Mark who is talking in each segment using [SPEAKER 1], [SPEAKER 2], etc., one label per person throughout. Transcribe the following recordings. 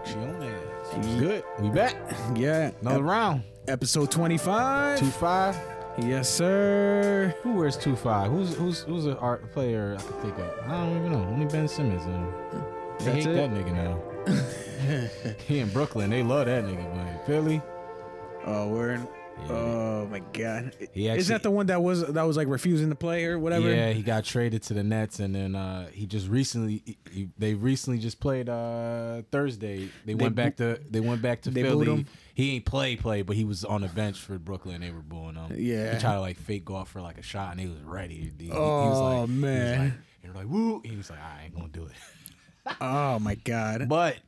[SPEAKER 1] Acciones. Good? We back.
[SPEAKER 2] Yeah.
[SPEAKER 1] Another
[SPEAKER 2] ep-
[SPEAKER 1] round.
[SPEAKER 2] episode 25.
[SPEAKER 1] Two five.
[SPEAKER 2] Yes, sir.
[SPEAKER 1] Who wears two five? Who's who's who's an art player I can think of? I don't even know. Only Ben Simmons. Um, they
[SPEAKER 2] That's
[SPEAKER 1] hate
[SPEAKER 2] it?
[SPEAKER 1] that nigga now. he in Brooklyn. They love that nigga. Man. Philly.
[SPEAKER 2] Oh, we're in.
[SPEAKER 1] Yeah.
[SPEAKER 2] Oh my god.
[SPEAKER 1] He
[SPEAKER 2] Is that the one that was that was like refusing to play or whatever?
[SPEAKER 1] Yeah, he got traded to the Nets, and then uh, he just recently he, he- they recently just played uh, Thursday. They, went back to they went back to
[SPEAKER 2] They
[SPEAKER 1] Philly. He ain't play play, but he was on the bench for Brooklyn. They were booing him.
[SPEAKER 2] Yeah.
[SPEAKER 1] he tried to like fake off for like a shot, and he was ready. He,
[SPEAKER 2] Oh,
[SPEAKER 1] like,
[SPEAKER 2] man.
[SPEAKER 1] he was like, and like woo. He was like, I ain't gonna do it.
[SPEAKER 2] Oh my god.
[SPEAKER 1] But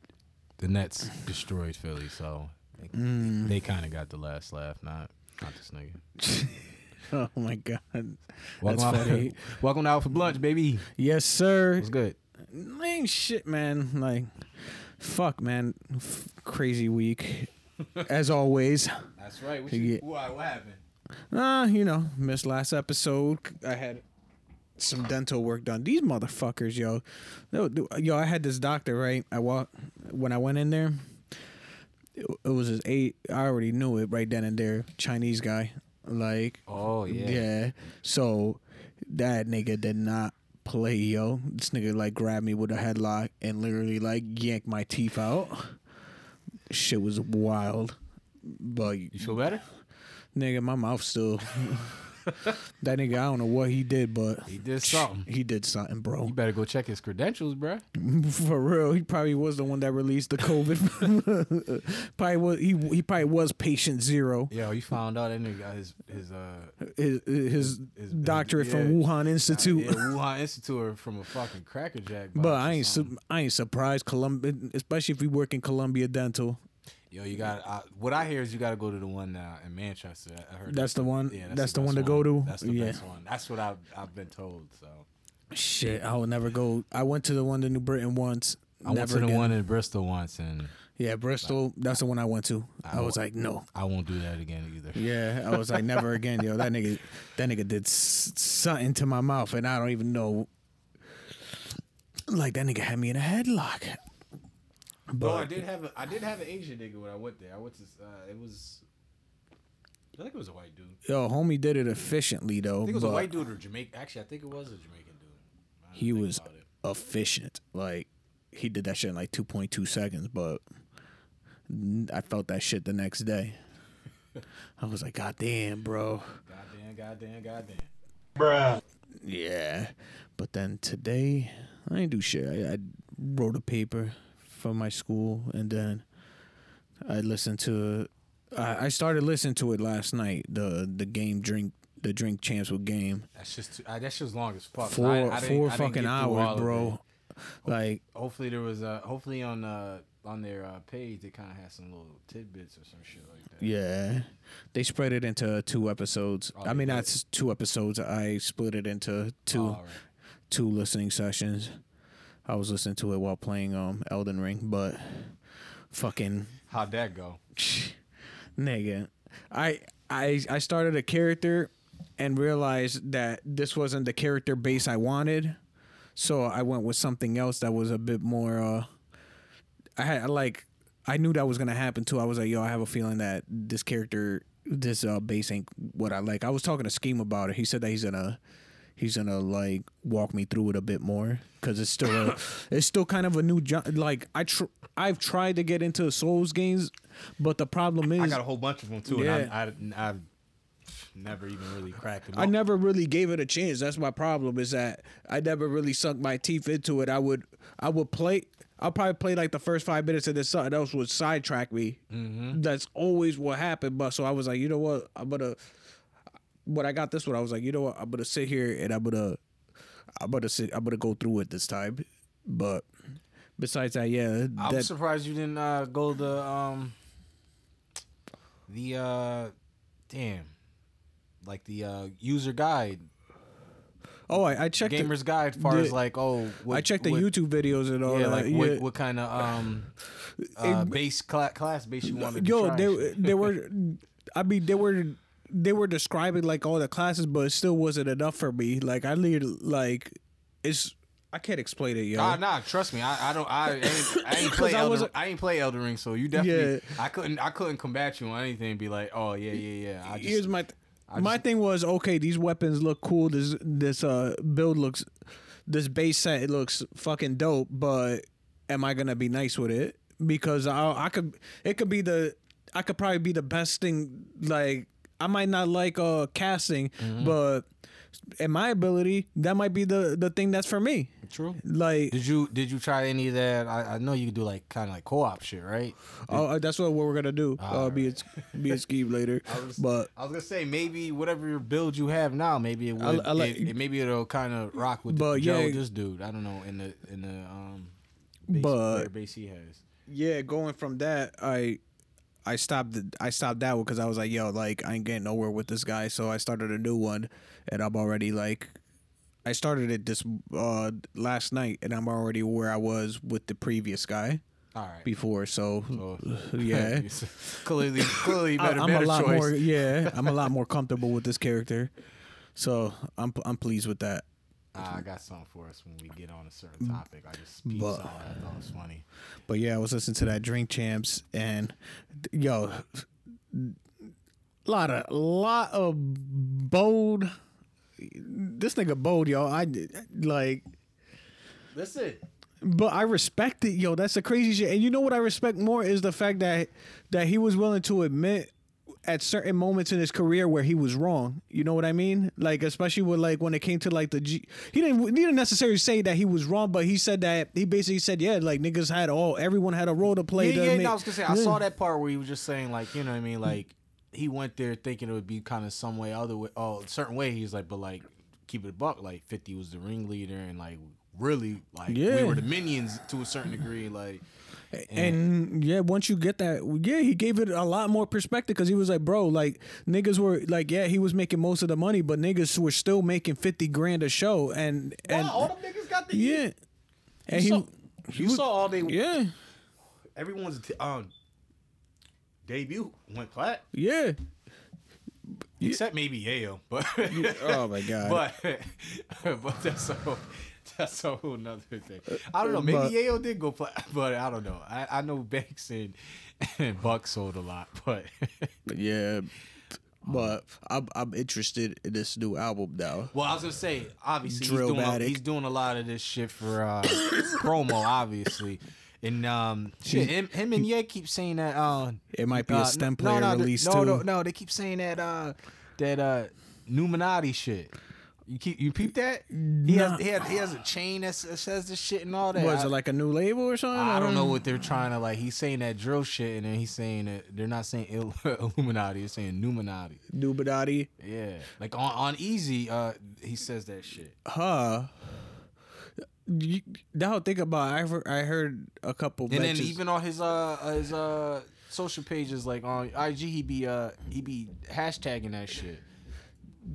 [SPEAKER 1] the Nets destroyed Philly, so they,
[SPEAKER 2] Mm.
[SPEAKER 1] they kind of got the last laugh. Not not this nigga.
[SPEAKER 2] Oh my god.
[SPEAKER 1] Welcome
[SPEAKER 2] That's
[SPEAKER 1] out,
[SPEAKER 2] funny.
[SPEAKER 1] welcome out for lunch, baby.
[SPEAKER 2] Yes, sir.
[SPEAKER 1] It's good?
[SPEAKER 2] Ain't shit, man. Like, fuck, man. F- crazy week, as always.
[SPEAKER 1] That's right. What,
[SPEAKER 2] you-
[SPEAKER 1] what, what happened?
[SPEAKER 2] Uh, you know, missed last episode. I had some dental work done. These motherfuckers, yo. Yo, I had this doctor, right? I walk when I went in there. It, it was his eight. I already knew it right then and there. Chinese guy, like,
[SPEAKER 1] Oh yeah.
[SPEAKER 2] yeah. So that nigga did not play, yo. This nigga like grabbed me with a headlock and literally like yanked my teeth out. Shit was wild. But
[SPEAKER 1] You feel better?
[SPEAKER 2] Nigga, my mouth still. that nigga, I don't know what he did, but
[SPEAKER 1] He did something.
[SPEAKER 2] he did something, bro.
[SPEAKER 1] You better go check his credentials, bro.
[SPEAKER 2] For real, he probably was the one that released the COVID. probably was he? He probably was patient zero.
[SPEAKER 1] Yeah, you found out that nigga got his his uh
[SPEAKER 2] His, his
[SPEAKER 1] his-
[SPEAKER 2] doctorate from
[SPEAKER 1] yeah.
[SPEAKER 2] Wuhan Institute.
[SPEAKER 1] yeah, Wuhan Institute or from a fucking Cracker Jack.
[SPEAKER 2] But I ain't su- I ain't surprised Columbia, especially if we work in Columbia Dental.
[SPEAKER 1] Yo, you got uh, what I hear is you got to go to the one now in Manchester. I heard
[SPEAKER 2] That's the one-
[SPEAKER 1] Yeah,
[SPEAKER 2] that's the
[SPEAKER 1] best
[SPEAKER 2] one to go to?
[SPEAKER 1] That's the
[SPEAKER 2] Yeah.
[SPEAKER 1] best one. That's what I've I've been told. So
[SPEAKER 2] Shit, I will never go. I went to the one in New Britain once.
[SPEAKER 1] I went to the
[SPEAKER 2] again.
[SPEAKER 1] one in Bristol once, and
[SPEAKER 2] Yeah, Bristol. That's the one I went to. I,
[SPEAKER 1] I
[SPEAKER 2] was like, no.
[SPEAKER 1] I won't do that again either.
[SPEAKER 2] Yeah, I was like, never again, yo. That nigga, that nigga did s- something to my mouth, and I don't even know. Like that nigga had me in a headlock.
[SPEAKER 1] Bro, I did have a I did have an Asian nigga when I went there. I went to uh, it was I think it was a white dude.
[SPEAKER 2] yo, homie did it efficiently though.
[SPEAKER 1] I think it was a white dude or Jamaican. Actually, I think it was a Jamaican dude.
[SPEAKER 2] He was efficient. Like he did that shit in like two point two seconds, but I felt that shit the next day. I was like, God damn, bro.
[SPEAKER 1] Goddamn, goddamn, goddamn. Bruh.
[SPEAKER 2] Yeah. But then today, I didn't do shit. I, I wrote a paper for my school, and then I listened to. I, I started listening to it last night. The the game drink the drink champs with game
[SPEAKER 1] That's just too, uh, that shit's long as fuck.
[SPEAKER 2] four
[SPEAKER 1] I- I
[SPEAKER 2] four fucking
[SPEAKER 1] get through all
[SPEAKER 2] hours, bro. Like
[SPEAKER 1] Hopefully there was uh hopefully on uh on their uh, page they kind of had some little tidbits or some shit like that.
[SPEAKER 2] yeah, they spread it into two episodes.
[SPEAKER 1] Oh,
[SPEAKER 2] I mean,
[SPEAKER 1] did?
[SPEAKER 2] that's two episodes. I split it into two
[SPEAKER 1] Oh, right.
[SPEAKER 2] two listening sessions. I was listening to it while playing um Elden Ring, but fucking
[SPEAKER 1] How'd that go?
[SPEAKER 2] nigga i i i started a character and realized that this wasn't the character base i wanted so i went with something else that was a bit more uh i had like i knew that was gonna happen too. I was like yo i have a feeling that this character this uh base ain't what i like. I was talking to scheme about it. He said that he's gonna he's gonna like walk me through it a bit more because it's still a, it's still kind of a new jo- like i tr- i've tried to get into souls games but the problem is
[SPEAKER 1] I got a whole bunch of them too,
[SPEAKER 2] Yeah.
[SPEAKER 1] and I, I I've never even really cracked them.
[SPEAKER 2] I never really gave it a chance. That's my problem. Is that I never really sunk my teeth into it. I would, I would play. I'll probably play like the first five minutes, and then something else would sidetrack me.
[SPEAKER 1] Mm-hmm.
[SPEAKER 2] That's always what happened. But so I was like, you know what? I'm gonna. When I got this one, I was like, you know what? I'm gonna sit here and I'm gonna, I'm gonna sit. I'm gonna go through it this time. But besides that, yeah,
[SPEAKER 1] I'm
[SPEAKER 2] that,
[SPEAKER 1] surprised you didn't uh, go the um the uh damn like the uh user guide
[SPEAKER 2] oh, I, I checked. the-
[SPEAKER 1] gamer's guide far
[SPEAKER 2] the-
[SPEAKER 1] as like oh what,
[SPEAKER 2] I checked the
[SPEAKER 1] what-
[SPEAKER 2] YouTube videos and all
[SPEAKER 1] yeah
[SPEAKER 2] that.
[SPEAKER 1] like
[SPEAKER 2] yeah.
[SPEAKER 1] what, what kind of um uh, base cla- class base you wanted to
[SPEAKER 2] Yo,
[SPEAKER 1] try
[SPEAKER 2] they they were, I mean, they were they were describing like all the classes, but it still wasn't enough for me. Like I need like it's I can't explain it, yo.
[SPEAKER 1] Ah, nah, trust me. I, I don't. I, ain't, I ain't play
[SPEAKER 2] I wasn't-
[SPEAKER 1] I ain't play Elden Ring, so you definitely.
[SPEAKER 2] Yeah.
[SPEAKER 1] I couldn't. I couldn't combat you on anything. And be like, oh yeah, yeah, yeah. I just,
[SPEAKER 2] Here's my th-
[SPEAKER 1] I
[SPEAKER 2] my
[SPEAKER 1] just-
[SPEAKER 2] thing was okay. These weapons look cool. This this uh build looks, this base set it looks fucking dope. But am I gonna be nice with it? Because I I could it could be the I could probably be the best thing. Like I might not like uh casting,
[SPEAKER 1] Mm-hmm.
[SPEAKER 2] but in my ability, that might be the the thing that's for me.
[SPEAKER 1] True.
[SPEAKER 2] Like
[SPEAKER 1] Did you did you try any of that? I, I know you could do like kind of like co op shit, right?
[SPEAKER 2] oh, uh, that's what, what we're gonna do. Uh, be it be it scheme later,
[SPEAKER 1] was-
[SPEAKER 2] but.
[SPEAKER 1] I was gonna say maybe whatever build you have now, maybe it would.
[SPEAKER 2] I- I like-
[SPEAKER 1] it, it- maybe it'll kind of rock with
[SPEAKER 2] But
[SPEAKER 1] the
[SPEAKER 2] yeah.
[SPEAKER 1] with this dude. I don't know in the in the um. Base,
[SPEAKER 2] But-
[SPEAKER 1] base he has.
[SPEAKER 2] yeah, going from that, I I stopped the, I stopped that one because I was like, yo, like I ain't getting nowhere with this guy. So I started a new one, and I'm already like, I started it this uh last night, and I'm already where I was with the previous guy
[SPEAKER 1] All right.
[SPEAKER 2] before. So yeah.
[SPEAKER 1] clearly, clearly, better,
[SPEAKER 2] I'm
[SPEAKER 1] better
[SPEAKER 2] a lot
[SPEAKER 1] choice.
[SPEAKER 2] more, yeah. I'm a lot more comfortable with this character, so I'm I'm pleased with that.
[SPEAKER 1] I got something for us when we get on a certain mm. topic. I just peeped
[SPEAKER 2] But-.
[SPEAKER 1] I thought it was funny.
[SPEAKER 2] But yeah, I was listening to that Drink Champs and yo, a lot of lot of bold. This nigga bold, yo. I like,
[SPEAKER 1] Listen,
[SPEAKER 2] but I respect it, yo. That's the crazy shit. And you know what I respect more is the fact that that he was willing to admit at certain moments in his career where he was wrong. You know what I mean? Like especially with like when it came to like the G, he didn't he didn't necessarily say that he was wrong, but he said that he basically said yeah, like niggas had all everyone had a role to play.
[SPEAKER 1] yeah,
[SPEAKER 2] to
[SPEAKER 1] yeah.
[SPEAKER 2] make-
[SPEAKER 1] I was gonna say I
[SPEAKER 2] Yeah.
[SPEAKER 1] saw that part where he was just saying like, you know what I mean, like he went there thinking it would be kind of some way, other way, oh, certain way. He's like, but like keep it a buck. Like Fifty was the ringleader, and like really, like we were the minions to a certain degree. Like,
[SPEAKER 2] And yeah, once you get that, yeah, he gave it a lot more perspective because he was like, bro, like niggas were like, yeah, he was making most of the money, but niggas were still making fifty grand a show, and and
[SPEAKER 1] all them niggas got the
[SPEAKER 2] yeah, and
[SPEAKER 1] You
[SPEAKER 2] he,
[SPEAKER 1] saw, you saw all they
[SPEAKER 2] yeah,
[SPEAKER 1] everyone's um debut went plat,
[SPEAKER 2] yeah.
[SPEAKER 1] except maybe Yayo, but
[SPEAKER 2] Oh my god,
[SPEAKER 1] but but that's a whole, that's a whole nother thing. I don't know. Maybe
[SPEAKER 2] But-
[SPEAKER 1] Yayo did go plat, but I don't know. I, I know Banks and, and Buck sold a lot, but
[SPEAKER 2] yeah. But I'm I'm interested in this new album now.
[SPEAKER 1] well, I was gonna say obviously he's doing, a, he's doing a lot of this shit for uh, promo, obviously. And um, shit, him, him and Ye keep saying that uh,
[SPEAKER 2] It might be
[SPEAKER 1] uh,
[SPEAKER 2] a stem
[SPEAKER 1] no,
[SPEAKER 2] player
[SPEAKER 1] no,
[SPEAKER 2] release
[SPEAKER 1] no,
[SPEAKER 2] too.
[SPEAKER 1] No, no, they keep saying that uh, that uh, Numinati shit. You keep you peep that? He
[SPEAKER 2] Nah.
[SPEAKER 1] has he, has he has a chain that says this shit and all that.
[SPEAKER 2] Was it like a new label or something?
[SPEAKER 1] I don't know what they're trying to like. He's saying that drill shit, and then he's saying that they're not saying Il- Illuminati. They're saying Numinati.
[SPEAKER 2] Numinati.
[SPEAKER 1] Yeah, like on on Eazy, uh, he says that shit.
[SPEAKER 2] Huh. You, now think about. it, I heard, I heard a couple.
[SPEAKER 1] And then even on his uh his uh social pages, like on IG, he be uh he be hashtagging that shit.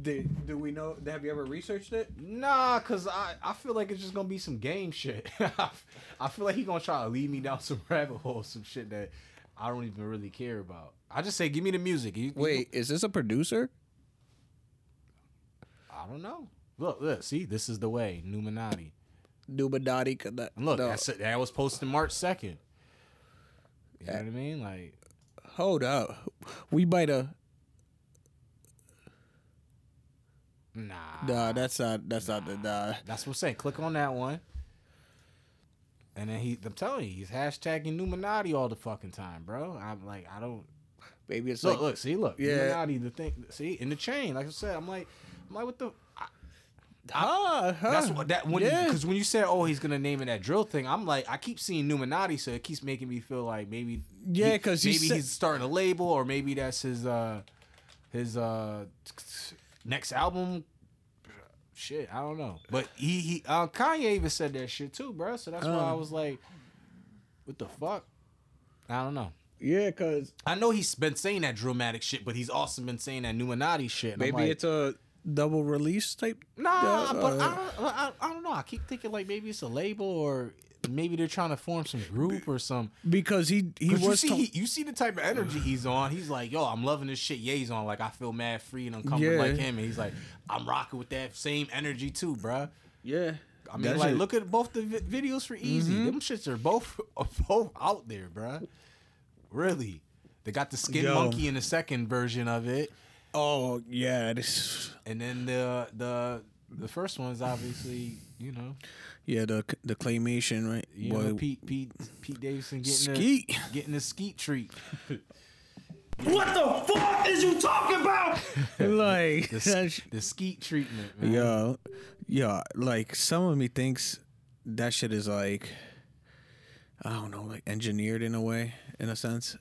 [SPEAKER 2] Do, do we know? Have you ever researched it?
[SPEAKER 1] Nah, cause I, I feel like it's just gonna be some game shit. I feel like he gonna try to lead me down some rabbit hole, some shit that I don't even really care about. I just say, give me the music. You- you-
[SPEAKER 2] Wait, is this a producer?
[SPEAKER 1] I don't know. Look, look, see, this is the way. Numinati.
[SPEAKER 2] Numinati. Could that,
[SPEAKER 1] look,
[SPEAKER 2] no.
[SPEAKER 1] that's, that was posted March second. You know uh, what I mean? Like,
[SPEAKER 2] hold up. We might have.
[SPEAKER 1] Nah.
[SPEAKER 2] Nah, that's not. That's not the. Nah.
[SPEAKER 1] That's what I'm saying. Click on that one. And then he, I'm telling you, he's hashtagging Numinati all the fucking time, bro. I'm like, I don't.
[SPEAKER 2] Maybe it's
[SPEAKER 1] Look,
[SPEAKER 2] like.
[SPEAKER 1] look, see, look,
[SPEAKER 2] Yeah.
[SPEAKER 1] Illuminati, the thing, see, in the chain, like I said, I'm like, I'm like, what the? I,
[SPEAKER 2] Ah, huh.
[SPEAKER 1] that's what that when
[SPEAKER 2] yeah.
[SPEAKER 1] because when you said, oh, he's gonna name it that drill thing, I'm like, I keep seeing Illuminati, so it keeps making me feel like maybe,
[SPEAKER 2] Yeah, 'cause he
[SPEAKER 1] maybe
[SPEAKER 2] said-
[SPEAKER 1] he's starting a label, or maybe that's his uh his uh next album. Shit, I don't know, but he he uh, Kanye even said that shit too, bro. So that's why I
[SPEAKER 2] Uh.
[SPEAKER 1] was like, what the fuck? I don't know.
[SPEAKER 2] Yeah, cause
[SPEAKER 1] I know he's been saying that dramatic shit, but he's also been saying that Numinati shit. and I'm
[SPEAKER 2] maybe
[SPEAKER 1] like,
[SPEAKER 2] it's a double release type.
[SPEAKER 1] nah,
[SPEAKER 2] uh,
[SPEAKER 1] but I, don't, I, I don't know. I keep thinking like maybe it's a label or maybe they're trying to form some group or some.
[SPEAKER 2] because he he
[SPEAKER 1] Cause you
[SPEAKER 2] was
[SPEAKER 1] see,
[SPEAKER 2] ta-
[SPEAKER 1] he, you see the type of energy he's on. He's like, yo, I'm loving this shit. Ye's on. Like I feel mad free and uncomfortable
[SPEAKER 2] Yeah.
[SPEAKER 1] like him, and he's like, I'm rocking with that same energy too, bruh.
[SPEAKER 2] yeah
[SPEAKER 1] I mean, like,
[SPEAKER 2] shit-
[SPEAKER 1] look at both the vi- videos for Eazy.
[SPEAKER 2] Mhm.
[SPEAKER 1] Them shits are both both out there, bruh. Really, they got the skin
[SPEAKER 2] Yo.
[SPEAKER 1] monkey in the second version of it,
[SPEAKER 2] Oh yeah, this
[SPEAKER 1] and then the the the first one is obviously you know
[SPEAKER 2] yeah the the claymation right.
[SPEAKER 1] you know Pete Pete Pete Davidson getting
[SPEAKER 2] Skete.
[SPEAKER 1] the getting the skeet treat.
[SPEAKER 3] What the fuck is you talking about?
[SPEAKER 2] like
[SPEAKER 1] The,
[SPEAKER 2] sh-
[SPEAKER 1] the skeet treatment, man.
[SPEAKER 2] Yo, yo, like some of me thinks that shit is like, I don't know, like engineered in a way, in a sense.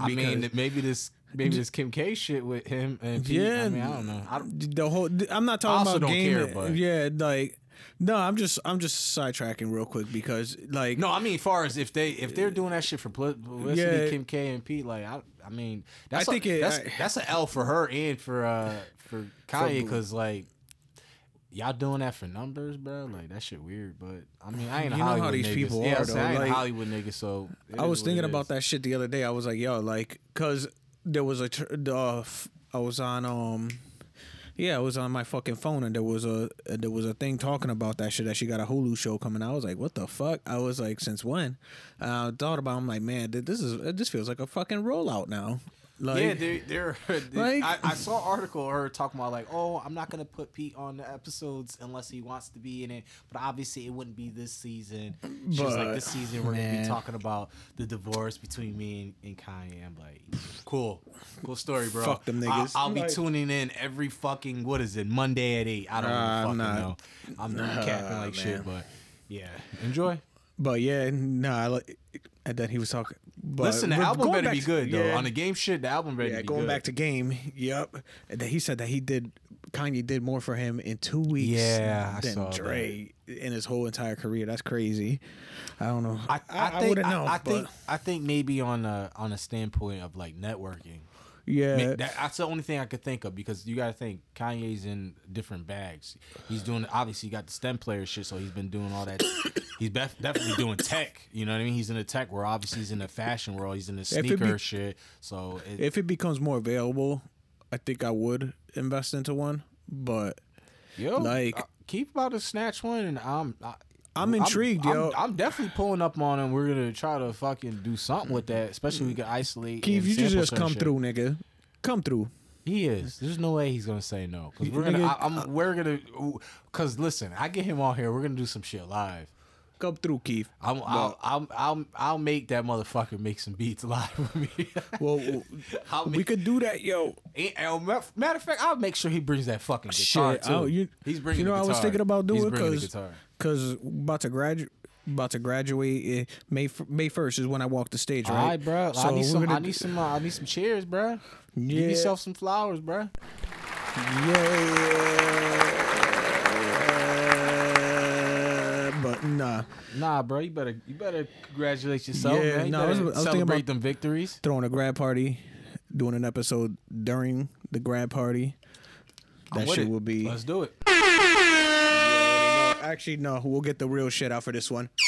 [SPEAKER 1] I mean, maybe this maybe this Kim K shit with him and Pete.
[SPEAKER 2] Yeah.
[SPEAKER 1] I mean, I don't know. I don't,
[SPEAKER 2] the whole, I'm not
[SPEAKER 1] I
[SPEAKER 2] talking
[SPEAKER 1] also
[SPEAKER 2] about
[SPEAKER 1] don't
[SPEAKER 2] game.
[SPEAKER 1] care, but-
[SPEAKER 2] yeah, like, no, I'm just, I'm just sidetracking real quick because, like,
[SPEAKER 1] No, I mean, as far as if they if they're doing that shit for pub- publicity,
[SPEAKER 2] Yeah.
[SPEAKER 1] Kim K and Pete, like I, I mean, that's
[SPEAKER 2] I
[SPEAKER 1] a-
[SPEAKER 2] think it-
[SPEAKER 1] that's
[SPEAKER 2] I-
[SPEAKER 1] that's an L for her and for uh for Kanye because like y'all doing that for numbers, bro. Like that shit weird, but I mean, I ain't a
[SPEAKER 2] You know how
[SPEAKER 1] Hollywood
[SPEAKER 2] these
[SPEAKER 1] niggas.
[SPEAKER 2] people
[SPEAKER 1] yeah,
[SPEAKER 2] are,
[SPEAKER 1] I'm saying, I
[SPEAKER 2] though,
[SPEAKER 1] ain't
[SPEAKER 2] like-
[SPEAKER 1] a Hollywood nigga, so
[SPEAKER 2] I was thinking about that shit the other day. I was like, yo, like, cause there was a, tr- the, uh, I was on, um, yeah, I was on my fucking phone and there was a, there was a thing talking about that shit that she got a Hulu show coming. I was like, what the fuck? I was like, since when? And I thought about, it, I'm like, man, this is, this feels like a fucking rollout now. Like,
[SPEAKER 1] yeah, they're, they're,
[SPEAKER 2] Like-
[SPEAKER 1] I, I saw an article of her talking about like, oh, I'm not gonna put Pete on the episodes unless he wants to be in it. But obviously, it wouldn't be this season. She was like, this season we're gonna be talking about the divorce between me and, and Kanye. I'm like, cool, cool story, bro.
[SPEAKER 2] Fuck them niggas.
[SPEAKER 1] I, will be
[SPEAKER 2] Like-
[SPEAKER 1] tuning in every fucking what is it Monday at eight. I don't
[SPEAKER 2] Nah, I'm
[SPEAKER 1] fucking
[SPEAKER 2] not.
[SPEAKER 1] know. I'm not
[SPEAKER 2] Nah,
[SPEAKER 1] capping like shit, but yeah, enjoy.
[SPEAKER 2] but yeah, no, nah, like, and then he was talking. But
[SPEAKER 1] Listen, the album better be
[SPEAKER 2] to-
[SPEAKER 1] good though.
[SPEAKER 2] yeah.
[SPEAKER 1] On the game shit, the album better
[SPEAKER 2] Yeah,
[SPEAKER 1] be
[SPEAKER 2] going
[SPEAKER 1] good.
[SPEAKER 2] back to game. Yep. And then he said that he did Kanye did more for him in two weeks
[SPEAKER 1] Yeah,
[SPEAKER 2] than
[SPEAKER 1] saw that.
[SPEAKER 2] In his whole entire career. That's crazy. I don't know.
[SPEAKER 1] I, I, think
[SPEAKER 2] wouldn't know.
[SPEAKER 1] I
[SPEAKER 2] but
[SPEAKER 1] think I think maybe on a on a standpoint of like networking.
[SPEAKER 2] Yeah.
[SPEAKER 1] That- that's the only thing I could think of because you got to think Kanye's in different bags. He's doing obviously he got the stem player shit, so he's been doing all that. he's bef- definitely doing tech. You know what I mean? He's in the tech world. Obviously, he's in the fashion world. He's in the sneaker
[SPEAKER 2] be-
[SPEAKER 1] shit. So it,
[SPEAKER 2] if it becomes more available, I think I would invest into one. But
[SPEAKER 1] yo,
[SPEAKER 2] like-
[SPEAKER 1] uh, keep about to snatch one, and I'm. I,
[SPEAKER 2] I'm intrigued,
[SPEAKER 1] I'm,
[SPEAKER 2] yo.
[SPEAKER 1] I'm, definitely pulling up on him. We're gonna try to fucking do something with that, especially we can isolate.
[SPEAKER 2] Keith, you just just come
[SPEAKER 1] shit.
[SPEAKER 2] through, nigga. Come through.
[SPEAKER 1] He is. There's no way he's gonna say no. Cause we're gonna. I, I'm. Uh, we're gonna. Cause listen, I get him on here. We're gonna do some shit live.
[SPEAKER 2] Come through, Keith.
[SPEAKER 1] I'm. I'll, I'll. I'll. I'll make that motherfucker make some beats live with me.
[SPEAKER 2] Well,
[SPEAKER 1] I'll
[SPEAKER 2] we could do that, yo.
[SPEAKER 1] and- and oh, matter of fact, I'll make sure he brings that fucking guitar
[SPEAKER 2] Shit,
[SPEAKER 1] too.
[SPEAKER 2] oh, you-
[SPEAKER 1] he's bringing.
[SPEAKER 2] you know I was thinking about doing
[SPEAKER 1] He's bringing the
[SPEAKER 2] 'cause-
[SPEAKER 1] guitar.
[SPEAKER 2] Cause about to graduate, about to graduate. May May first is when I walk the stage, right?
[SPEAKER 1] All right, bro. I need some.
[SPEAKER 2] gonna
[SPEAKER 1] I need some. Uh, I need some cheers, bro. Give yourself some flowers, bro.
[SPEAKER 2] Yeah, but nah,
[SPEAKER 1] Nah, bro. You better. You better congratulate yourself,
[SPEAKER 2] Yeah,
[SPEAKER 1] man. You
[SPEAKER 2] no, I was- I was thinking
[SPEAKER 1] celebrate
[SPEAKER 2] about-
[SPEAKER 1] them victories.
[SPEAKER 2] throwing a grad party, doing an episode during the grad party. That shit
[SPEAKER 1] it.
[SPEAKER 2] will be.
[SPEAKER 1] Let's do it.
[SPEAKER 2] Actually, no, we'll get the real shit out for this one.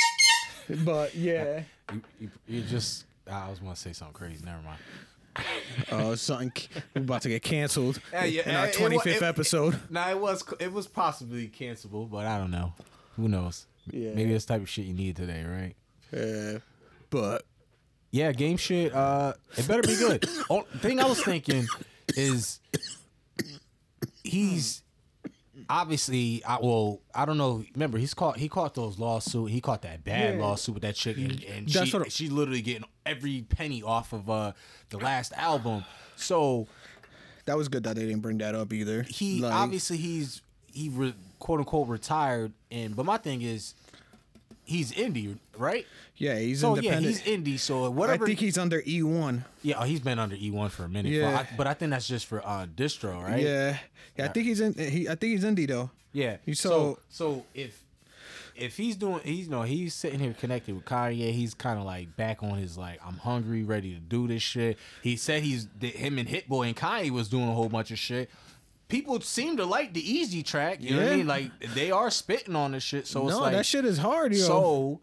[SPEAKER 2] But yeah,
[SPEAKER 1] You, you, you just. I was gonna say something crazy. Never mind.
[SPEAKER 2] uh, something we're about to get canceled
[SPEAKER 1] Yeah, yeah,
[SPEAKER 2] in our
[SPEAKER 1] it- it
[SPEAKER 2] twenty
[SPEAKER 1] wa-
[SPEAKER 2] fifth
[SPEAKER 1] it-
[SPEAKER 2] episode.
[SPEAKER 1] Nah, it was it was possibly cancelable, but I don't know. Who knows?
[SPEAKER 2] Yeah.
[SPEAKER 1] Maybe this type of shit you need today, right?
[SPEAKER 2] Yeah. but
[SPEAKER 1] Yeah, game shit. Uh, it better be good. oh, thing I was thinking is he's obviously. I well, I don't know. Remember, he's caught. He caught those lawsuit. He caught that bad
[SPEAKER 2] Yeah.
[SPEAKER 1] lawsuit with that chick, and, and she
[SPEAKER 2] I-
[SPEAKER 1] she's literally getting every penny off of uh the last album. So
[SPEAKER 2] that was good that they didn't bring that up either.
[SPEAKER 1] he
[SPEAKER 2] Like,
[SPEAKER 1] obviously he's he re, quote unquote retired, and but my thing is. He's indie, right?
[SPEAKER 2] yeah, he's
[SPEAKER 1] So yeah,
[SPEAKER 2] independent.
[SPEAKER 1] he's indie. So whatever.
[SPEAKER 2] I think he's under E one.
[SPEAKER 1] yeah, oh, he's been under E one for a minute.
[SPEAKER 2] Yeah.
[SPEAKER 1] I, but I think that's just for uh, distro, right?
[SPEAKER 2] Yeah, yeah. I think he's in. He, I think he's indie though.
[SPEAKER 1] Yeah.
[SPEAKER 2] He's
[SPEAKER 1] so
[SPEAKER 2] so-
[SPEAKER 1] so if if he's doing he's you know he's sitting here connected with Kanye, he's kind of like back on his like I'm hungry, ready to do this shit. He said he's that him and Hit Boy and Kanye was doing a whole bunch of shit. People seem to like the Eazy track. You know what I mean? Like they are spitting on this shit. So it's
[SPEAKER 2] no,
[SPEAKER 1] like
[SPEAKER 2] that shit is hard, yo.
[SPEAKER 1] so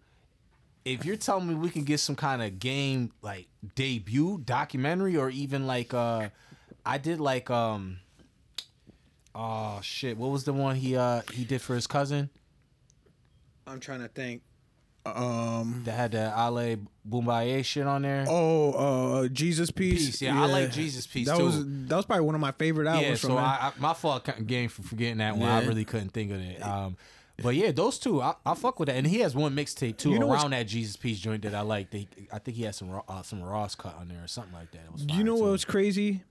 [SPEAKER 1] if you're telling me we can get some kind of game like debut documentary or even like uh I did like um oh shit, what was the one he uh he did for his cousin?
[SPEAKER 2] I'm trying to think. Um.
[SPEAKER 1] That had the Ali Bomaye shit on there.
[SPEAKER 2] Oh, uh, Jesus Piece.
[SPEAKER 1] Peace, yeah, I like Jesus Piece,
[SPEAKER 2] That
[SPEAKER 1] too.
[SPEAKER 2] was that was probably one of my favorite albums
[SPEAKER 1] yeah, so. I, I, my fault game for forgetting that one. I really couldn't think of it. Um, but yeah, those two, I, I fuck with that. And he has one mixtape too
[SPEAKER 2] You know
[SPEAKER 1] around that Jesus Piece joint that I like. They, I think he has some uh, some Ross cut on there or something like that. It was
[SPEAKER 2] you know what was crazy?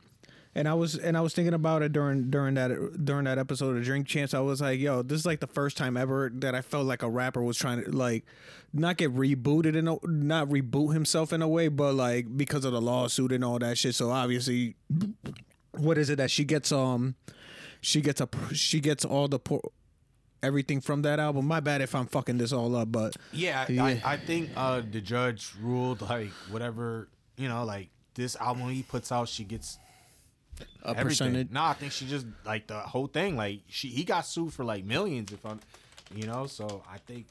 [SPEAKER 2] And I was and I was thinking about it during during that during that episode of Drink Champs. I was like, yo, this is like the first time ever that I felt like a rapper was trying to like not get rebooted in a, not reboot himself in a way, but like because of the lawsuit and all that shit. So obviously, what is it that she gets um she gets a she gets all the por- everything from that album. My bad if I'm fucking this all up, but
[SPEAKER 1] Yeah, I,
[SPEAKER 2] Yeah.
[SPEAKER 1] I, I think uh, the judge ruled like whatever you know, like this album he puts out, she gets
[SPEAKER 2] a
[SPEAKER 1] everything.
[SPEAKER 2] percentage.
[SPEAKER 1] No, I think she just like the whole thing. Like she, he got sued for like millions, if I'm, you know. So I think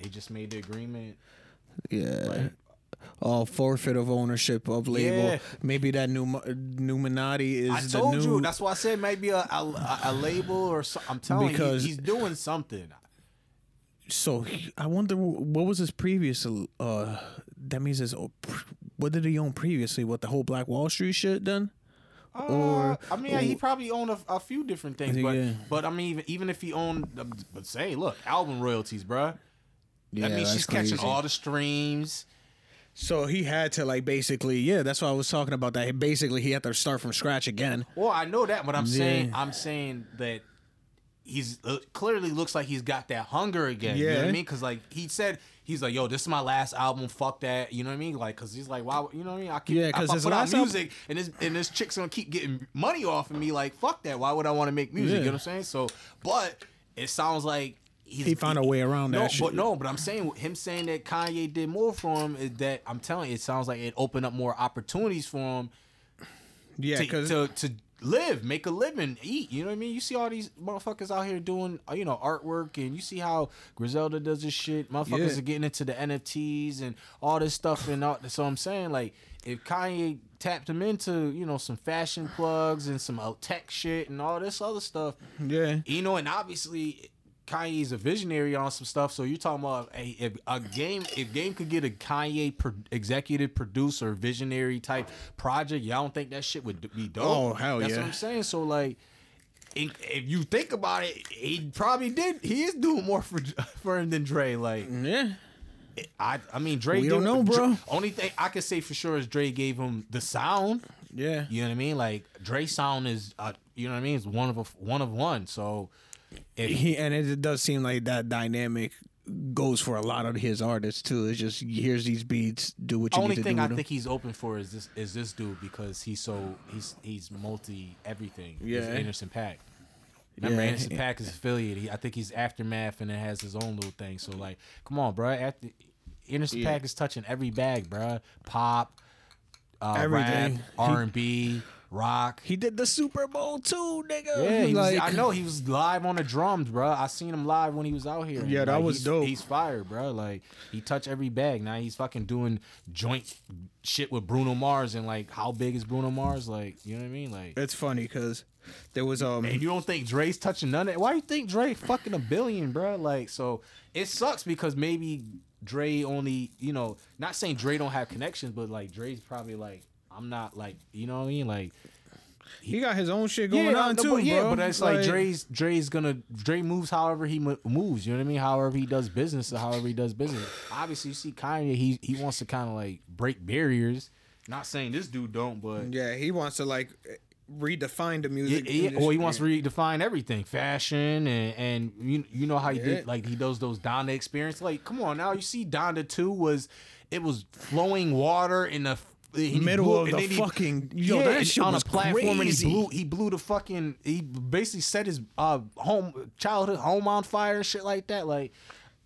[SPEAKER 1] they just made the agreement.
[SPEAKER 2] Yeah.
[SPEAKER 1] Like,
[SPEAKER 2] Oh, forfeit of ownership of label.
[SPEAKER 1] Yeah.
[SPEAKER 2] Maybe that new Numinati is
[SPEAKER 1] I
[SPEAKER 2] the
[SPEAKER 1] told
[SPEAKER 2] new.
[SPEAKER 1] you. That's why I said maybe a, a, a label or so, I'm telling
[SPEAKER 2] Because-
[SPEAKER 1] you, he's doing something.
[SPEAKER 2] so he- I wonder what was his previous. Uh, that means his. What did he own previously? What the whole Black Wall Street shit done?
[SPEAKER 1] Or Uh, I mean, he probably owned a, a few different things, but
[SPEAKER 2] Yeah.
[SPEAKER 1] but I mean, even, even if he owned, uh, but say, look, album royalties, bruh.
[SPEAKER 2] Yeah,
[SPEAKER 1] that means
[SPEAKER 2] that's
[SPEAKER 1] she's catching all the streams.
[SPEAKER 2] So he had to like basically, yeah. That's why I was talking about that. Basically, he had to start from scratch again.
[SPEAKER 1] Well, I know that, but I'm saying I'm saying that he's uh, clearly looks like he's got that hunger again. You know what I mean? Because like he said, he's like, "Yo, this is my last album. Fuck that." You know what I mean? Like, because he's like, "Why?" You know what I mean? I keep,
[SPEAKER 2] Yeah, cause
[SPEAKER 1] I
[SPEAKER 2] his
[SPEAKER 1] put out
[SPEAKER 2] last album-
[SPEAKER 1] music and this and this chick's gonna keep getting money off of me. Like, fuck that. Why would I want to make music?
[SPEAKER 2] Yeah.
[SPEAKER 1] You know what I'm saying? So, but it sounds like. He's,
[SPEAKER 2] He found a way around
[SPEAKER 1] no,
[SPEAKER 2] that shit.
[SPEAKER 1] But no, but I'm saying him saying that Kanye did more for him is that I'm telling you, it sounds like it opened up more opportunities for him
[SPEAKER 2] Yeah,
[SPEAKER 1] to, to to live, make a living, eat. You know what I mean? You see all these motherfuckers out here doing, you know, artwork, and you see how Griselda does this shit. Motherfuckers
[SPEAKER 2] Yeah.
[SPEAKER 1] are getting into the NFTs and all this stuff, and all. So I'm saying, like, if Kanye tapped him into, you know, some fashion plugs and some uh, tech shit and all this other stuff,
[SPEAKER 2] yeah,
[SPEAKER 1] you know, and obviously. Kanye's a visionary on some stuff, so you're talking about hey, if a game, if game could get a Kanye pro- executive producer, visionary type project, y'all don't think that shit would be dope?
[SPEAKER 2] Oh, hell
[SPEAKER 1] That's
[SPEAKER 2] yeah.
[SPEAKER 1] That's what I'm saying. So like, if you think about it, he probably did. He is doing more for for him than Dre. Like,
[SPEAKER 2] yeah.
[SPEAKER 1] I, I mean, Dre.
[SPEAKER 2] We don't know, bro.
[SPEAKER 1] Dre- only thing I can say for sure is Dre gave him the sound.
[SPEAKER 2] Yeah.
[SPEAKER 1] You know what I mean? Like Dre sound is, uh, you know what I mean? It's one of a, one of one. So if
[SPEAKER 2] He and it does seem like that dynamic goes for a lot of his artists too. It's just here's these beats, do what you
[SPEAKER 1] only
[SPEAKER 2] need to
[SPEAKER 1] thing
[SPEAKER 2] do.
[SPEAKER 1] I think he's open for is this is this dude because he's so he's he's multi everything. He's
[SPEAKER 2] Yeah.
[SPEAKER 1] Anderson .Paak. Remember,
[SPEAKER 2] Yeah.
[SPEAKER 1] Anderson .Paak is affiliated. He, I think he's aftermath and it has his own little thing. So like, come on, bro. After, Anderson
[SPEAKER 2] Yeah.
[SPEAKER 1] .Paak is touching every bag, bro. Pop, uh,
[SPEAKER 2] Everything.
[SPEAKER 1] rap, R and B, rock.
[SPEAKER 2] He did the Super Bowl too, nigga.
[SPEAKER 1] Yeah, he was, I know he was live on the drums, bro. I seen him live when he was out here.
[SPEAKER 2] Yeah, that
[SPEAKER 1] Like,
[SPEAKER 2] was
[SPEAKER 1] he's,
[SPEAKER 2] dope.
[SPEAKER 1] He's fire, bro. Like he touched every bag. Now he's fucking doing joint shit with Bruno Mars and like how big is Bruno Mars? Like you know what I mean? Like
[SPEAKER 2] It's funny because there was um
[SPEAKER 1] and you don't think Dre's touching none of it? Why you think Dre fucking a billion, bro? Like so it sucks because maybe Dre only you know not saying Dre don't have connections, but like Dre's probably like I'm not like you know what I mean like.
[SPEAKER 2] he got his own shit going
[SPEAKER 1] yeah,
[SPEAKER 2] on
[SPEAKER 1] no,
[SPEAKER 2] too,
[SPEAKER 1] but, yeah,
[SPEAKER 2] bro.
[SPEAKER 1] but it's like, Dre's Dre's gonna Dre moves however he mo- moves. You know what I mean? However he does business, or however he does business. Obviously, you see Kanye, he he wants to kind of like break barriers. Not saying this dude don't, but
[SPEAKER 2] Yeah, he wants to like redefine the music.
[SPEAKER 1] yeah, or he wants to redefine everything, fashion, and and you you know how he
[SPEAKER 2] Yeah.
[SPEAKER 1] did like he does those Donda experience. Like, come on now, you see Donda two was it was flowing water in the he
[SPEAKER 2] Middle
[SPEAKER 1] blew-
[SPEAKER 2] of
[SPEAKER 1] and
[SPEAKER 2] the
[SPEAKER 1] then he-
[SPEAKER 2] fucking- yo,
[SPEAKER 1] yeah,
[SPEAKER 2] that
[SPEAKER 1] and
[SPEAKER 2] shit
[SPEAKER 1] on
[SPEAKER 2] was
[SPEAKER 1] a platform
[SPEAKER 2] crazy.
[SPEAKER 1] and he blew he blew the fucking he basically set his uh home childhood home on fire and shit like that. Like,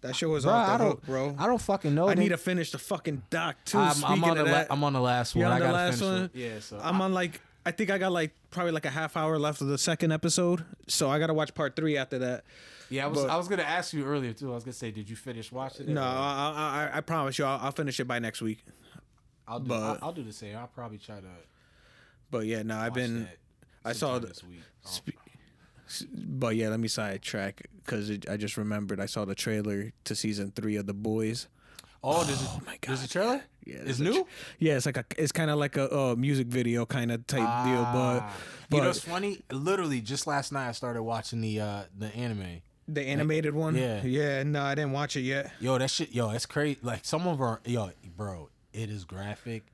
[SPEAKER 2] that shit was
[SPEAKER 1] bro,
[SPEAKER 2] off the
[SPEAKER 1] I don't,
[SPEAKER 2] hook, bro.
[SPEAKER 1] I don't fucking know.
[SPEAKER 2] I
[SPEAKER 1] They-
[SPEAKER 2] need to finish the fucking doc too.
[SPEAKER 1] I'm,
[SPEAKER 2] Speaking
[SPEAKER 1] I'm on
[SPEAKER 2] of
[SPEAKER 1] the la-
[SPEAKER 2] that,
[SPEAKER 1] I'm on the last one.
[SPEAKER 2] You're on
[SPEAKER 1] I
[SPEAKER 2] the
[SPEAKER 1] gotta
[SPEAKER 2] last
[SPEAKER 1] finish
[SPEAKER 2] one.
[SPEAKER 1] it. Yeah, so
[SPEAKER 2] I'm on like I think I got like probably like a half hour left of the second episode, so I gotta watch part three after that.
[SPEAKER 1] yeah. I was
[SPEAKER 2] but-
[SPEAKER 1] I was gonna ask you earlier too. I was gonna say, did you finish watching it?
[SPEAKER 2] No, I, I, I promise you, I'll, I'll finish it by next week.
[SPEAKER 1] I'll do.
[SPEAKER 2] but-
[SPEAKER 1] I'll, I'll do the same. I'll probably try to.
[SPEAKER 2] But yeah, no, I've been. I saw the-
[SPEAKER 1] this week.
[SPEAKER 2] Spe- But yeah, let me sidetrack because I just remembered I saw the trailer to season three of The Boys.
[SPEAKER 1] Oh, there's a,
[SPEAKER 2] Oh my
[SPEAKER 1] there's a
[SPEAKER 2] God.
[SPEAKER 1] trailer.
[SPEAKER 2] Yeah,
[SPEAKER 1] it's
[SPEAKER 2] a
[SPEAKER 1] new.
[SPEAKER 2] Yeah, it's like a, it's kind of like a uh, music video kind of type deal, but,
[SPEAKER 1] Ah.
[SPEAKER 2] but
[SPEAKER 1] you know, it's funny. Literally, just last night I started watching the uh the anime.
[SPEAKER 2] the animated one.
[SPEAKER 1] yeah.
[SPEAKER 2] yeah. No, I didn't watch it yet.
[SPEAKER 1] Yo, that shit. Yo, it's crazy. Like some of our yo, bro, it is graphic.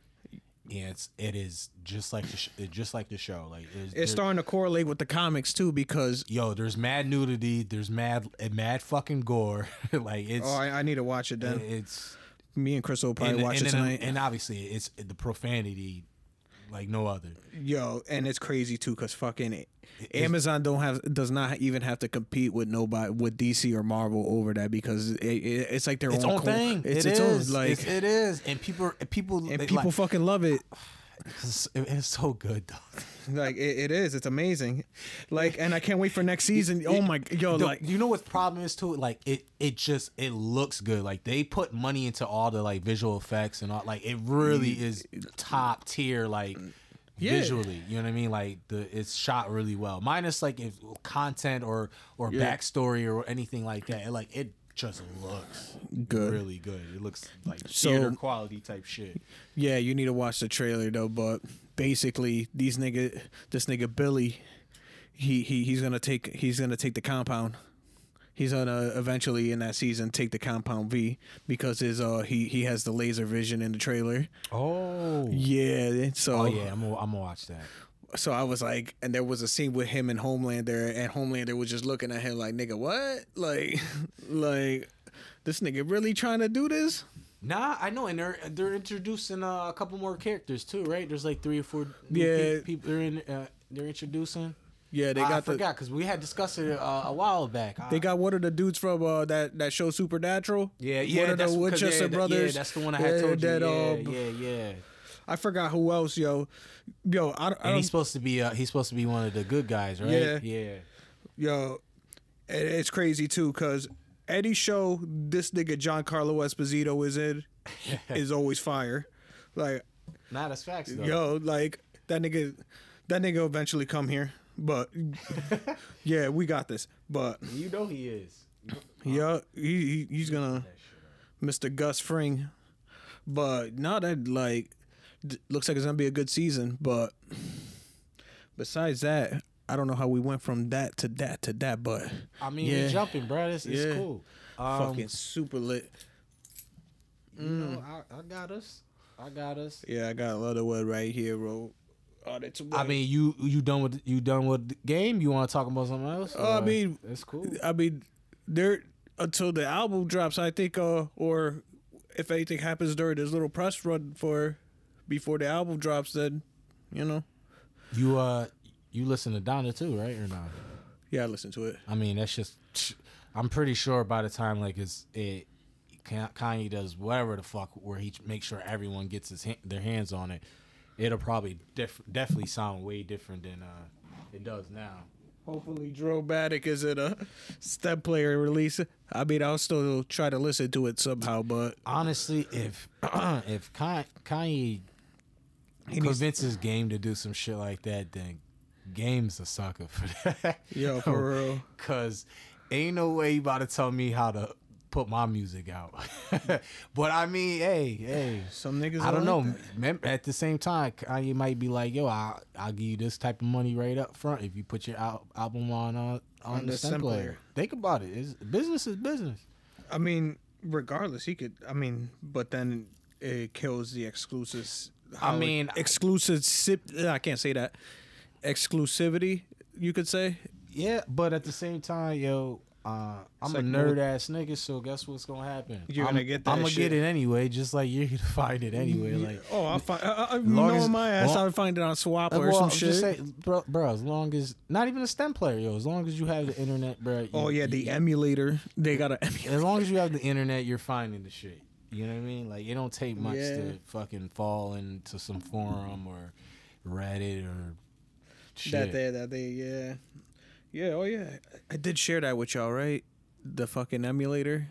[SPEAKER 1] Yeah, it's it is just like the sh- it- just like the show. Like it's,
[SPEAKER 2] It's starting to correlate with the comics too because
[SPEAKER 1] Yo, there's mad nudity. There's mad mad fucking gore. like it's
[SPEAKER 2] oh, I, I need to watch it then.
[SPEAKER 1] it's
[SPEAKER 2] Me and Chris will probably
[SPEAKER 1] and,
[SPEAKER 2] watch
[SPEAKER 1] and
[SPEAKER 2] it tonight.
[SPEAKER 1] and obviously it's the profanity like no other.
[SPEAKER 2] Yo, and it's crazy too, cause fucking Amazon don't have does not even have to compete with nobody with DC or Marvel over that because it, it, it's like their
[SPEAKER 1] Its
[SPEAKER 2] own,
[SPEAKER 1] own thing.
[SPEAKER 2] It's
[SPEAKER 1] It
[SPEAKER 2] its
[SPEAKER 1] is.
[SPEAKER 2] own like,
[SPEAKER 1] It's- it is, and people people
[SPEAKER 2] and people
[SPEAKER 1] like,
[SPEAKER 2] fucking love it.
[SPEAKER 1] It's, it's so good though.
[SPEAKER 2] Like it, it is. It's amazing. Like, and I can't wait for next season. Oh my, yo,
[SPEAKER 1] The-
[SPEAKER 2] like
[SPEAKER 1] you know what the problem is too? Like it, it just it looks good. Like they put money into all the like visual effects and all. Like it really mm. is top tier. Like
[SPEAKER 2] Yeah.
[SPEAKER 1] visually, you know what I mean? Like the it's shot really well. Minus like if content or or
[SPEAKER 2] Yeah.
[SPEAKER 1] backstory or anything like that. It, like it just looks
[SPEAKER 2] Good.
[SPEAKER 1] really good. It looks like
[SPEAKER 2] So-
[SPEAKER 1] theater quality type shit.
[SPEAKER 2] Yeah, you need to watch the trailer though. But basically, these nigga, this nigga Billy, he he he's gonna take he's gonna take the compound. He's gonna eventually in that season take the compound V because his uh he he has the laser vision in the trailer.
[SPEAKER 1] Oh.
[SPEAKER 2] Yeah, so
[SPEAKER 1] Oh yeah, I'm gonna, I'm gonna watch that.
[SPEAKER 2] So I was like, and there was a scene with him and Homelander, and Homelander was just looking at him like, nigga, what? Like, like this nigga really trying to do this?
[SPEAKER 1] Nah, I know, and they're they're introducing uh, a couple more characters too, right? There's like three or four new
[SPEAKER 2] Yeah.
[SPEAKER 1] pe- people they're in. Uh, they're introducing.
[SPEAKER 2] Yeah, they
[SPEAKER 1] I- I
[SPEAKER 2] got the
[SPEAKER 1] forgot because we had discussed it uh, a while back.
[SPEAKER 2] They got one of the dudes from uh, that that show Supernatural.
[SPEAKER 1] yeah, yeah,
[SPEAKER 2] one of the Winchester
[SPEAKER 1] yeah,
[SPEAKER 2] brothers.
[SPEAKER 1] Yeah, that's the one I had
[SPEAKER 2] Yeah,
[SPEAKER 1] told you.
[SPEAKER 2] that,
[SPEAKER 1] yeah,
[SPEAKER 2] uh,
[SPEAKER 1] yeah, yeah.
[SPEAKER 2] I forgot who else, yo, yo, I, don't- I
[SPEAKER 1] And he's supposed to be uh, he's supposed to be one of the good guys, right?
[SPEAKER 2] Yeah.
[SPEAKER 1] yeah.
[SPEAKER 2] yo, it, it's crazy too, cause any show this nigga Giancarlo Esposito is in is always fire. Like,
[SPEAKER 1] not as facts though.
[SPEAKER 2] yo, like that nigga, that nigga eventually come here, but yeah, we got this. But
[SPEAKER 1] you know he is.
[SPEAKER 2] yeah, he, he he's gonna. Mr. Gus Fring. But now that like d- looks like it's gonna be a good season. But besides that, I don't know how we went from that to that to that. But
[SPEAKER 1] I mean,
[SPEAKER 2] Yeah.
[SPEAKER 1] we're jumping, bro. It's, it's
[SPEAKER 2] Yeah.
[SPEAKER 1] cool. Um,
[SPEAKER 2] fucking super lit.
[SPEAKER 1] you know, I, I got us. I got us.
[SPEAKER 2] Yeah, I got Leatherwood right here, bro. Oh,
[SPEAKER 1] I mean, you you done with you done with the game? You want to talk about something else?
[SPEAKER 2] Oh, I mean,
[SPEAKER 1] it's cool.
[SPEAKER 2] I mean, there until the album drops, I think, uh, or if anything happens during this little press run for before the album drops, then you know,
[SPEAKER 1] You uh, you listen to Donda too, right or not?
[SPEAKER 2] yeah, I listen to it.
[SPEAKER 1] I mean, that's just. I'm pretty sure by the time like it's it, Kanye does whatever the fuck where he makes sure everyone gets his hand, their hands on it, it'll probably def- definitely sound way different than uh it does now.
[SPEAKER 2] Hopefully, Dramatic isn't a stem player release. I mean, I'll still try to listen to it somehow, but
[SPEAKER 1] Honestly, if if Kanye convinces Game to do some shit like that, then Game's a sucker for that.
[SPEAKER 2] Yo, for real.
[SPEAKER 1] Cause ain't no way you about to tell me how to put my music out. but I mean, hey, hey.
[SPEAKER 2] some niggas.
[SPEAKER 1] I don't know.
[SPEAKER 2] that.
[SPEAKER 1] At the same time, Kanye might be like, "Yo, I, I'll give you this type of money right up front if you put your al- album on uh, on,
[SPEAKER 2] On
[SPEAKER 1] the
[SPEAKER 2] the
[SPEAKER 1] stem
[SPEAKER 2] stem
[SPEAKER 1] player."
[SPEAKER 2] player.
[SPEAKER 1] Think about it. It's, business is business.
[SPEAKER 2] I mean, regardless, he could. I mean, but then it kills the exclusives.
[SPEAKER 1] I mean-
[SPEAKER 2] exclusive. I can't say that. Exclusivity, you could say.
[SPEAKER 1] Yeah, but at the same time, yo, uh, I'm
[SPEAKER 2] like
[SPEAKER 1] a nerd ass nigga, so guess what's gonna happen?
[SPEAKER 2] You're
[SPEAKER 1] I'm,
[SPEAKER 2] gonna get that
[SPEAKER 1] I'm gonna
[SPEAKER 2] shit.
[SPEAKER 1] get it anyway, just like you're gonna find it anyway. Like,
[SPEAKER 2] oh, I'll find. I, I,
[SPEAKER 1] long
[SPEAKER 2] know
[SPEAKER 1] as-
[SPEAKER 2] my ass.
[SPEAKER 1] well-
[SPEAKER 2] I'll find it on Swap
[SPEAKER 1] Uh,
[SPEAKER 2] or
[SPEAKER 1] well,
[SPEAKER 2] some shit.
[SPEAKER 1] just saying, bro, bro, as long as not even a stem player, yo, as long as you have the internet, bro. you-
[SPEAKER 2] oh yeah,
[SPEAKER 1] you-
[SPEAKER 2] the emulator. They got an emulator.
[SPEAKER 1] as long as you have the internet, you're finding the shit. You know what I mean? Like it don't take much
[SPEAKER 2] Yeah.
[SPEAKER 1] to fucking fall into some forum or Reddit or shit.
[SPEAKER 2] That day, that day, yeah, yeah. Oh yeah, I did share that with y'all, right? The fucking emulator.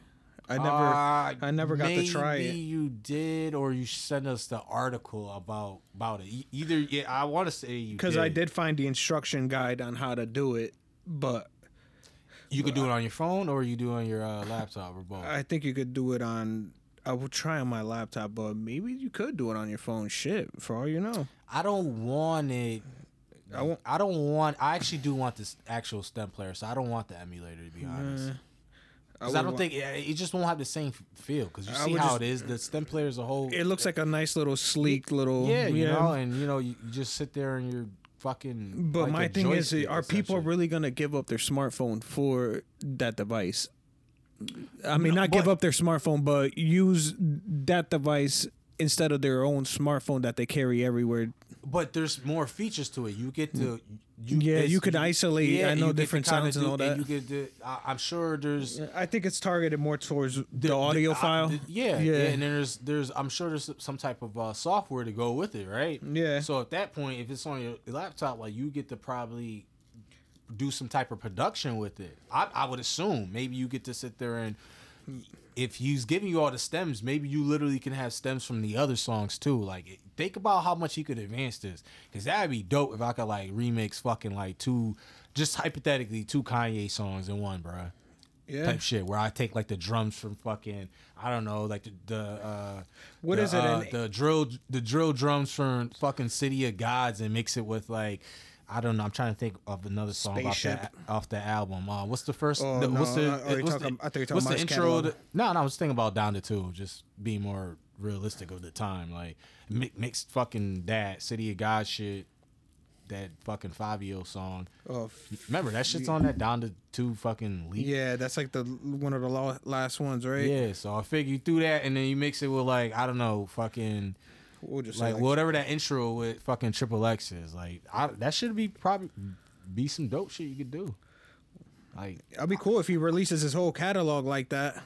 [SPEAKER 2] I never,
[SPEAKER 1] Uh,
[SPEAKER 2] I never got to try
[SPEAKER 1] maybe
[SPEAKER 2] it.
[SPEAKER 1] you did, or you sent us the article about about it. Either, yeah, I want to say you
[SPEAKER 2] because. I did find the instruction guide on how to do it. but
[SPEAKER 1] You could do it on your phone or you do it on your uh, laptop or both.
[SPEAKER 2] I think you could do it on. I will try on my laptop, but maybe you could do it on your phone. Shit, for all you know.
[SPEAKER 1] I don't want it.
[SPEAKER 2] I won't.
[SPEAKER 1] I don't want. I actually do want this actual stem player, so I don't want the emulator to be honest. Because I,
[SPEAKER 2] would
[SPEAKER 1] don't think it, it just won't have the same feel. Because you see how
[SPEAKER 2] just-
[SPEAKER 1] it is. The stem player as a whole.
[SPEAKER 2] it looks like a nice little sleek little.
[SPEAKER 1] yeah, you know, and you know, you, you just sit there and you're fucking.
[SPEAKER 2] But
[SPEAKER 1] like
[SPEAKER 2] my thing is, are people really gonna give up their smartphone for that device? I mean,
[SPEAKER 1] No,
[SPEAKER 2] not give up their smartphone, but use that device instead of their own smartphone that they carry everywhere.
[SPEAKER 1] But there's more features to it. You get to. You,
[SPEAKER 2] Yeah, you could isolate. I know
[SPEAKER 1] you get to
[SPEAKER 2] different
[SPEAKER 1] kinda
[SPEAKER 2] sounds and all that.
[SPEAKER 1] And you get to, I, I'm sure there's.
[SPEAKER 2] I think it's targeted more towards the, audio
[SPEAKER 1] uh,
[SPEAKER 2] file.
[SPEAKER 1] the- yeah,
[SPEAKER 2] Yeah.
[SPEAKER 1] yeah, and then there's there's I'm sure there's some type of uh, software to go with it, right?
[SPEAKER 2] Yeah.
[SPEAKER 1] So at that point, if it's on your laptop, like you get to probably do some type of production with it. I, I would assume maybe you get to sit there and if he's giving you all the stems, maybe you literally can have stems from the other songs too. Like think about how much he could advance this, because that'd be dope if I could like remix fucking like two, just hypothetically two Kanye songs in one, bro.
[SPEAKER 2] yeah.
[SPEAKER 1] type shit where I take like the drums from fucking I don't know like the the uh
[SPEAKER 2] What
[SPEAKER 1] the,
[SPEAKER 2] is it,
[SPEAKER 1] uh, the drill the drill drums from fucking City of Gods and mix it with like I don't know. I'm trying to think of another song off that off the album. Uh, what's the first
[SPEAKER 2] Oh,
[SPEAKER 1] the, what's the,
[SPEAKER 2] uh,
[SPEAKER 1] what's
[SPEAKER 2] talking-
[SPEAKER 1] the,
[SPEAKER 2] I thought you were talking
[SPEAKER 1] what's the intro to- no no I was thinking about Donda two just being more realistic of the time like mi- mixed fucking that City of God shit that fucking five year old song.
[SPEAKER 2] Oh,
[SPEAKER 1] remember that shit's on that Donda two fucking leak?
[SPEAKER 2] Yeah, that's like the one of the last ones, right?
[SPEAKER 1] yeah, so I figure you do that and then you mix it with like I don't know, fucking
[SPEAKER 2] We'll just
[SPEAKER 1] like, whatever that intro with fucking Triple X is. Like I, that should be probably be some dope shit you could do. Like
[SPEAKER 2] It'd be cool if he releases his whole catalog like that.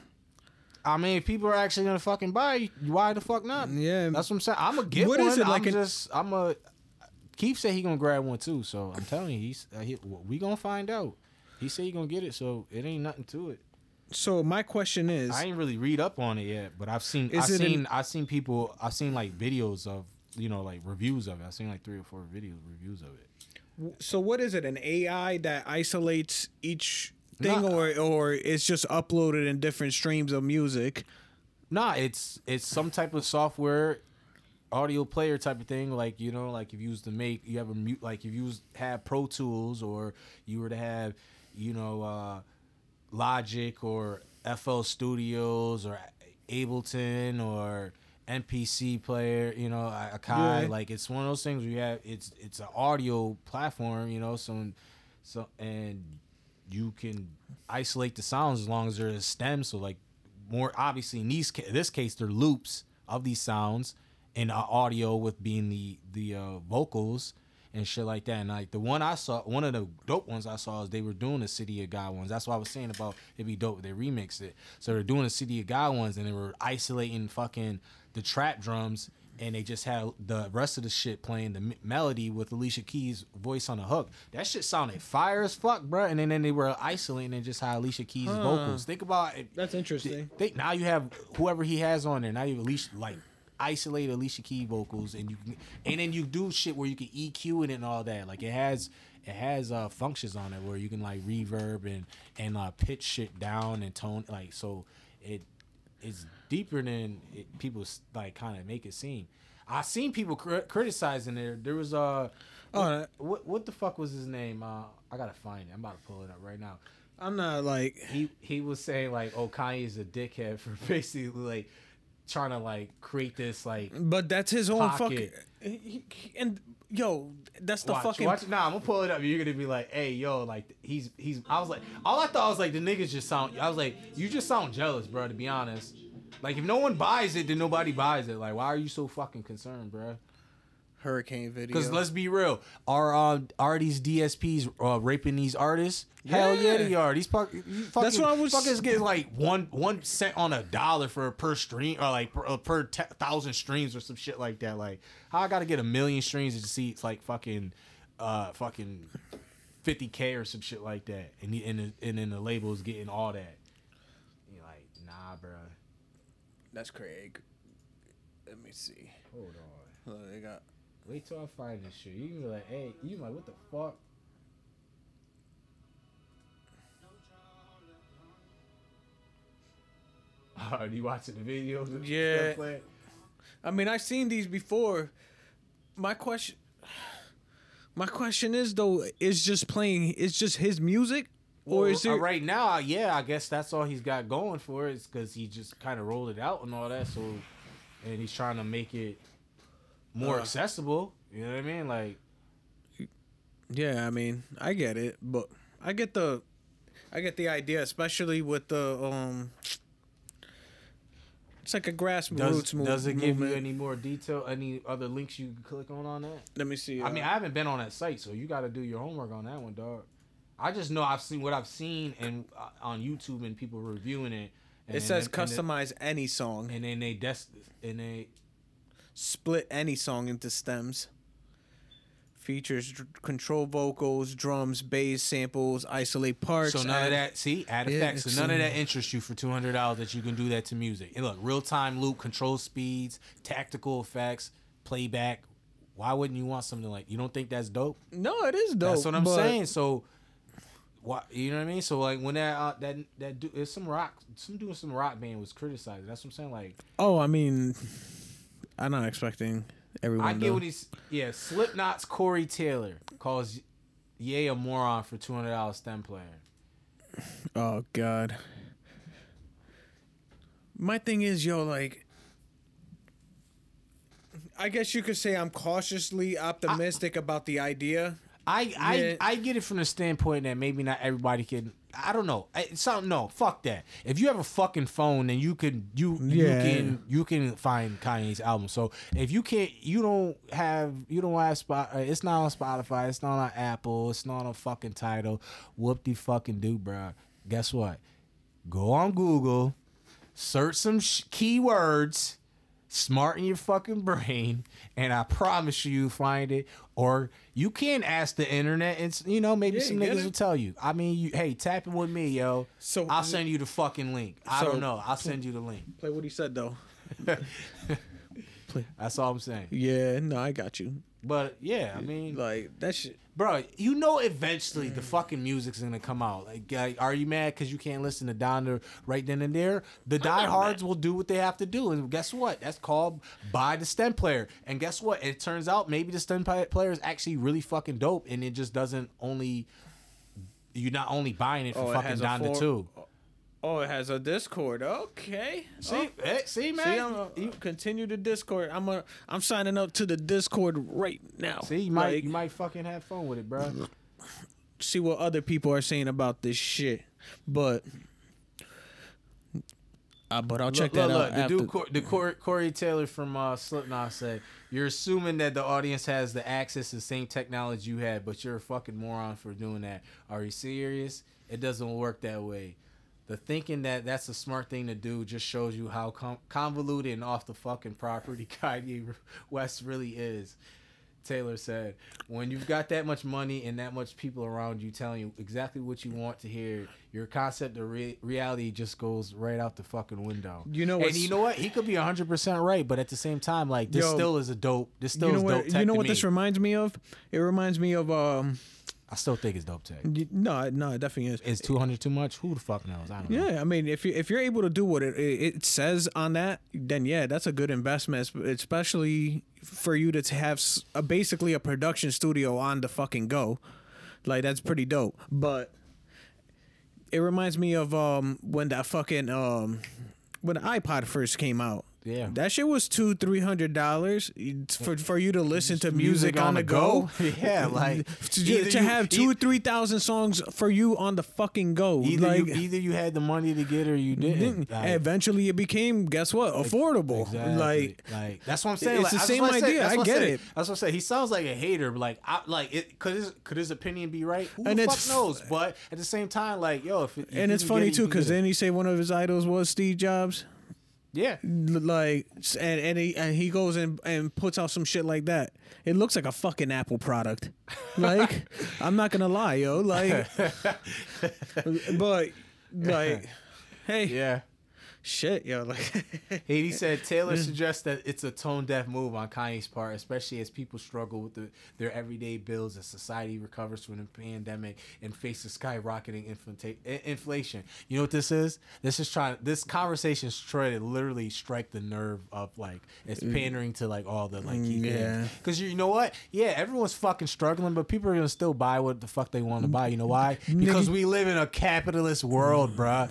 [SPEAKER 1] I mean, if people are actually gonna fucking buy, why the fuck not?
[SPEAKER 2] Yeah.
[SPEAKER 1] that's what I'm saying. I'm gonna get
[SPEAKER 2] What
[SPEAKER 1] one.
[SPEAKER 2] is it, like
[SPEAKER 1] I'm
[SPEAKER 2] an-
[SPEAKER 1] just I'm a. Keith said he gonna grab one too, so I'm telling you, he's uh, he, we gonna find out. He said he gonna get it, so it ain't nothing to it.
[SPEAKER 2] So my question is,
[SPEAKER 1] I ain't really read up on it yet, but I've seen I've
[SPEAKER 2] it an-
[SPEAKER 1] seen I've seen people I've seen like videos of you know like reviews of it. I've seen like three or four videos reviews of it.
[SPEAKER 2] so what is it? An AI that isolates each thing,
[SPEAKER 1] Nah.
[SPEAKER 2] or or it's just uploaded in different streams of music?
[SPEAKER 1] Nah, it's it's some type of software, audio player type of thing. Like you know, like if you use to make you have a mute, like if you have Pro Tools or you were to have, you know, uh, Logic or FL Studios or Ableton or MPC player, you know, Akai.
[SPEAKER 2] Yeah.
[SPEAKER 1] Like it's one of those things where you have it's it's an audio platform, you know, so so and you can isolate the sounds as long as there's stems. So like more obviously in these ca- this case they're loops of these sounds and audio with being the the uh, vocals and shit like that. And like the one I saw, one of the dope ones I saw is they were doing the City of God ones. That's what I was saying about it'd be dope if they remixed it. So they're doing the City of God ones and they were isolating fucking the trap drums and they just had the rest of the shit playing the melody with Alicia Keys' voice on the hook. That shit sounded fire as fuck, bro. And then, then they were isolating and just had Alicia Keys' vocals. Think about it.
[SPEAKER 2] That's interesting.
[SPEAKER 1] Think now you have whoever he has on there. Now you at least like isolate Alicia Key vocals, and you can, and then you do shit where you can EQ it and all that. Like it has it has uh functions on it where you can like reverb and and uh, pitch shit down and tone like so it it's deeper than it, people like kind of make it seem. I seen people cri- criticizing there. There was uh,
[SPEAKER 2] Oh, uh,
[SPEAKER 1] what what the fuck was his name? Uh, I gotta find it. I'm about to pull it up right now
[SPEAKER 2] I'm not like
[SPEAKER 1] he he was saying like, "Oh, Kanye's a dickhead for basically like trying to like create this like."
[SPEAKER 2] But that's his own
[SPEAKER 1] Pocket.
[SPEAKER 2] fucking. he- he- And yo, that's the
[SPEAKER 1] watch,
[SPEAKER 2] fucking.
[SPEAKER 1] watch, nah, I'm gonna pull it up. You're gonna be like, "Hey, yo, like he's he's." I was like, all I thought was like the niggas just sound. I was like, you just sound jealous, bro. To be honest, like if no one buys it, then nobody buys it. Like, why are you so fucking concerned, bro?
[SPEAKER 2] Hurricane video.
[SPEAKER 1] Because let's be real, are uh, are these DSPs uh, raping these artists? Hell yeah,
[SPEAKER 2] Yeah.
[SPEAKER 1] they are. These fuck, fucking,
[SPEAKER 2] That's what I was-
[SPEAKER 1] fuckers get like one one cent on a dollar for a per stream or like per, uh, per thousand streams or some shit like that. Like how I got to get a million streams to see it's like fucking uh fucking fifty k or some shit like that, and the, and the, and then the label's getting all that. You're like, nah, bro.
[SPEAKER 2] That's Craig. Let me see.
[SPEAKER 1] Hold on.
[SPEAKER 2] Look, they got.
[SPEAKER 1] Wait till I find this shit. You can be like, hey, you like, what the fuck? Are you watching the videos?
[SPEAKER 2] Yeah. I mean, I've seen these before. My question, my question is though, is just playing? Is just his music, or is
[SPEAKER 1] uh, there... right now? Yeah, I guess that's all he's got going for it. Is because he just kind of rolled it out and all that. So, and he's trying to make it more
[SPEAKER 2] Uh.
[SPEAKER 1] accessible. You know what I mean? Like,
[SPEAKER 2] Yeah, I mean, I get it, but I get the, I get the idea, especially with the um. It's like a grassroots
[SPEAKER 1] does
[SPEAKER 2] move,
[SPEAKER 1] does it give
[SPEAKER 2] movement.
[SPEAKER 1] you any more detail? Any other links you can click on on that?
[SPEAKER 2] Let me see.
[SPEAKER 1] I mean,
[SPEAKER 2] uh,
[SPEAKER 1] I haven't been on that site, so you got to do your homework on that one, dog. I just know I've seen what I've seen and uh, on YouTube and people reviewing it. And
[SPEAKER 2] it says
[SPEAKER 1] and
[SPEAKER 2] customize any song,
[SPEAKER 1] and then they des- and they
[SPEAKER 2] split any song into stems. Features dr- control vocals, drums, bass, samples, isolate parts.
[SPEAKER 1] So none
[SPEAKER 2] add-
[SPEAKER 1] of that. See, add
[SPEAKER 2] Yeah,
[SPEAKER 1] effects. So none of that interests you for two hundred dollars that you can do that to music. And look, real time loop, control speeds, tactical effects, playback. Why wouldn't you want something like? You don't think that's dope?
[SPEAKER 2] No, it is dope.
[SPEAKER 1] that's what I'm saying. So, what you know what I mean? So like when that uh, that that do, it's some rock, some doing some rock band was criticized. That's what I'm saying. Like
[SPEAKER 2] Oh, I mean, I'm not expecting everyone.
[SPEAKER 1] I
[SPEAKER 2] to,
[SPEAKER 1] get what he's yeah. Slipknot's Corey Taylor calls Ye a moron for two hundred dollars stem player.
[SPEAKER 2] Oh God. My thing is, yo, like, I guess you could say I'm cautiously optimistic about the idea.
[SPEAKER 1] I I,
[SPEAKER 2] Yeah.
[SPEAKER 1] I get it from the standpoint that maybe not everybody can. I don't know. I- Something no, fuck that. If you have a fucking phone, then you can you
[SPEAKER 2] Yeah.
[SPEAKER 1] you can you can find Kanye's album. So if you can't, you don't have you don't have spot. uh, It's not on Spotify. It's not on Apple. It's not on fucking Tidal. Whoop de fucking do, bro. Guess what? Go on Google, search some sh- keywords smarten your fucking brain, and I promise you, you'll find it. Or you can ask the internet, and you know maybe
[SPEAKER 2] Yeah,
[SPEAKER 1] some niggas
[SPEAKER 2] it.
[SPEAKER 1] will tell you. I mean, you, hey, tap in with me, yo.
[SPEAKER 2] So-
[SPEAKER 1] I'll uh, send you the fucking link. I
[SPEAKER 2] So-
[SPEAKER 1] don't know. I'll send you the link.
[SPEAKER 2] Play what he said though.
[SPEAKER 1] That's all I'm saying.
[SPEAKER 2] Yeah, no, I got you.
[SPEAKER 1] But yeah, I mean,
[SPEAKER 2] Like that shit.
[SPEAKER 1] bro, you know, eventually the fucking music's gonna come out. Like, like, are you mad because you can't listen to Donda right then and there? The diehards will do what they have to do, and guess what? That's called buy the stem player. And guess what? It turns out maybe the stem player is actually really fucking dope, and it just doesn't only. You're not only buying it for
[SPEAKER 2] Oh,
[SPEAKER 1] fucking Donda
[SPEAKER 2] four-
[SPEAKER 1] too.
[SPEAKER 2] Oh, it has a Discord. Okay.
[SPEAKER 1] See,
[SPEAKER 2] Oh.
[SPEAKER 1] eh, see, man.
[SPEAKER 2] See, I'm you continue the Discord. I'm a, I'm signing up to the Discord right now.
[SPEAKER 1] See, you might
[SPEAKER 2] Like,
[SPEAKER 1] you might fucking have fun with it, bro.
[SPEAKER 2] see what other people are saying about this shit. But, uh, but I'll check
[SPEAKER 1] look,
[SPEAKER 2] that
[SPEAKER 1] look,
[SPEAKER 2] out
[SPEAKER 1] look, the
[SPEAKER 2] after.
[SPEAKER 1] dude, Cor- the Corey, Corey Taylor from uh, Slipknot said, "You're assuming that the audience has the access to the same technology you had, but you're a fucking moron for doing that. Are you serious? It doesn't work that way. The thinking that that's a smart thing to do just shows you how com- convoluted and off the fucking property Kanye West really is." Taylor said, "When you've got that much money and that much people around you telling you exactly what you want to hear, your concept of re- reality just goes right out the fucking window."
[SPEAKER 2] You know
[SPEAKER 1] and you know what? He could be hundred percent right, but at the same time, like this
[SPEAKER 2] Yo,
[SPEAKER 1] still is a dope. This still
[SPEAKER 2] you know
[SPEAKER 1] is dope
[SPEAKER 2] what? You know what this reminds me of? It reminds me of um.
[SPEAKER 1] I still think it's dope tech.
[SPEAKER 2] No, no, it definitely is.
[SPEAKER 1] Is two hundred too much? Who the fuck knows? I don't know.
[SPEAKER 2] Yeah, I mean, if you if you're able to do what it it says on that, then yeah, that's a good investment, especially for you to have a, basically a production studio on the fucking go. Like that's pretty dope. But it reminds me of um when that fucking um when the iPod first came out.
[SPEAKER 1] Yeah.
[SPEAKER 2] that shit was two three hundred dollars for for you to listen to music, on, the go.
[SPEAKER 1] yeah, like
[SPEAKER 2] to, to
[SPEAKER 1] you-
[SPEAKER 2] have two
[SPEAKER 1] e-
[SPEAKER 2] or three thousand songs for you on the fucking go.
[SPEAKER 1] Either
[SPEAKER 2] like,
[SPEAKER 1] you, either you had the money to get it or you didn't.
[SPEAKER 2] didn't.
[SPEAKER 1] Like,
[SPEAKER 2] eventually, it became guess what? Affordable.
[SPEAKER 1] Exactly.
[SPEAKER 2] Like
[SPEAKER 1] like that's what I'm saying.
[SPEAKER 2] It's
[SPEAKER 1] like,
[SPEAKER 2] the same
[SPEAKER 1] what I
[SPEAKER 2] idea. I get it.
[SPEAKER 1] That's what I said. He sounds like a hater, but like, I, like it could his could his opinion be right? Who
[SPEAKER 2] And
[SPEAKER 1] the
[SPEAKER 2] it's
[SPEAKER 1] fuck knows? But at the same time, like, yo, if, if
[SPEAKER 2] and it's funny
[SPEAKER 1] it,
[SPEAKER 2] too because
[SPEAKER 1] it.
[SPEAKER 2] then he say one of his idols was Steve Jobs.
[SPEAKER 1] Yeah,
[SPEAKER 2] Like and and he and he goes and and puts out some shit like that. It looks like a fucking Apple product. Like I'm not gonna lie, yo. Like, but like, hey,
[SPEAKER 1] yeah.
[SPEAKER 2] Shit, yo, like
[SPEAKER 1] He said Taylor suggests that it's a tone deaf move on Kanye's part, especially as people struggle with the, their everyday bills as society recovers from the pandemic and faces skyrocketing inflata- inflation. You know what this is? This is trying. This conversation is trying to literally strike the nerve of like it's pandering to like all the like key
[SPEAKER 2] Mm. Yeah.
[SPEAKER 1] Because you know what? Yeah, everyone's fucking struggling, but people are gonna still buy what the fuck they want to buy. You know why? Because we live in a capitalist world, bruh.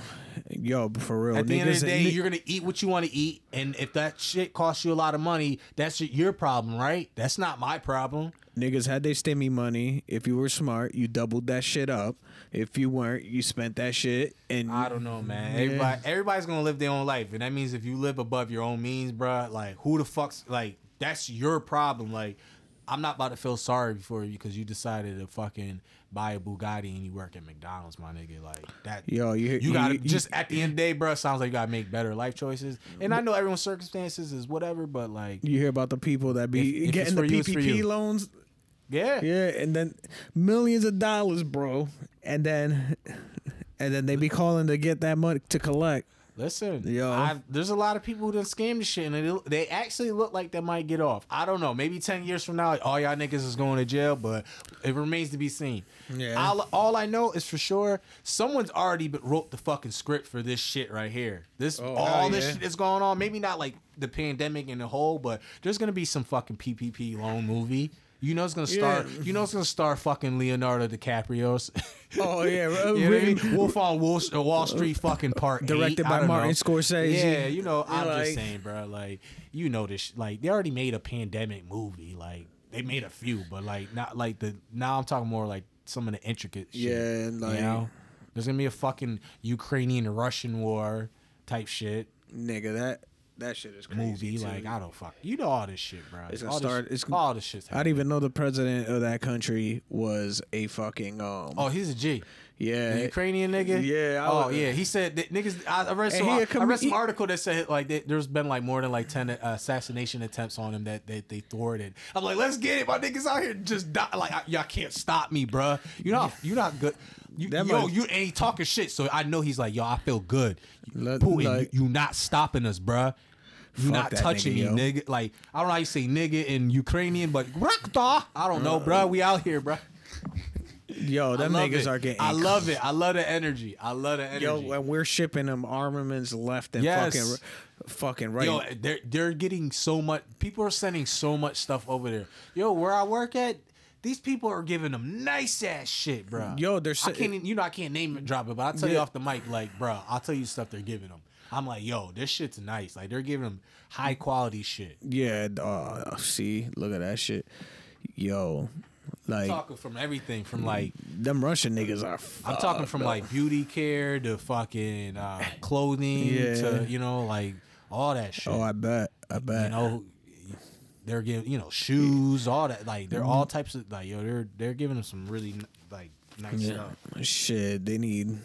[SPEAKER 2] Yo, for real.
[SPEAKER 1] At the end of the day,
[SPEAKER 2] ni-
[SPEAKER 1] you're gonna eat what you want to eat, and if that shit costs you a lot of money, that's your problem, right? That's not my problem.
[SPEAKER 2] Niggas had their stimmy money. If you were smart, you doubled that shit up. If you weren't, you spent that shit. And
[SPEAKER 1] I don't know, man.
[SPEAKER 2] Yeah.
[SPEAKER 1] Everybody, everybody's gonna live their own life, and that means if you live above your own means, bruh, like who the fuck's like that's your problem. Like I'm not about to feel sorry for you because you decided to fucking buy a Bugatti and you work at McDonald's, my nigga. Like that.
[SPEAKER 2] Yo, you-
[SPEAKER 1] you gotta
[SPEAKER 2] you-
[SPEAKER 1] just at the end of the day, bro. Sounds like you gotta make better life choices. And I know everyone's circumstances is whatever, but like,
[SPEAKER 2] You hear about the people that be
[SPEAKER 1] If- if
[SPEAKER 2] getting the
[SPEAKER 1] it's for
[SPEAKER 2] PPP loans,
[SPEAKER 1] yeah,
[SPEAKER 2] yeah, and then millions of dollars, bro, and then and then they be calling to get that money to collect.
[SPEAKER 1] Listen,
[SPEAKER 2] Yo.
[SPEAKER 1] I've, there's a lot of people who done scam the shit, and it, they actually look like they might get off. I don't know. Maybe ten years from now, all y'all niggas is going to jail, but it remains to be seen.
[SPEAKER 2] Yeah.
[SPEAKER 1] All, all I know is for sure, someone's already wrote the fucking script for this shit right here. This
[SPEAKER 2] Oh,
[SPEAKER 1] all this
[SPEAKER 2] yeah.
[SPEAKER 1] shit that's going on. Maybe not like the pandemic in the whole, but there's gonna be some fucking PPP loan movie. You know it's gonna start.
[SPEAKER 2] Yeah.
[SPEAKER 1] You know it's gonna star fucking Leonardo DiCaprio's.
[SPEAKER 2] Oh yeah.
[SPEAKER 1] You know I mean? Wolf on Wall, Wall Street, fucking part
[SPEAKER 2] Directed
[SPEAKER 1] eight.
[SPEAKER 2] By Martin
[SPEAKER 1] know.
[SPEAKER 2] Scorsese.
[SPEAKER 1] Yeah, you know, I'm
[SPEAKER 2] You're
[SPEAKER 1] just saying, bro. Like, you know this. sh- Like, they already made a pandemic movie. Like, they made a few, but like, not like the. Now I'm talking more like some of the intricate. Shit,
[SPEAKER 2] Yeah, like-
[SPEAKER 1] you know, there's gonna be a fucking Ukrainian Russian war type shit
[SPEAKER 2] nigga, that that shit is crazy.
[SPEAKER 1] movie.
[SPEAKER 2] too.
[SPEAKER 1] Like, I don't fuck. You know all this shit, bro.
[SPEAKER 2] It's gonna
[SPEAKER 1] all
[SPEAKER 2] start-
[SPEAKER 1] This,
[SPEAKER 2] it's-
[SPEAKER 1] all this shit's
[SPEAKER 2] I didn't even know the president of that country was a fucking um.
[SPEAKER 1] Oh, he's a G.
[SPEAKER 2] yeah,
[SPEAKER 1] The Ukrainian nigga.
[SPEAKER 2] Yeah, I
[SPEAKER 1] Oh
[SPEAKER 2] was-
[SPEAKER 1] yeah. He said that niggas. I, read some. I, read some article that said like that there's been like more than like ten uh, assassination attempts on him that, that they thwarted. I'm like, let's get it. My niggas out here just die. Like I, y'all can't stop me, bruh. You not you're not good. You,
[SPEAKER 2] That
[SPEAKER 1] yo,
[SPEAKER 2] might-
[SPEAKER 1] you he talking shit. So I know he's like, yo, I feel good.
[SPEAKER 2] Let-
[SPEAKER 1] Putin,
[SPEAKER 2] like-
[SPEAKER 1] you, you not stopping us, bruh. You not touching
[SPEAKER 2] nigga,
[SPEAKER 1] me,
[SPEAKER 2] yo.
[SPEAKER 1] nigga. Like I don't know how you say nigga in Ukrainian, but I don't know, uh, bruh. We out here, bruh.
[SPEAKER 2] yo, them niggas
[SPEAKER 1] it.
[SPEAKER 2] are getting.
[SPEAKER 1] I love it. I love the energy. I love the energy.
[SPEAKER 2] Yo, and we're shipping them armaments left and
[SPEAKER 1] Yes.
[SPEAKER 2] fucking, fucking right.
[SPEAKER 1] Yo, they're they're getting so much. People are sending so much stuff over there. Yo, where I work at, these people are giving them nice ass shit, bro.
[SPEAKER 2] Yo, they're
[SPEAKER 1] I can't. You know, I can't name it, drop it, but I'll tell you off the mic, like, bro, I'll tell you stuff they're giving them. I'm like, yo, this shit's nice. Like, they're giving them high quality shit.
[SPEAKER 2] yeah, uh, see, look at that shit. Yo, like I'm
[SPEAKER 1] talking from everything from like
[SPEAKER 2] them Russian niggas are.
[SPEAKER 1] I'm talking from like beauty care to fucking uh, clothing
[SPEAKER 2] Yeah.
[SPEAKER 1] to you know like all that shit.
[SPEAKER 2] Oh, I bet. I bet.
[SPEAKER 1] you know they're giving you know shoes all that like they're all types of like yo they're they're giving them some really like nice
[SPEAKER 2] Yeah.
[SPEAKER 1] stuff
[SPEAKER 2] Shit, they need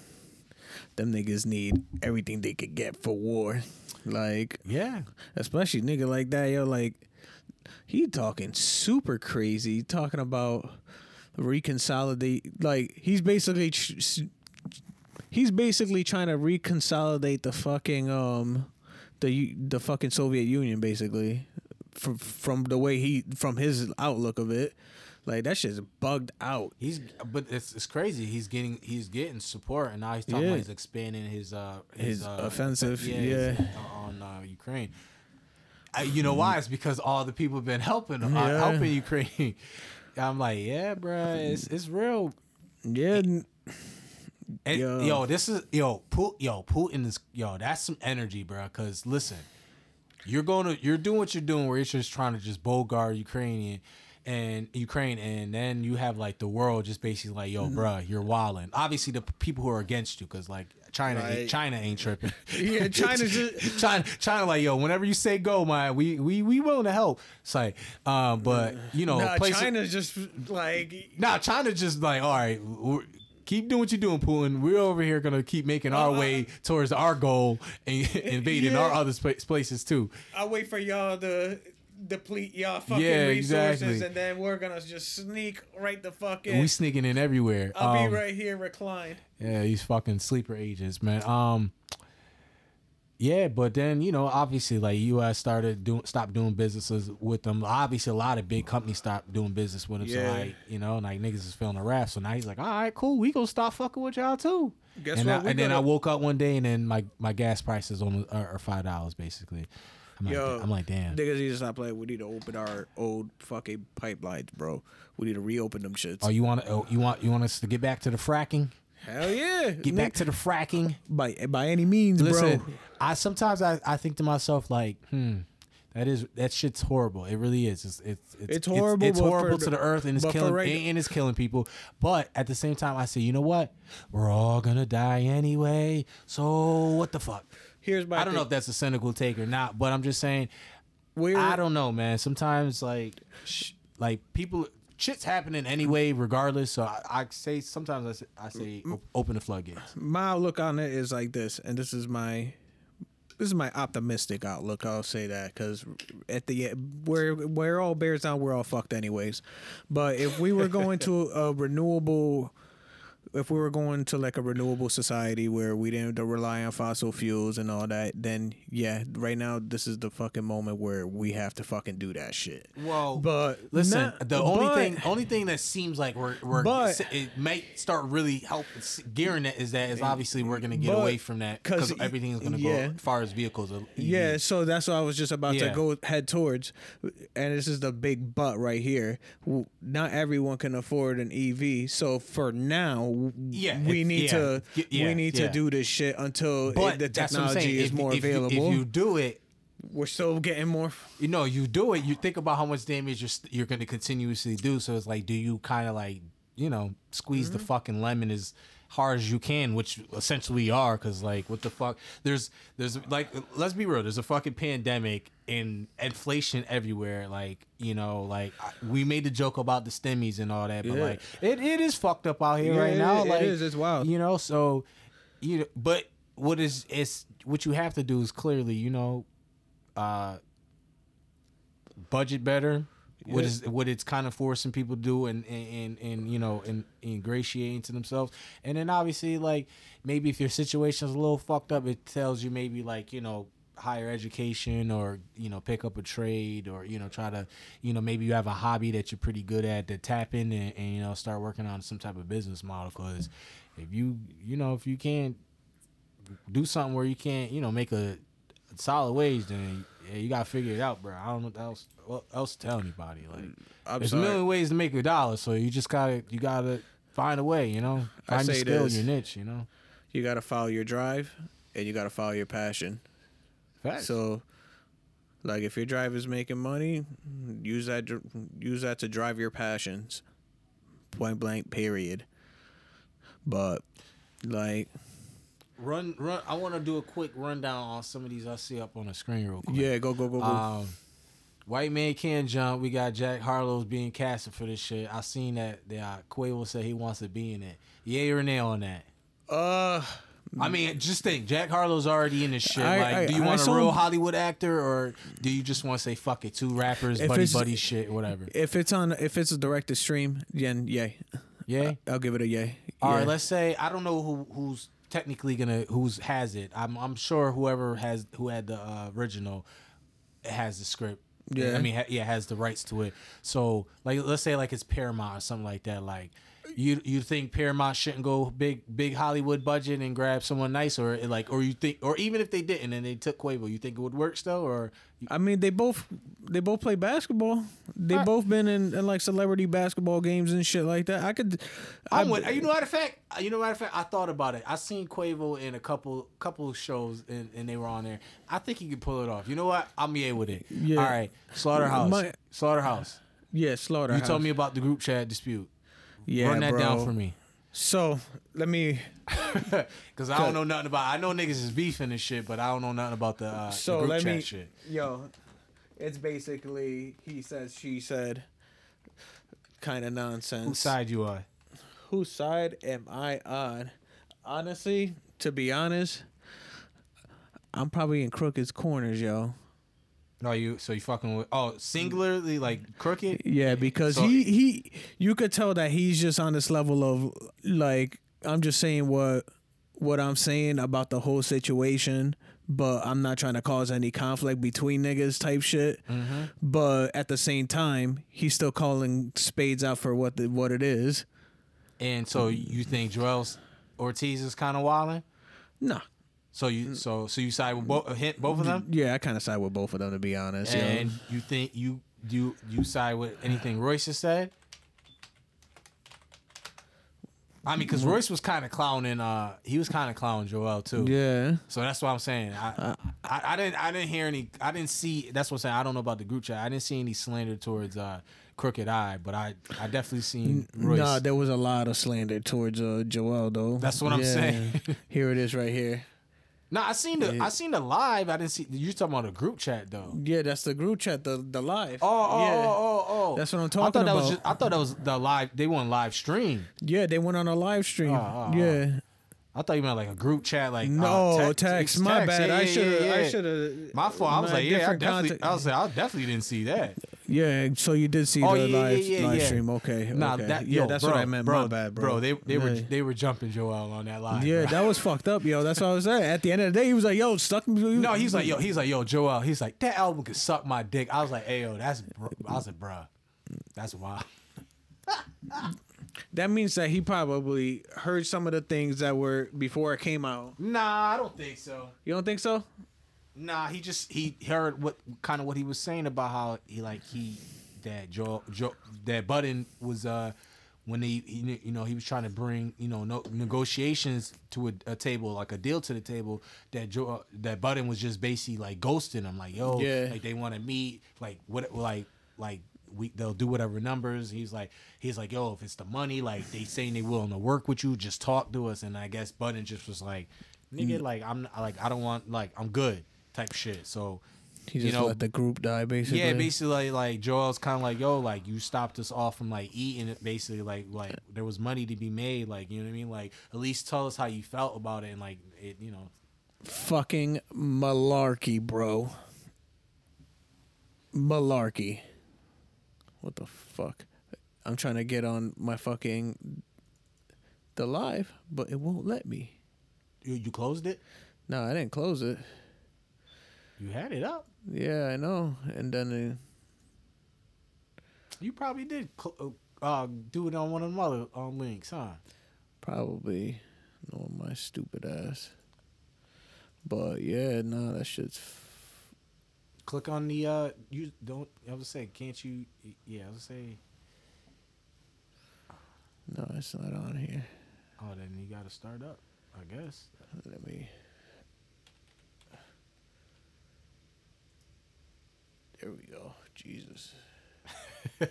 [SPEAKER 2] them niggas need everything they could get for war. Like
[SPEAKER 1] yeah
[SPEAKER 2] especially nigga like that, yo, like he talking super crazy, talking about reconsolidate like he's basically he's basically trying to reconsolidate the fucking um the the fucking Soviet Union basically from from the way he from his outlook of it. Like that shit's bugged out.
[SPEAKER 1] he's but it's it's crazy he's getting he's getting support and now he's talking
[SPEAKER 2] Yeah.
[SPEAKER 1] about he's expanding his uh his,
[SPEAKER 2] His
[SPEAKER 1] uh,
[SPEAKER 2] offensive,
[SPEAKER 1] his-
[SPEAKER 2] yeah.
[SPEAKER 1] on uh, Ukraine I, you know why it's because all the people have been helping uh,
[SPEAKER 2] Yeah.
[SPEAKER 1] helping Ukraine I'm like yeah bruh it's it's real
[SPEAKER 2] Yeah, n-
[SPEAKER 1] And,
[SPEAKER 2] Yo.
[SPEAKER 1] yo. this is yo, Pu- yo, Putin is yo. That's some energy, bro. Cause listen, you're going to you're doing what you're doing, where you're just trying to just bogart Ukrainian and Ukraine, and then you have like the world just basically like, yo, bruh, you're wilding. Obviously, the people who are against you, cause like China,
[SPEAKER 2] Right.
[SPEAKER 1] ain't, China ain't tripping.
[SPEAKER 2] Yeah, China's just-
[SPEAKER 1] China, China, like yo, whenever you say go, man, we we we willing to help. It's like, um, but you know,
[SPEAKER 2] nah, China's just like
[SPEAKER 1] Nah, China just like, all right, we're- keep doing what you're doing, Putin. We're over here gonna keep making our
[SPEAKER 2] Uh-uh.
[SPEAKER 1] way towards our goal and invading
[SPEAKER 2] Yeah.
[SPEAKER 1] our other places too.
[SPEAKER 2] I wait for y'all to deplete y'all fucking
[SPEAKER 1] Yeah,
[SPEAKER 2] resources,
[SPEAKER 1] exactly.
[SPEAKER 2] and then we're gonna just sneak right the fuck in.
[SPEAKER 1] And we sneaking in everywhere.
[SPEAKER 2] I'll
[SPEAKER 1] Um,
[SPEAKER 2] be right here reclined.
[SPEAKER 1] Yeah, these fucking sleeper agents, man. Um, Yeah, but then you know, obviously, like U.S. started doing, stopped doing businesses with them. Obviously, a lot of big companies stopped doing business with him.
[SPEAKER 2] Yeah.
[SPEAKER 1] So like, you know, like niggas is feeling the wrath. So now he's like, all right, cool, we gonna stop fucking with y'all too.
[SPEAKER 2] Guess
[SPEAKER 1] and
[SPEAKER 2] what?
[SPEAKER 1] I,
[SPEAKER 2] We
[SPEAKER 1] and then I woke up one day and then my my gas prices on are, are five dollars basically. I'm like,
[SPEAKER 2] Yo,
[SPEAKER 1] I'm like, damn.
[SPEAKER 2] Niggas need to stop playing. We need to open our old fucking pipelines, bro. We need to reopen them shits.
[SPEAKER 1] Oh, you want oh, you want you want us to get back to the fracking?
[SPEAKER 2] Hell yeah.
[SPEAKER 1] Get back to the fracking.
[SPEAKER 2] by by any means,
[SPEAKER 1] Listen,
[SPEAKER 2] bro.
[SPEAKER 1] I sometimes I, I think to myself like, hmm, that is that shit's horrible. It really is. It's it's it's,
[SPEAKER 2] It's horrible,
[SPEAKER 1] It's,
[SPEAKER 2] for
[SPEAKER 1] horrible to the earth and it's killing
[SPEAKER 2] reg-
[SPEAKER 1] and it's killing people. But at the same time, I say, you know what? We're all gonna die anyway. So what the fuck?
[SPEAKER 2] Here's my
[SPEAKER 1] I don't know if that's a cynical take or not, but I'm just saying.
[SPEAKER 2] We're,
[SPEAKER 1] I don't know, man. Sometimes like, sh- like people, shit's happening anyway, regardless. So I, I say sometimes I say, I say open the floodgates.
[SPEAKER 2] my outlook on it is like this, and this is my this is my optimistic outlook. I'll say that because at the end, where where all bears down, we're all fucked anyways. But if we were going to a renewable, if we were going to like a renewable society where we didn't rely on fossil fuels and all that, then yeah, right now this is the fucking moment where we have to fucking do that shit.
[SPEAKER 1] Well,
[SPEAKER 2] But
[SPEAKER 1] listen,
[SPEAKER 2] not-
[SPEAKER 1] the only
[SPEAKER 2] but-
[SPEAKER 1] thing, only thing that seems like we're, we're
[SPEAKER 2] But-
[SPEAKER 1] it might start really help gearing it is that is obviously we're gonna get
[SPEAKER 2] But-
[SPEAKER 1] away from that because everything is gonna
[SPEAKER 2] yeah.
[SPEAKER 1] go as far as vehicles. are
[SPEAKER 2] Yeah, so that's what I was just about
[SPEAKER 1] Yeah.
[SPEAKER 2] to go head towards, and this is the big but right here. Not everyone can afford an EV, so for now,
[SPEAKER 1] Yeah,
[SPEAKER 2] we need
[SPEAKER 1] yeah,
[SPEAKER 2] to
[SPEAKER 1] yeah,
[SPEAKER 2] we need to do this shit until it- the
[SPEAKER 1] that's what I'm
[SPEAKER 2] technology is
[SPEAKER 1] if,
[SPEAKER 2] more
[SPEAKER 1] if
[SPEAKER 2] available.
[SPEAKER 1] if you do it,
[SPEAKER 2] We're still getting more.
[SPEAKER 1] you know, you do it. You think about how much damage you're you're gonna continuously do. So it's like, do you kind of like, you know, squeeze
[SPEAKER 2] Mm-hmm.
[SPEAKER 1] the fucking lemon as hard as you can, which essentially are, because like, what the fuck? There's there's like, let's be real. There's a fucking pandemic and inflation everywhere. Like, you know, like we made the joke about the stimmies and all that, but
[SPEAKER 2] Yeah.
[SPEAKER 1] like, it, it is fucked up out here
[SPEAKER 2] Yeah,
[SPEAKER 1] right now.
[SPEAKER 2] it
[SPEAKER 1] like, it
[SPEAKER 2] is. It's wild.
[SPEAKER 1] You know, so you know, but what is it's what you have to do is clearly, you know, uh budget better. What is what it's kind of forcing people to do and and, and, and you know and ingratiating to themselves. And then obviously like maybe if your situation's a little fucked up, it tells you maybe like, you know, higher education or you know pick up a trade or you know try to you know maybe you have a hobby that you're pretty good at to tap in and, and you know start working on some type of business model because if you you know if you can't do something where you can't, you know, make a solid wage, then yeah, you gotta figure it out, bro. I don't know what else what else to tell anybody. Like,
[SPEAKER 2] I'm
[SPEAKER 1] there's
[SPEAKER 2] sorry.
[SPEAKER 1] a million ways to make a dollar, so you just gotta you gotta find a way, you know,
[SPEAKER 2] I
[SPEAKER 1] find your
[SPEAKER 2] say
[SPEAKER 1] skill,
[SPEAKER 2] this.
[SPEAKER 1] your niche, you know.
[SPEAKER 2] You got to follow your drive, and you got to follow your passion.
[SPEAKER 1] Facts.
[SPEAKER 2] So, like, if your drive is making money, use that use that to drive your passions. Point blank. Period. But, like,
[SPEAKER 1] run, run. I want to do a quick rundown on some of these I see up on the screen real quick.
[SPEAKER 2] yeah, go go go go.
[SPEAKER 1] Um, White man can jump. We got Jack Harlow's being casted for this shit. I seen that. That uh, Quavo said he wants to be in it. Yay or nay on that?
[SPEAKER 2] uh,
[SPEAKER 1] I mean, just think, Jack Harlow's already in this shit.
[SPEAKER 2] I-
[SPEAKER 1] like,
[SPEAKER 2] I-
[SPEAKER 1] do you
[SPEAKER 2] I
[SPEAKER 1] want a real Hollywood actor, or do you just want to say fuck it, two rappers, buddy buddy shit, whatever?
[SPEAKER 2] if it's on, if it's a directed stream, then yay.
[SPEAKER 1] yay,
[SPEAKER 2] I'll give it a yay.
[SPEAKER 1] All right.
[SPEAKER 2] Yeah.
[SPEAKER 1] Let's say I don't know who who's technically gonna who's has it. I'm I'm sure whoever has who had the uh, original has the script.
[SPEAKER 2] Yeah.
[SPEAKER 1] I mean, ha- yeah, has the rights to it. So, like, let's say like it's Paramount or something like that. Like, you you think Paramount shouldn't go big big Hollywood budget and grab someone nice, or like, or you think, or even if they didn't and they took Quavo, you think it would work still, or
[SPEAKER 2] I mean, they both they both play basketball. They
[SPEAKER 1] Alright.
[SPEAKER 2] both been in, in like celebrity basketball games and shit like that. I could.
[SPEAKER 1] I'm
[SPEAKER 2] I-
[SPEAKER 1] with. You know, matter of fact, you know, matter of fact, I thought about it. I seen Quavo in a couple couple shows, and, and they were on there. I think he could pull it off. You know what? I'm yeah with it.
[SPEAKER 2] Yeah.
[SPEAKER 1] All right, Slaughterhouse.
[SPEAKER 2] My-
[SPEAKER 1] Slaughterhouse.
[SPEAKER 2] Yeah, slaughterhouse.
[SPEAKER 1] You told me about the group chat dispute.
[SPEAKER 2] Yeah,
[SPEAKER 1] Run that
[SPEAKER 2] bro.
[SPEAKER 1] down for me,
[SPEAKER 2] So let me.
[SPEAKER 1] because I don't know nothing about. I know niggas is beefing and shit, but I don't know nothing about the, uh,
[SPEAKER 2] So
[SPEAKER 1] the group
[SPEAKER 2] let
[SPEAKER 1] chat
[SPEAKER 2] me.
[SPEAKER 1] shit.
[SPEAKER 2] Yo, it's basically he says she said. Kind of nonsense.
[SPEAKER 1] Whose side you on?
[SPEAKER 2] Whose side am I on? Honestly, to be honest, I'm probably in Crooked's corners, yo.
[SPEAKER 1] No, you. So you fucking with? Oh, singularly like crooked.
[SPEAKER 2] Yeah, because
[SPEAKER 1] So-
[SPEAKER 2] he he you could tell that he's just on this level of like I'm just saying what what I'm saying about the whole situation but I'm not trying to cause any conflict between niggas type shit.
[SPEAKER 1] Mm-hmm.
[SPEAKER 2] But at the same time, he's still calling spades out for what the, what it is.
[SPEAKER 1] And so you think Joel Ortiz is kind of wilding?
[SPEAKER 2] Nah.
[SPEAKER 1] So you so so you side with both hit both of them,
[SPEAKER 2] Yeah, I kind of side with both of them to be honest.
[SPEAKER 1] and you think you you you side with anything Royce has said? I mean, because Royce was kind of clowning. Uh, he was kind of clowning Joel too.
[SPEAKER 2] Yeah.
[SPEAKER 1] So that's what I'm saying. I, I I didn't I didn't hear any. I didn't see. That's what I'm saying. I don't know about the group chat. I didn't see any slander towards uh, Crooked I, but I I definitely seen Royce.
[SPEAKER 2] Nah, there was a lot of slander towards uh, Joel though.
[SPEAKER 1] That's what I'm
[SPEAKER 2] Yeah.
[SPEAKER 1] saying.
[SPEAKER 2] here it is right here.
[SPEAKER 1] No, I seen the I seen the live. I didn't see you talking about the group chat though.
[SPEAKER 2] Yeah, that's the group chat, the the live.
[SPEAKER 1] Oh, oh,
[SPEAKER 2] yeah.
[SPEAKER 1] oh, oh, oh.
[SPEAKER 2] That's what I'm talking I
[SPEAKER 1] thought that was
[SPEAKER 2] about.
[SPEAKER 1] just, I thought that was the live. They went live stream.
[SPEAKER 2] Yeah, they went on a live stream.
[SPEAKER 1] Oh, oh,
[SPEAKER 2] yeah.
[SPEAKER 1] I thought you meant like a group chat. Like
[SPEAKER 2] No,
[SPEAKER 1] uh,
[SPEAKER 2] text. My bad.
[SPEAKER 1] Yeah,
[SPEAKER 2] I should have.
[SPEAKER 1] yeah,
[SPEAKER 2] I should have.
[SPEAKER 1] My fault. I was like, yeah, I definitely.
[SPEAKER 2] contact-
[SPEAKER 1] I was like, I definitely didn't see that.
[SPEAKER 2] Yeah, so you did see
[SPEAKER 1] Oh
[SPEAKER 2] the
[SPEAKER 1] yeah,
[SPEAKER 2] live
[SPEAKER 1] yeah, yeah,
[SPEAKER 2] live stream. Okay.
[SPEAKER 1] Nah,
[SPEAKER 2] okay.
[SPEAKER 1] that
[SPEAKER 2] yeah, that's
[SPEAKER 1] bro,
[SPEAKER 2] what I meant.
[SPEAKER 1] Bro,
[SPEAKER 2] My bad, bro.
[SPEAKER 1] bro They they were they were jumping Joel on that live.
[SPEAKER 2] Yeah,
[SPEAKER 1] bro.
[SPEAKER 2] that was fucked up, yo. That's what I was saying. At the end of the day, he was like, "Yo, stuck me."
[SPEAKER 1] No, he's like, yo, he's like, yo, Joel. He's like, that album could suck my dick. I was like, hey, yo, that's. Bro. I was like, bruh, that's wild.
[SPEAKER 2] That means that he probably heard some of the things that were before it came out.
[SPEAKER 1] Nah, I don't think so.
[SPEAKER 2] You don't think so?
[SPEAKER 1] Nah, he just he heard what kind of what he was saying about how he like he that Joe Joe that Budden was uh when he, he you know he was trying to bring you know no, negotiations to a, a table like a deal to the table that Joe that Budden was just basically like ghosting him like yo
[SPEAKER 2] Yeah.
[SPEAKER 1] like they want to meet like what like like we they'll do whatever numbers. He's like he's like yo if it's the money like they saying they willing to work with you just talk to us. And I guess Budden just was like nigga like I'm like I don't want like I'm good type shit so
[SPEAKER 2] He
[SPEAKER 1] You know,
[SPEAKER 2] let the group die, basically.
[SPEAKER 1] yeah, basically like, like Joel's kind of like, yo, like you stopped us off from like eating it. Basically, like like there was money to be made. Like you know what I mean. Like at least tell us how you felt about it and like it. You know.
[SPEAKER 2] Fucking malarkey, bro. Malarkey. What the fuck? I'm trying to get on my fucking the live, but it won't let me.
[SPEAKER 1] You, you closed it.
[SPEAKER 2] No, I didn't close it.
[SPEAKER 1] You had it up.
[SPEAKER 2] Yeah, I know. And then
[SPEAKER 1] You probably did cl- uh, do it on one of them other um, links, huh?
[SPEAKER 2] uh, probably no my stupid ass. But yeah, no, that shit's
[SPEAKER 1] Click on the uh. You don't. I was say, can't you? Yeah, I was say.
[SPEAKER 2] no, it's not on here.
[SPEAKER 1] Oh, then you got to start up. I guess.
[SPEAKER 2] Let me. There we go. Jesus.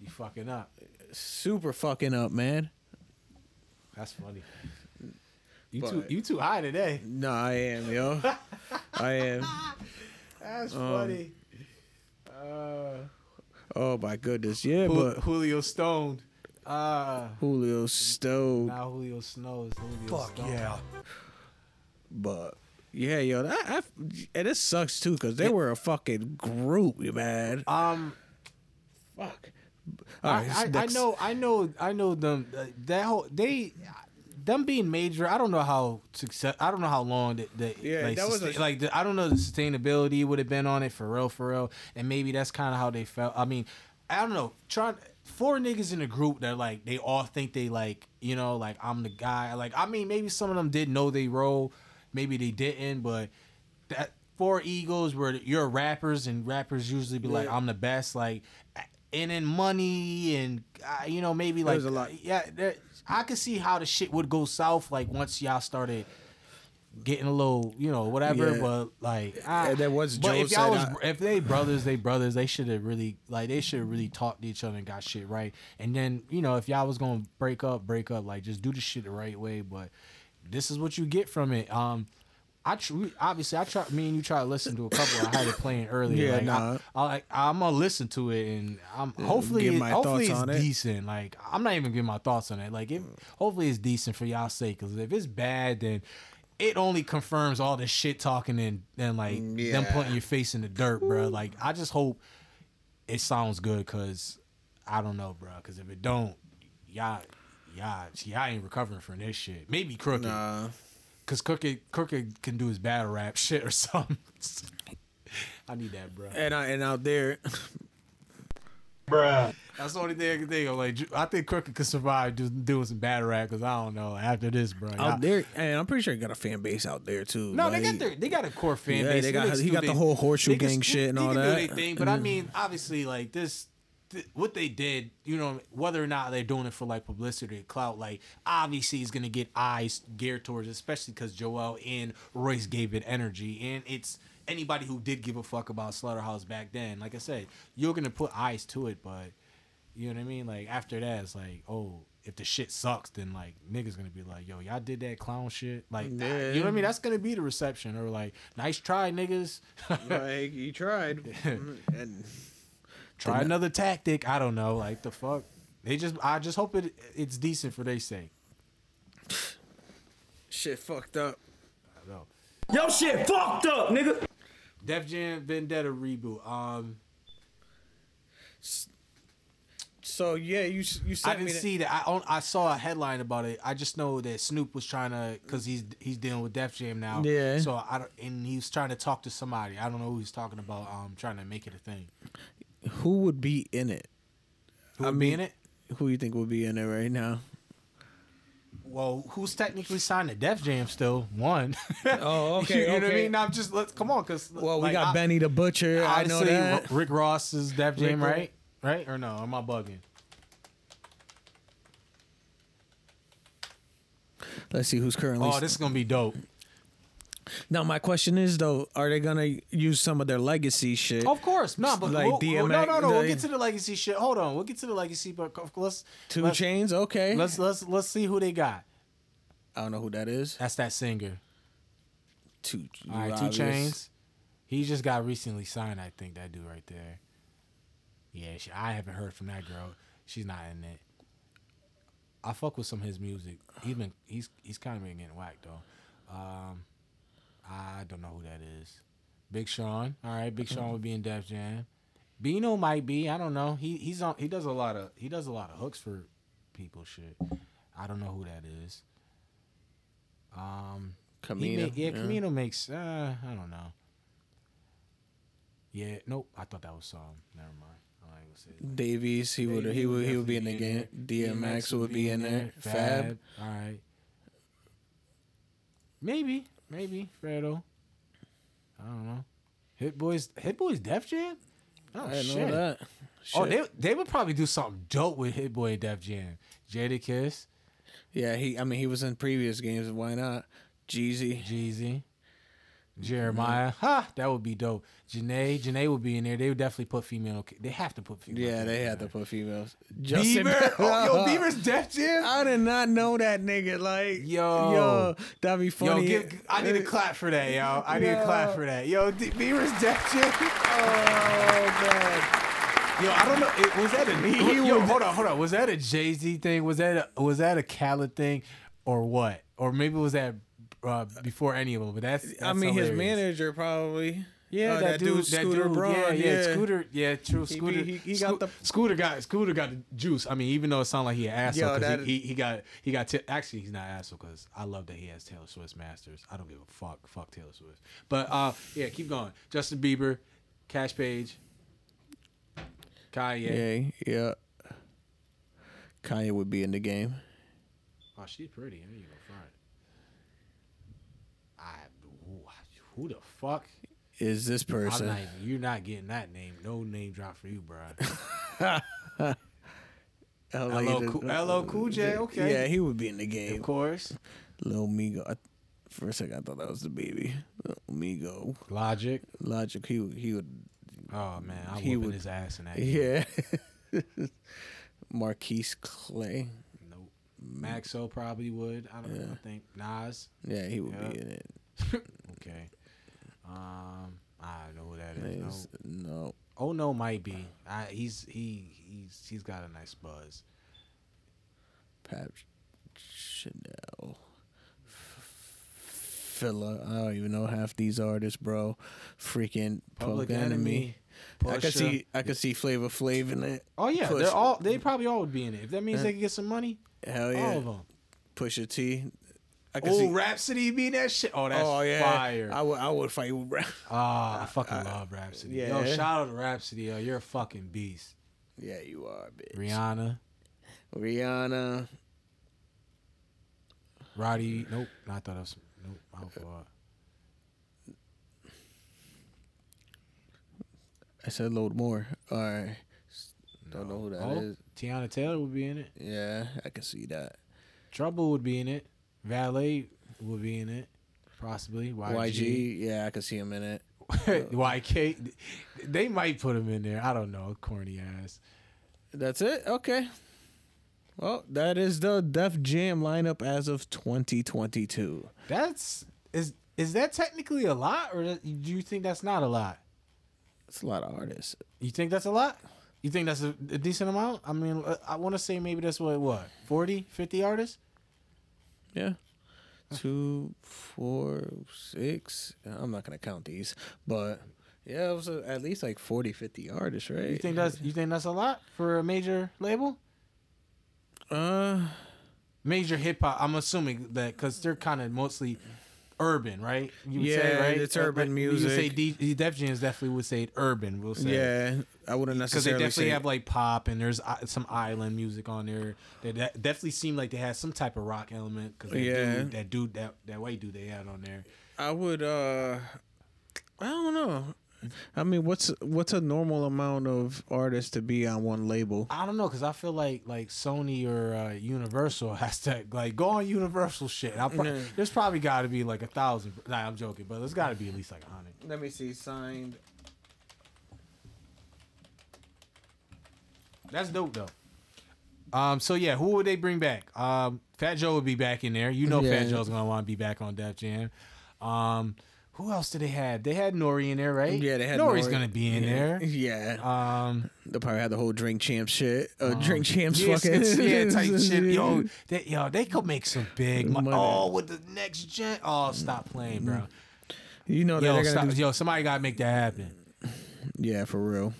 [SPEAKER 1] You fucking up.
[SPEAKER 2] Super fucking up, man.
[SPEAKER 1] That's funny. You
[SPEAKER 2] But-
[SPEAKER 1] too. You too high today.
[SPEAKER 2] No, I am, yo. I am.
[SPEAKER 1] That's
[SPEAKER 2] Um,
[SPEAKER 1] funny. Uh,
[SPEAKER 2] Oh my goodness, yeah, but
[SPEAKER 1] Julio Stone. Uh,
[SPEAKER 2] Julio Stove.
[SPEAKER 1] now Julio Snow is Julio Stone. Yeah.
[SPEAKER 2] but yeah, yo, that, I, and it sucks too because they were a fucking group, man.
[SPEAKER 1] Um,
[SPEAKER 2] Fuck.
[SPEAKER 1] I, I, I know, I know, I know them. Uh, that whole they, them being major. I don't know how success. I don't know how long that. that
[SPEAKER 2] Yeah,
[SPEAKER 1] like,
[SPEAKER 2] that was
[SPEAKER 1] sustain-
[SPEAKER 2] a-
[SPEAKER 1] like the, I don't know the sustainability would have been on it for real, for real. And maybe that's kind of how they felt. I mean, I don't know. Trying four niggas in a group that like they all think they like you know like I'm the guy. Like I mean, maybe some of them did know they role, maybe they didn't, but that four egos where you're rappers and rappers usually be like I'm the best like and then money and uh, you know maybe like
[SPEAKER 2] a lot.
[SPEAKER 1] yeah there, I could see how the shit would go south like once y'all started getting a little you know whatever
[SPEAKER 2] Yeah.
[SPEAKER 1] but like I,
[SPEAKER 2] And then once
[SPEAKER 1] but if y'all was
[SPEAKER 2] said,
[SPEAKER 1] if they brothers they brothers they should have really like they should have really talked to each other and got shit right and then you know if y'all was gonna break up break up like just do the shit the right way but this is what you get from it um I tr- obviously I try me and you try to listen to a couple. I had it playing earlier.
[SPEAKER 2] Yeah,
[SPEAKER 1] like,
[SPEAKER 2] nah.
[SPEAKER 1] I, I like I'm gonna listen to it and I'm hopefully it,
[SPEAKER 2] my
[SPEAKER 1] hopefully it's
[SPEAKER 2] on it.
[SPEAKER 1] decent. Like I'm not even giving my thoughts on it. Like if hopefully it's decent for y'all sake. Because if it's bad, then it only confirms all this shit talking and and like them putting your face in the dirt, bro. Like I just hope it sounds good. Cause I don't know, bro. Cause if it don't, y'all y'all y'all ain't recovering from this shit. Maybe crooked.
[SPEAKER 2] Nah.
[SPEAKER 1] Cause Crooked Crooked can do his battle rap shit or something. I need that, bro.
[SPEAKER 2] And I and out there,
[SPEAKER 3] Bruh.
[SPEAKER 1] That's the only thing I can think of. Like, I think Crooked could survive just doing some battle rap. Cause I don't know after this, bro.
[SPEAKER 2] out
[SPEAKER 1] y'all-
[SPEAKER 2] there, and I'm pretty sure he got a fan base out there too.
[SPEAKER 1] No, they got their they got a core fan
[SPEAKER 2] Yeah,
[SPEAKER 1] base.
[SPEAKER 2] they got- he
[SPEAKER 1] do
[SPEAKER 2] got the whole horseshoe
[SPEAKER 1] niggas-
[SPEAKER 2] gang shit and
[SPEAKER 1] they
[SPEAKER 2] all
[SPEAKER 1] can
[SPEAKER 2] that.
[SPEAKER 1] Do thing, but I mm. mean, obviously, like this, th- what they did, you know, whether or not they're doing it for like publicity or clout, like obviously is gonna get eyes geared towards, it, especially because Joel and Royce gave it energy, and it's anybody who did give a fuck about Slaughterhouse back then. Like I said, you're gonna put eyes to it, but you know what I mean. Like after that, it's like, oh. If the shit sucks, then like niggas gonna be like, "Yo, y'all did that clown shit." Like,
[SPEAKER 2] Yeah.
[SPEAKER 1] you know what I mean? That's gonna be the reception, or like, "Nice try, niggas."
[SPEAKER 2] like he tried, and
[SPEAKER 1] Try another tactic. I don't know. Like the fuck. They just. I just hope it. It's decent for their sake.
[SPEAKER 2] shit fucked up.
[SPEAKER 1] I know.
[SPEAKER 3] Yo shit fucked up, nigga.
[SPEAKER 1] Def Jam Vendetta reboot. Um,
[SPEAKER 2] So yeah, you s- you
[SPEAKER 1] I
[SPEAKER 2] sent me
[SPEAKER 1] didn't
[SPEAKER 2] that.
[SPEAKER 1] see that. I on- I saw a headline about it. I just know that Snoop was trying to, cause he's he's dealing with Def Jam now.
[SPEAKER 2] Yeah.
[SPEAKER 1] So I don't, and he was trying to talk to somebody. I don't know who he's talking about. Um, trying to make it a thing.
[SPEAKER 2] Who would be in it?
[SPEAKER 1] Who
[SPEAKER 2] I
[SPEAKER 1] would be
[SPEAKER 2] mean-
[SPEAKER 1] in it?
[SPEAKER 2] Who you think would be in it right now?
[SPEAKER 1] Well, who's technically signed to Def Jam still? One.
[SPEAKER 2] Oh, okay,
[SPEAKER 1] you know what I mean? Now I'm just let's come on, cause
[SPEAKER 2] Well, we
[SPEAKER 1] like,
[SPEAKER 2] got
[SPEAKER 1] I-
[SPEAKER 2] Benny the Butcher. I know
[SPEAKER 1] Honestly,
[SPEAKER 2] that.
[SPEAKER 1] Rick Ross is Def Jam,
[SPEAKER 2] Rick
[SPEAKER 1] right? Right or no? Am I bugging?
[SPEAKER 2] Let's see who's currently.
[SPEAKER 1] Oh, this is gonna be dope.
[SPEAKER 2] Now, my question is though, are they gonna use some of their legacy shit?
[SPEAKER 1] Of course, no, but
[SPEAKER 2] Like
[SPEAKER 1] we'll, we'll- no, no, no. We'll get to the legacy shit. Hold on, we'll get to the legacy, but let's
[SPEAKER 2] Two
[SPEAKER 1] let's,
[SPEAKER 2] Chainz, okay.
[SPEAKER 1] Let's let's let's see who they got.
[SPEAKER 2] I don't know who that is.
[SPEAKER 1] That's that singer.
[SPEAKER 2] Two.
[SPEAKER 1] All right,
[SPEAKER 2] obvious.
[SPEAKER 1] Two Chainz. He just got recently signed. I think that dude right there. Yeah, she, I haven't heard from that girl. She's not in it. I fuck with some of his music. He's been he's he's kind of been getting whacked though. Um, I don't know who that is. Big Sean. All right, Big Sean would be in Def Jam. Bino might be. I don't know. He he's on. He does a lot of he does a lot of hooks for people. Shit. I don't know who that is. Um,
[SPEAKER 2] Camino.
[SPEAKER 1] ma- yeah, Camino makes. Uh, I don't know. Yeah, nope. I thought that was um. Never mind. I ain't gonna say it.
[SPEAKER 2] Davies, he would he would he would be in the game. DMX would be in there. Fab.
[SPEAKER 1] All right. Maybe, maybe Fredo. I don't know. Hit Boys, Hit Boys, Def Jam. Oh
[SPEAKER 2] I
[SPEAKER 1] shit.
[SPEAKER 2] know that.
[SPEAKER 1] Oh, they they would probably do something dope with Hit Boy and Def Jam. Jadakiss,
[SPEAKER 2] yeah, he. I mean, he was in previous games. Why not? Jeezy.
[SPEAKER 1] Jeezy, Jeremih. Mm-hmm. Ha, that would be dope. Jhené, Jhené would be in there. They would definitely put female. They have to put female.
[SPEAKER 2] Yeah, they had to put females.
[SPEAKER 1] there. Bieber. Oh, yo, Bieber's Def Jam.
[SPEAKER 2] I did not know that nigga. Like,
[SPEAKER 1] Yo.
[SPEAKER 2] yo, that'd be funny.
[SPEAKER 1] Yo, give, I need a clap for that, yo. I need a clap for that. Yo, D- Bieber's Def Jam.
[SPEAKER 2] Oh man.
[SPEAKER 1] Yo, I don't know. It, was that a
[SPEAKER 2] He
[SPEAKER 1] yo?
[SPEAKER 2] would-
[SPEAKER 1] Hold on, hold on. Was that a Jay Z thing? Was that a, was that a Khaled thing, or what? Or maybe was that uh, before any of them? But that's,
[SPEAKER 2] I
[SPEAKER 1] that's
[SPEAKER 2] mean, his manager probably.
[SPEAKER 1] Yeah,
[SPEAKER 2] Uh,
[SPEAKER 1] that, dude, that
[SPEAKER 2] Scooter
[SPEAKER 1] dude,
[SPEAKER 2] Braun.
[SPEAKER 1] yeah, yeah,
[SPEAKER 2] yeah.
[SPEAKER 1] Scooter, yeah, true. Scooter,
[SPEAKER 2] he- he
[SPEAKER 1] Sco-
[SPEAKER 2] got the-
[SPEAKER 1] Scooter got Scooter got the juice. I mean, even though it sounded like he an asshole,
[SPEAKER 2] Yo,
[SPEAKER 1] 'cause
[SPEAKER 2] that-
[SPEAKER 1] he, he he got he got t- actually he's not an asshole because I love that he has Taylor Swift masters. I don't give a fuck, fuck Taylor Swift. But uh, yeah, keep going. Justin Bieber, Cash Page, Kanye.
[SPEAKER 2] Yeah, yeah. Kanye would be in the game.
[SPEAKER 1] Oh, she's pretty. I ain't gonna front. I who, who the fuck?
[SPEAKER 2] Is this
[SPEAKER 1] I'm
[SPEAKER 2] person?
[SPEAKER 1] not you're not getting that name. No name drop for you, bro.
[SPEAKER 2] LL
[SPEAKER 1] Cool- J, okay.
[SPEAKER 2] Yeah, he would be in the game.
[SPEAKER 1] of course.
[SPEAKER 2] Lil Migo. I, for a second, I thought that was the baby. Lil Migo.
[SPEAKER 1] Logic.
[SPEAKER 2] Logic. He would- he would.
[SPEAKER 1] Oh man, I'm
[SPEAKER 2] He would-
[SPEAKER 1] his ass in that. game.
[SPEAKER 2] Yeah. Marquise Clay.
[SPEAKER 1] Nope. Maxo probably would. I don't know. I think Nas.
[SPEAKER 2] Yeah, he would
[SPEAKER 1] Yeah.
[SPEAKER 2] be in it.
[SPEAKER 1] Okay. Um, I don't know who that is. No.
[SPEAKER 2] No.
[SPEAKER 1] Oh no, might be. I, he's he he's he's got a nice buzz.
[SPEAKER 2] Pat Chanel. Filla. I don't even know half these artists, bro. Freaking Public, Enemy. I could see I could see Flavor Flav in it.
[SPEAKER 1] Oh yeah, they're all they probably all would be in it. If that means they can get some money,
[SPEAKER 2] Hell yeah, all
[SPEAKER 1] of them.
[SPEAKER 2] Pusha T. I
[SPEAKER 1] Oh,
[SPEAKER 2] see.
[SPEAKER 1] Rapsody being that shit. Oh, that's
[SPEAKER 2] oh yeah,
[SPEAKER 1] fire.
[SPEAKER 2] I would I would fight. with Ra-
[SPEAKER 1] Ah, I fucking love Rapsody. Yo,
[SPEAKER 2] yeah.
[SPEAKER 1] shout out to Rapsody. Yo, you're a fucking beast.
[SPEAKER 2] yeah, you are, bitch.
[SPEAKER 1] Rihanna,
[SPEAKER 2] Rihanna.
[SPEAKER 1] Roddy. Nope. I thought that was nope. I thought.
[SPEAKER 2] I said load more. All right. Don't know who that is.
[SPEAKER 1] Oh, Teyana Taylor would be in it.
[SPEAKER 2] Yeah, I can see that.
[SPEAKER 1] Trouble would be in it. Valet will be in it. Possibly. YG.
[SPEAKER 2] YG, yeah, I can see him in it.
[SPEAKER 1] YK. They might put him in there. I don't know. Corny ass.
[SPEAKER 2] That's it. Okay. Well, that is the Def Jam lineup as of 2022.
[SPEAKER 1] That's is is that technically a lot, or do you think that's not a lot?
[SPEAKER 2] It's a lot of artists.
[SPEAKER 1] You think that's a lot? You think that's a, a decent amount? I mean, uh, I want to say maybe that's what what 40, 50 artists.
[SPEAKER 2] Yeah. Two, four, six. I'm not gonna count these, but yeah, it was at least like 40, 50 artists, right?
[SPEAKER 1] You think that's you think that's a lot for a major label?
[SPEAKER 2] Uh,
[SPEAKER 1] Major hip hop. I'm assuming that because they're kind of mostly urban, right? You would say,
[SPEAKER 2] Yeah,
[SPEAKER 1] right?
[SPEAKER 2] it's
[SPEAKER 1] Uh,
[SPEAKER 2] urban
[SPEAKER 1] You would say
[SPEAKER 2] music.
[SPEAKER 1] D, Def Jams definitely would say urban. We'll say.
[SPEAKER 2] yeah, I wouldn't necessarily
[SPEAKER 1] Because they definitely
[SPEAKER 2] say
[SPEAKER 1] have like pop and there's uh, some island music on there. They de- definitely seem like they had some type of rock element. Because that
[SPEAKER 2] Yeah.
[SPEAKER 1] dude, that dude, that that white dude they had on there.
[SPEAKER 2] I would. uh I don't know. I mean, what's what's a normal amount of artists to be on one label?
[SPEAKER 1] I don't know because I feel like like Sony or uh, Universal has to like go on Universal shit. I'll pro-
[SPEAKER 2] Yeah.
[SPEAKER 1] There's probably got to be like a thousand. Nah, I'm joking, but there's got to be at least like a hundred.
[SPEAKER 2] Let me see. Signed.
[SPEAKER 1] That's dope though. Um. So yeah, who would they bring back? Um. Fat Joe would be back in there. You know, Fat Joe's gonna want to be back on Def Jam. Um. Who else did they have? They had Nori in there, right?
[SPEAKER 2] Yeah, they had.
[SPEAKER 1] Nori's
[SPEAKER 2] Nori.
[SPEAKER 1] gonna be in
[SPEAKER 2] yeah.
[SPEAKER 1] there.
[SPEAKER 2] Yeah,
[SPEAKER 1] Um.
[SPEAKER 2] they probably had the whole drink champ shit. Uh, drink champs
[SPEAKER 1] Yeah,
[SPEAKER 2] fucking
[SPEAKER 1] yeah, type shit. Yo, they, yo, they could make some big.
[SPEAKER 2] Money.
[SPEAKER 1] oh, with the next gen. Oh, stop playing, bro.
[SPEAKER 2] You know that
[SPEAKER 1] Yo,
[SPEAKER 2] they're
[SPEAKER 1] stop.
[SPEAKER 2] gonna do.
[SPEAKER 1] Yo, somebody gotta make that happen.
[SPEAKER 2] Yeah, for real.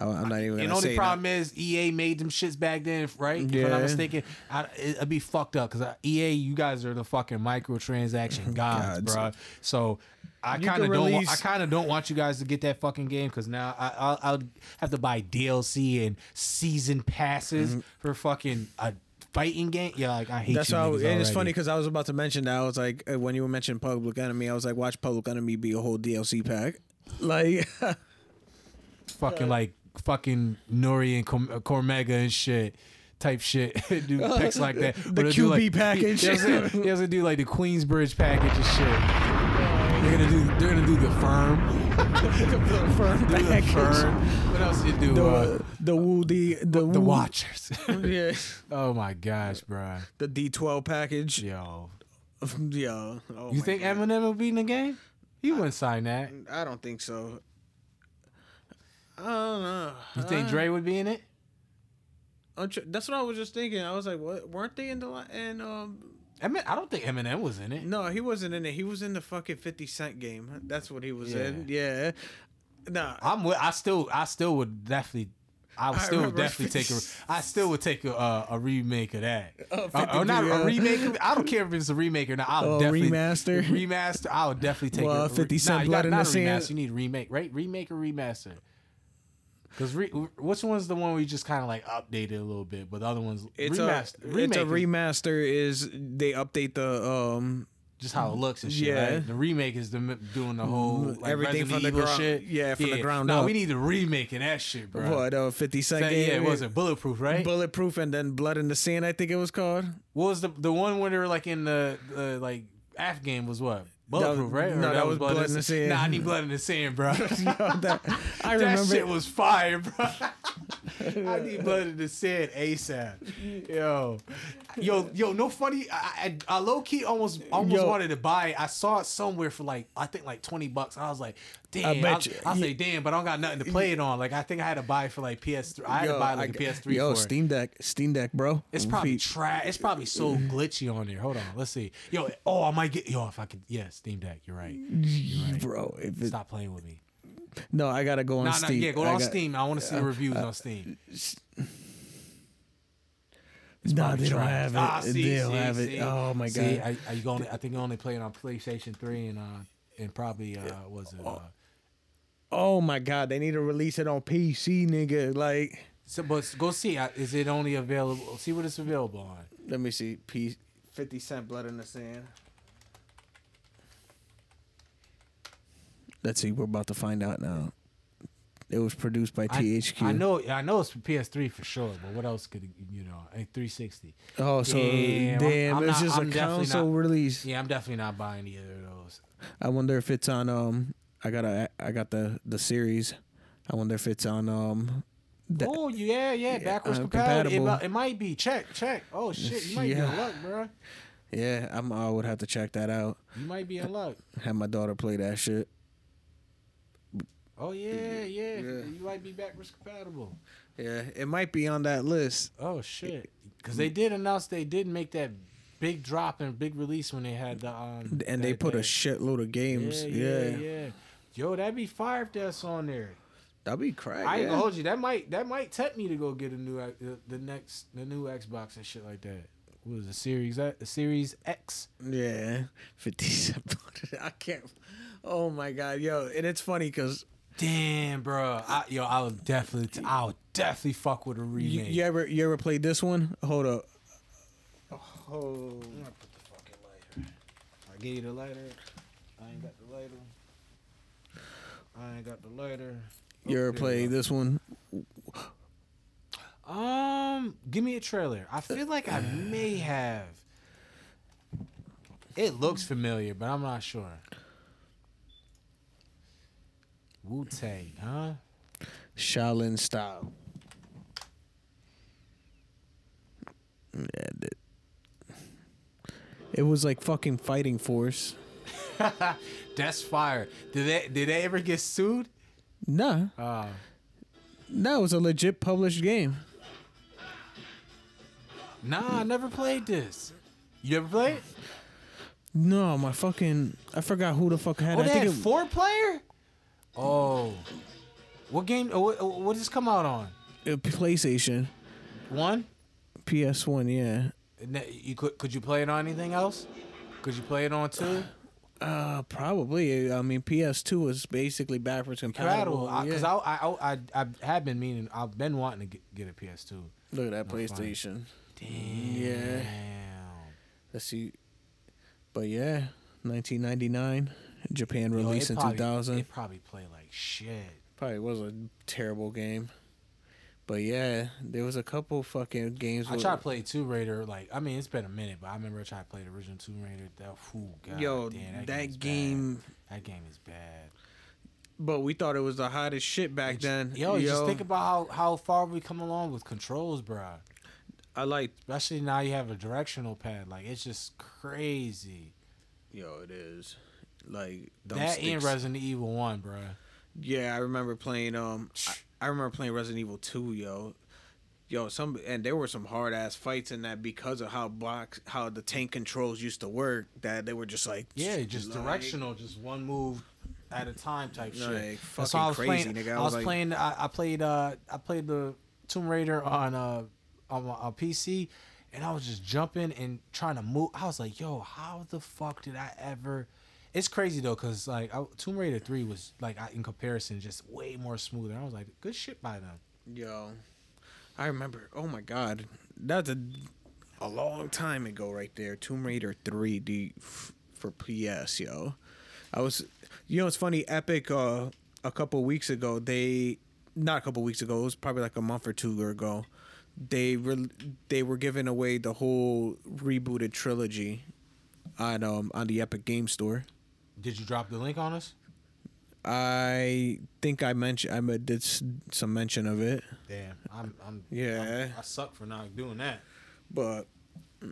[SPEAKER 2] I, I'm not even.
[SPEAKER 1] And
[SPEAKER 2] gonna
[SPEAKER 1] only
[SPEAKER 2] say
[SPEAKER 1] problem is EA made them shits back then, right? If I'm not
[SPEAKER 2] Yeah.
[SPEAKER 1] mistaken, I, it'd be fucked up because EA, you guys are the fucking microtransaction gods,
[SPEAKER 2] Gods.
[SPEAKER 1] bro. So I kind of don't. Want, I kind of don't want you guys to get that fucking game because now I, I'll, I'll have to buy DLC and season passes
[SPEAKER 2] Mm-hmm.
[SPEAKER 1] for fucking a fighting game. Yeah, like I hate
[SPEAKER 2] That's
[SPEAKER 1] you.
[SPEAKER 2] how.
[SPEAKER 1] niggas
[SPEAKER 2] And it's funny because I was about to mention that. I was like, uh, when you mentioned Public Enemy, I was like, watch Public Enemy be a whole DLC pack. Like,
[SPEAKER 1] fucking like fucking Nori and uh, Cormega and shit. Type shit, do picks like that.
[SPEAKER 2] The
[SPEAKER 1] Or they'll do,
[SPEAKER 2] QB package.
[SPEAKER 1] He has to, he has to do like the Queensbridge package and shit. They're gonna do. They're gonna do the firm.
[SPEAKER 2] the firm
[SPEAKER 1] Do the
[SPEAKER 2] package.
[SPEAKER 1] firm. What else you do?
[SPEAKER 2] The
[SPEAKER 1] uh,
[SPEAKER 2] the Woody the
[SPEAKER 1] the Watchers.
[SPEAKER 2] Yeah,
[SPEAKER 1] oh my gosh, bro.
[SPEAKER 2] the D12 package.
[SPEAKER 1] Yo,
[SPEAKER 2] Yeah. Oh
[SPEAKER 1] you think
[SPEAKER 2] God.
[SPEAKER 1] Eminem will be in the game? He wouldn't sign that.
[SPEAKER 2] I don't think so. I don't know.
[SPEAKER 1] You think Dre would be in it?
[SPEAKER 2] Tr- That's what I was just thinking. I was like, what? Weren't they in the and um?
[SPEAKER 1] Emin- I don't think Eminem was in it.
[SPEAKER 2] No, he wasn't in it. He was in the fucking Fifty Cent game. That's what he was
[SPEAKER 1] Yeah.
[SPEAKER 2] in. Yeah. Nah.
[SPEAKER 1] I'm. wi- I still. I still would definitely. I would
[SPEAKER 2] I
[SPEAKER 1] still definitely take a.
[SPEAKER 2] 50
[SPEAKER 1] I still would take a uh, a remake of that.
[SPEAKER 2] Oh,
[SPEAKER 1] Uh, or not
[SPEAKER 2] yeah.
[SPEAKER 1] a remake. of- I don't care if it's a remake or not. I'll
[SPEAKER 2] Oh,
[SPEAKER 1] definitely
[SPEAKER 2] remaster?
[SPEAKER 1] Remaster. I would definitely take
[SPEAKER 2] Well,
[SPEAKER 1] a
[SPEAKER 2] 50 Cent
[SPEAKER 1] nah, you
[SPEAKER 2] Blood
[SPEAKER 1] got,
[SPEAKER 2] in the
[SPEAKER 1] a
[SPEAKER 2] Sand.
[SPEAKER 1] You need remake, right? Remake or remaster. Because re- which one's the one we just kind of like updated a little bit, but the other one's
[SPEAKER 2] It's
[SPEAKER 1] remaster.
[SPEAKER 2] a it's a remaster. Is they update the um
[SPEAKER 1] just how it looks and shit.
[SPEAKER 2] Yeah.
[SPEAKER 1] Right? The remake is the doing the whole like,
[SPEAKER 2] Everything
[SPEAKER 1] Resident
[SPEAKER 2] from the
[SPEAKER 1] Evil
[SPEAKER 2] ground-
[SPEAKER 1] shit.
[SPEAKER 2] yeah, from the ground
[SPEAKER 1] nah,
[SPEAKER 2] up.
[SPEAKER 1] we need the remake of that shit, bro.
[SPEAKER 2] what uh Fifty Cent game?
[SPEAKER 1] yeah, it was it bulletproof, right?
[SPEAKER 2] Bulletproof and then Blood in the Sand. I think it was called.
[SPEAKER 1] what was the the one where they were like in the, the like Af game was what? Bulletproof, right? Or
[SPEAKER 2] no, that was Blood in the Sand.
[SPEAKER 1] Nah, I need blood in the sand, bro.
[SPEAKER 2] that, I
[SPEAKER 1] that
[SPEAKER 2] remember.
[SPEAKER 1] shit was fire, bro. I need blood in the sand ASAP. Yo, yo, yo. No funny. I, I, I low key almost almost
[SPEAKER 2] Yo.
[SPEAKER 1] wanted to buy it. I saw it somewhere for like I think like twenty bucks. I was like, damn. I
[SPEAKER 2] you-
[SPEAKER 1] I'll say damn, but I don't got nothing to play it on. Like I think I had to buy it for like PS3. I had to buy like a
[SPEAKER 2] I-
[SPEAKER 1] PS3
[SPEAKER 2] Yo. Steam Deck, Steam Deck, bro.
[SPEAKER 1] It's probably trash. It's probably so glitchy on there. Hold on, let's see. Yo, oh, I might get yo if I could. Yeah, Steam Deck. You're right. You're right.
[SPEAKER 2] bro. It,
[SPEAKER 1] Stop playing with me.
[SPEAKER 2] no, I gotta go on
[SPEAKER 1] Nah, nah,
[SPEAKER 2] Steam.
[SPEAKER 1] yeah, go
[SPEAKER 2] I
[SPEAKER 1] on
[SPEAKER 2] got-
[SPEAKER 1] Steam. I want to see the reviews on Steam. It's
[SPEAKER 2] Nah, they don't
[SPEAKER 1] trash.
[SPEAKER 2] have it.
[SPEAKER 1] Ah,
[SPEAKER 2] They don't
[SPEAKER 1] see,
[SPEAKER 2] have it. Oh, my
[SPEAKER 1] See,
[SPEAKER 2] God.
[SPEAKER 1] I, I, you only, I think you only playing on PlayStation Three and uh and probably uh was it uh,
[SPEAKER 2] Oh my god, they need to release it on PC, nigga. Like,
[SPEAKER 1] so, but go see. Is it only available? See what it's available on.
[SPEAKER 2] let me see. P Fifty Cent Blood in the Sand. Let's see. We're about to find out now. It was produced by
[SPEAKER 1] I-
[SPEAKER 2] THQ.
[SPEAKER 1] I, know, I know it's for PS3 for sure, but what else could you know? A 360.
[SPEAKER 2] Oh, so
[SPEAKER 1] Damn,
[SPEAKER 2] damn,
[SPEAKER 1] I'm- I'm
[SPEAKER 2] it's
[SPEAKER 1] not-
[SPEAKER 2] just
[SPEAKER 1] I'm
[SPEAKER 2] a console
[SPEAKER 1] not-
[SPEAKER 2] release.
[SPEAKER 1] Yeah, I'm definitely not buying either of those.
[SPEAKER 2] I wonder if it's on. Um, I got a, I got the the series. I wonder if it's on. Um,
[SPEAKER 1] oh yeah, yeah, backwards
[SPEAKER 2] uh,
[SPEAKER 1] compatible. It,
[SPEAKER 2] compatible.
[SPEAKER 1] mi- it might be. Check, check. Oh shit, you might be
[SPEAKER 2] Yeah.
[SPEAKER 1] in luck, bro.
[SPEAKER 2] yeah, I'm. I would have to check that out.
[SPEAKER 1] You might be in luck.
[SPEAKER 2] Have my daughter play that shit.
[SPEAKER 1] Oh yeah, yeah.
[SPEAKER 2] Yeah.
[SPEAKER 1] You might be backwards compatible.
[SPEAKER 2] Yeah, it might be on that list.
[SPEAKER 1] Oh shit. Because they did announce they did make that big drop and big release when they had the um.
[SPEAKER 2] And they put a shitload of games.
[SPEAKER 1] Yeah,
[SPEAKER 2] Yeah,
[SPEAKER 1] yeah, yeah. Yo, that'd be fire if that's on there.
[SPEAKER 2] that'd be crack.
[SPEAKER 1] I ain't
[SPEAKER 2] yeah.
[SPEAKER 1] gonna hold you. That might that might tempt me to go get a new X- the, the next the new Xbox and shit like that. What was it, the series X- the Series X?
[SPEAKER 2] Yeah, fifty seven. I can't. Oh my god, yo, and it's funny because
[SPEAKER 1] Damn, bro. I, yo, I will definitely t- I would definitely fuck with a
[SPEAKER 2] you,
[SPEAKER 1] remake.
[SPEAKER 2] you ever you ever played this one? Hold up. Oh,
[SPEAKER 1] I'm gonna put the fucking lighter. I gave you the lighter. I ain't got the lighter. I ain't got the lighter.
[SPEAKER 2] you ever played this one?
[SPEAKER 1] Um, give me a trailer. I feel like I may have. It looks familiar, but I'm not sure. Wu Tang, huh?
[SPEAKER 2] Shaolin style. Yeah, it was like fucking fighting force.
[SPEAKER 1] That's fire. Did they did they ever get sued?
[SPEAKER 2] Nah,
[SPEAKER 1] Uh,
[SPEAKER 2] no, it was a legit published game.
[SPEAKER 1] nah, I never played this. You ever played?
[SPEAKER 2] No, my fucking I forgot who the fuck had.
[SPEAKER 1] Oh,
[SPEAKER 2] it.
[SPEAKER 1] they
[SPEAKER 2] I think
[SPEAKER 1] had
[SPEAKER 2] it,
[SPEAKER 1] four player. Oh, what game? oh, What, what does this come out on?
[SPEAKER 2] PlayStation,
[SPEAKER 1] One.
[SPEAKER 2] PS One. Yeah.
[SPEAKER 1] You could could you play it on anything else? Could you play it on two?
[SPEAKER 2] Uh, probably. I mean, PS2 was basically backwards compatible.
[SPEAKER 1] Because
[SPEAKER 2] yeah.
[SPEAKER 1] I, I, I, I have been meaning. I've been wanting to get, get a PS2.
[SPEAKER 2] Look at that
[SPEAKER 1] No.
[SPEAKER 2] PlayStation.
[SPEAKER 1] Damn.
[SPEAKER 2] Yeah. Let's see. But yeah, 1999, Japan
[SPEAKER 1] Yo,
[SPEAKER 2] released in
[SPEAKER 1] probably-
[SPEAKER 2] 2000.
[SPEAKER 1] It probably played like shit.
[SPEAKER 2] Probably was a terrible game. But yeah, there was a couple fucking games.
[SPEAKER 1] I tried to play Tomb Raider. Like, I mean, it's been a minute, but I remember I tried to play the original Tomb Raider. That, whew, God,
[SPEAKER 2] Yo,
[SPEAKER 1] damn,
[SPEAKER 2] that,
[SPEAKER 1] is bad.
[SPEAKER 2] game.
[SPEAKER 1] That game is bad.
[SPEAKER 2] But we thought it was the hottest shit back then.
[SPEAKER 1] Yo, just think about how, how far we come along with controls, bro.
[SPEAKER 2] I like.
[SPEAKER 1] Especially now you have a directional pad. Like, it's just crazy.
[SPEAKER 2] Yo, it is. Like
[SPEAKER 1] That and
[SPEAKER 2] thumbsticks.
[SPEAKER 1] Resident Evil 1, bro.
[SPEAKER 2] Yeah, I remember playing. Um, I, I remember playing Resident Evil Two. Yo, yo, some and there were some hard ass fights in that because of how box how the tank controls used to work. That they were just like
[SPEAKER 1] Yeah, just
[SPEAKER 2] like-
[SPEAKER 1] directional, just one move at a time type shit.
[SPEAKER 2] Like,
[SPEAKER 1] That's
[SPEAKER 2] fucking
[SPEAKER 1] why I was
[SPEAKER 2] crazy,
[SPEAKER 1] playing,
[SPEAKER 2] nigga. I
[SPEAKER 1] I was
[SPEAKER 2] like-
[SPEAKER 1] playing. I, I played. Uh, I played the Tomb Raider on uh on on PC, and I was just jumping and trying to move. I was like, yo, how the fuck did I ever? It's crazy though, cause like I, Tomb Raider three was like I, in comparison just way more smoother. I was like, good shit by them.
[SPEAKER 2] Yo, I remember. Oh my god, that's a a long time ago, right there. Tomb Raider three D for PS. Yo, I was. You know, it's funny. Epic. Uh, a couple weeks ago, they not a couple weeks ago. It was probably like a month or two ago. They re- they were giving away the whole rebooted trilogy on um on the Epic Game Store.
[SPEAKER 1] Did you drop the link on us?
[SPEAKER 2] I think I mentioned I did some mention of it,
[SPEAKER 1] Damn, I'm. I'm
[SPEAKER 2] Yeah.
[SPEAKER 1] I'm- I suck for not doing that.
[SPEAKER 2] but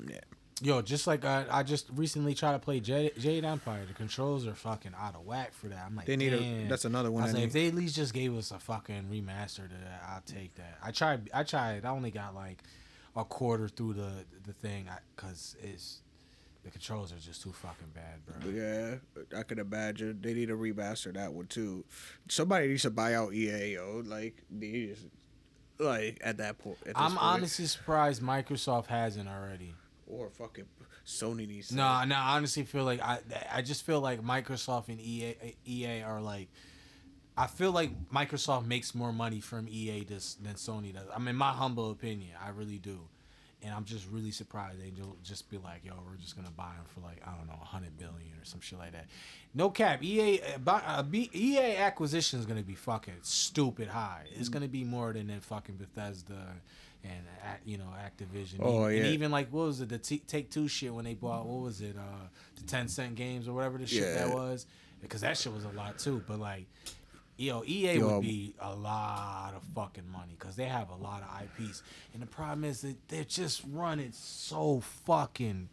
[SPEAKER 2] yeah.
[SPEAKER 1] Yo, just like I, I just recently tried to play Jade, Jade Empire. The controls are fucking out of whack for that. I'm like,
[SPEAKER 2] They need a- that's another one
[SPEAKER 1] I was
[SPEAKER 2] I
[SPEAKER 1] like, if they at least just gave us a fucking remaster to that, I'll take that. I tried. I tried. I only got like a quarter through the the thing because it's the controls are just too fucking bad, bro.
[SPEAKER 2] Yeah, I can imagine they need to remaster that one too. Somebody needs to buy out EA, yo. Like they just Like at that point, at
[SPEAKER 1] I'm
[SPEAKER 2] point.
[SPEAKER 1] honestly surprised Microsoft hasn't already.
[SPEAKER 2] or fucking Sony needs. to-
[SPEAKER 1] No, no, I honestly feel like I I just feel like Microsoft and EA EA are like I feel like Microsoft makes more money from EA this, than Sony does. I mean, my humble opinion, I really do. And I'm just really surprised they just be like, "Yo, we're just gonna buy them for like I don't know, 100 billion or some shit like that." No cap, EA uh, uh, B- EA acquisition is gonna be fucking stupid high. It's gonna be more than that fucking Bethesda and uh, you know Activision.
[SPEAKER 2] Oh,
[SPEAKER 1] and
[SPEAKER 2] yeah.
[SPEAKER 1] even like what was it the T- Take Two shit when they bought what was it uh the 10 cent games or whatever the shit
[SPEAKER 2] Yeah.
[SPEAKER 1] that was because that shit was a lot too. But like. Yo, EA
[SPEAKER 2] Yo,
[SPEAKER 1] would um, be a lot of fucking money because they have a lot of IPs, and the problem is that they're just running so fucking.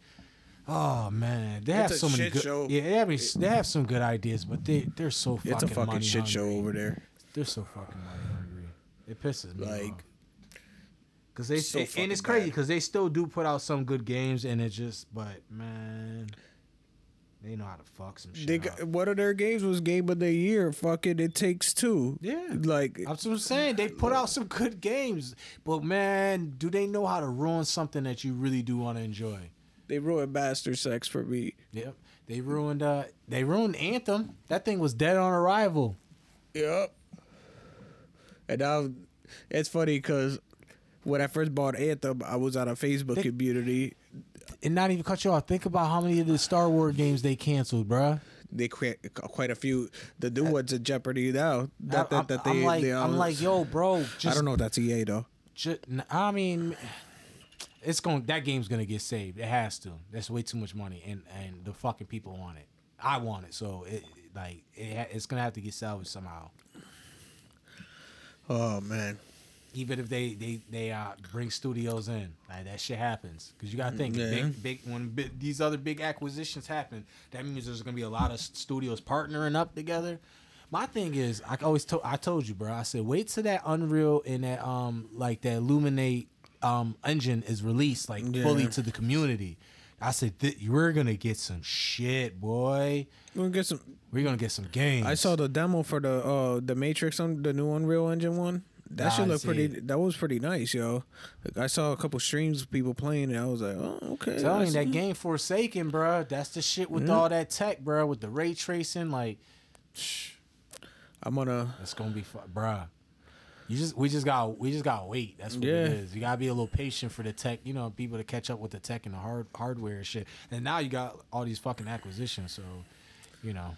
[SPEAKER 1] Oh man, they have so many good.
[SPEAKER 2] show.
[SPEAKER 1] Yeah, they have, they have some good ideas, but they they're so fucking.
[SPEAKER 2] it's a fucking
[SPEAKER 1] money
[SPEAKER 2] shit show over there.
[SPEAKER 1] They're so fucking money hungry. It pisses me
[SPEAKER 2] Like,
[SPEAKER 1] off. Cause they
[SPEAKER 2] so
[SPEAKER 1] and it's crazy because they still do put out some good games, and it just but man, they know how to fuck some shit
[SPEAKER 2] They got, one of their games was game of the year. Fucking, it takes two.
[SPEAKER 1] Yeah.
[SPEAKER 2] like
[SPEAKER 1] That's what I'm saying. They put out some good games, but man, do they know how to ruin something that you really do want to enjoy?
[SPEAKER 2] they ruined Mass Effect for me.
[SPEAKER 1] Yep. They ruined. uh They ruined Anthem. That thing was dead on arrival.
[SPEAKER 2] Yep. And now it's funny because when I first bought Anthem, I was on a Facebook
[SPEAKER 1] They-
[SPEAKER 2] community.
[SPEAKER 1] And not even cut you off. Think about how many of the Star Wars games they canceled, bruh.
[SPEAKER 2] They quite, quite a few. The new ones in Jeopardy now. That, that, that they,
[SPEAKER 1] am like,
[SPEAKER 2] they,
[SPEAKER 1] I'm like, yo, bro. Just,
[SPEAKER 2] I don't know if that's EA though.
[SPEAKER 1] ju- I mean, it's going. That game's gonna get saved. It has to. That's way too much money, and and the fucking people want it. I want it, so it like it, it's gonna have to get salvaged somehow.
[SPEAKER 2] Oh man.
[SPEAKER 1] Even if they they they uh bring studios in like that shit happens because you gotta think
[SPEAKER 2] Yeah.
[SPEAKER 1] big big when big, these other big acquisitions happen that means there's gonna be a lot of studios partnering up together my thing is i always told i told you bro i said wait till that unreal and that um like that Luminous um engine is released like fully to the community i said th- we're gonna get some shit boy
[SPEAKER 2] We're gonna get some.
[SPEAKER 1] we're gonna get some games
[SPEAKER 2] I saw the demo for the uh the Matrix on the new Unreal Engine one. That should look pretty. That was pretty nice, yo. Like, I saw a couple streams of people playing, and I was like, oh okay.
[SPEAKER 1] Telling that game Forspoken, bruh. That's the shit with mm-hmm. all that tech, bruh. With the ray tracing, like,
[SPEAKER 2] I'm gonna.
[SPEAKER 1] it's gonna be, fu- bruh. You just, we just got, we just gotta wait. That's what
[SPEAKER 2] Yeah.
[SPEAKER 1] it is. You gotta be a little patient for the tech, you know, people to catch up with the tech and the hard hardware and shit. And now you got all these fucking acquisitions, so, you know,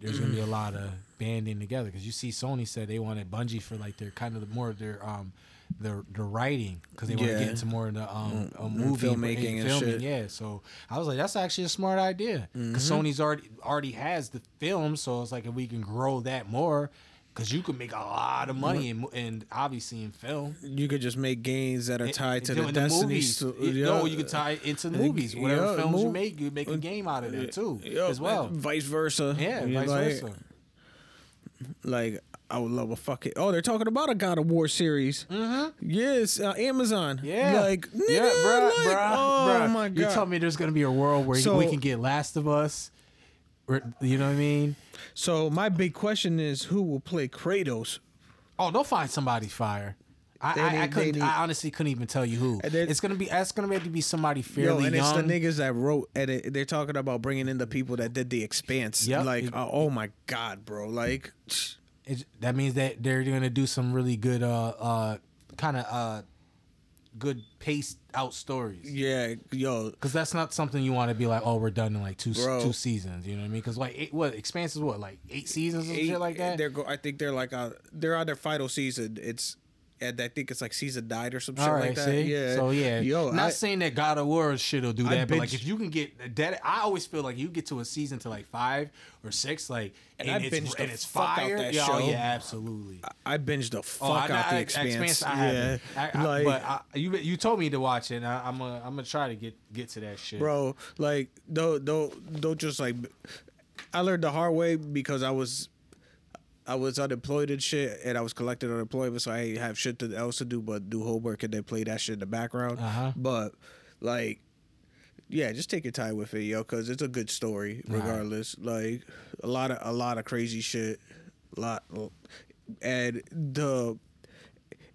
[SPEAKER 1] there's gonna be a lot of banding together because you see Sony said they wanted Bungie for like their kind of the more of their um their the writing because they want to get into more of the um a movie
[SPEAKER 2] filmmaking and shit.
[SPEAKER 1] Yeah, so I was like, that's actually a smart idea because Sony's already already has the film, so it's like if we can grow that more, because you can make a lot of money in and obviously in film.
[SPEAKER 2] You could just make games that are tied
[SPEAKER 1] and
[SPEAKER 2] to the Destiny.
[SPEAKER 1] movies. You
[SPEAKER 2] yeah.
[SPEAKER 1] know, you can tie it into the movies. Whatever
[SPEAKER 2] yeah,
[SPEAKER 1] films you make, you make a game out of that too,
[SPEAKER 2] Yeah,
[SPEAKER 1] as well.
[SPEAKER 2] Vice versa.
[SPEAKER 1] Yeah, vice
[SPEAKER 2] like,
[SPEAKER 1] versa.
[SPEAKER 2] Like I would love a fucking. Oh, they're talking about a God of War series. Mm-hmm. Yes, uh, Amazon.
[SPEAKER 1] Yeah,
[SPEAKER 2] Like
[SPEAKER 1] yeah, bruh,
[SPEAKER 2] like,
[SPEAKER 1] bruh,
[SPEAKER 2] Oh
[SPEAKER 1] bruh.
[SPEAKER 2] my
[SPEAKER 1] You
[SPEAKER 2] god.
[SPEAKER 1] tell me there's gonna be a world where
[SPEAKER 2] So-
[SPEAKER 1] we can get Last of Us. Or- You know what I mean?
[SPEAKER 2] So my big question is, who will play Kratos?
[SPEAKER 1] Oh, they'll find somebody fire. I,
[SPEAKER 2] They
[SPEAKER 1] I, I
[SPEAKER 2] need- they
[SPEAKER 1] couldn't.
[SPEAKER 2] need-
[SPEAKER 1] I honestly couldn't even tell you who.
[SPEAKER 2] And
[SPEAKER 1] it's gonna be. It's gonna have to be somebody fairly
[SPEAKER 2] Yo,
[SPEAKER 1] fairly
[SPEAKER 2] and it's
[SPEAKER 1] young.
[SPEAKER 2] the niggas that wrote, and it, they're talking about bringing in the people that did the Expanse.
[SPEAKER 1] Yep.
[SPEAKER 2] Like,
[SPEAKER 1] It-
[SPEAKER 2] oh, oh my god, bro. Like,
[SPEAKER 1] It's- that means that they're gonna do some really good, uh, uh, kind of, uh, good paced out stories.
[SPEAKER 2] yeah, yo,
[SPEAKER 1] Because that's not something you want to be like, oh, we're done in like two
[SPEAKER 2] Bro.
[SPEAKER 1] two seasons. You know what I mean? Because like, eight, what Expanse is what like eight seasons and shit like that.
[SPEAKER 2] They're go, I think they're like, uh, they're on their final season. It's, and I think it's like season nine or some shit
[SPEAKER 1] right,
[SPEAKER 2] like that.
[SPEAKER 1] see,
[SPEAKER 2] Yeah.
[SPEAKER 1] so yeah,
[SPEAKER 2] yo,
[SPEAKER 1] not
[SPEAKER 2] I,
[SPEAKER 1] saying that God of War shit will do
[SPEAKER 2] I
[SPEAKER 1] that, but like if you can get that, I always feel like you get to a season to like five or six, like
[SPEAKER 2] And
[SPEAKER 1] and,
[SPEAKER 2] I
[SPEAKER 1] it's
[SPEAKER 2] binged
[SPEAKER 1] and it's
[SPEAKER 2] fuck out
[SPEAKER 1] fire.
[SPEAKER 2] that
[SPEAKER 1] yeah, oh,
[SPEAKER 2] show.
[SPEAKER 1] oh, yeah, absolutely.
[SPEAKER 2] I binged the fuck
[SPEAKER 1] Oh, I,
[SPEAKER 2] out
[SPEAKER 1] I,
[SPEAKER 2] the
[SPEAKER 1] I-
[SPEAKER 2] Expanse.
[SPEAKER 1] I
[SPEAKER 2] yeah,
[SPEAKER 1] haven't. I, I,
[SPEAKER 2] like,
[SPEAKER 1] but I, you you told me to watch it. And I, I'm gonna I'm gonna try to get get to that shit,
[SPEAKER 2] bro. Like don't don't don't just like. I learned the hard way because I was, I was unemployed and shit, and I was collecting unemployment, so I have shit to, else to do but do homework and then play that shit in the background.
[SPEAKER 1] Uh-huh.
[SPEAKER 2] But like, yeah, just take your time with it, yo, because it's a good story regardless. Like a lot of a lot of crazy shit, a lot, and the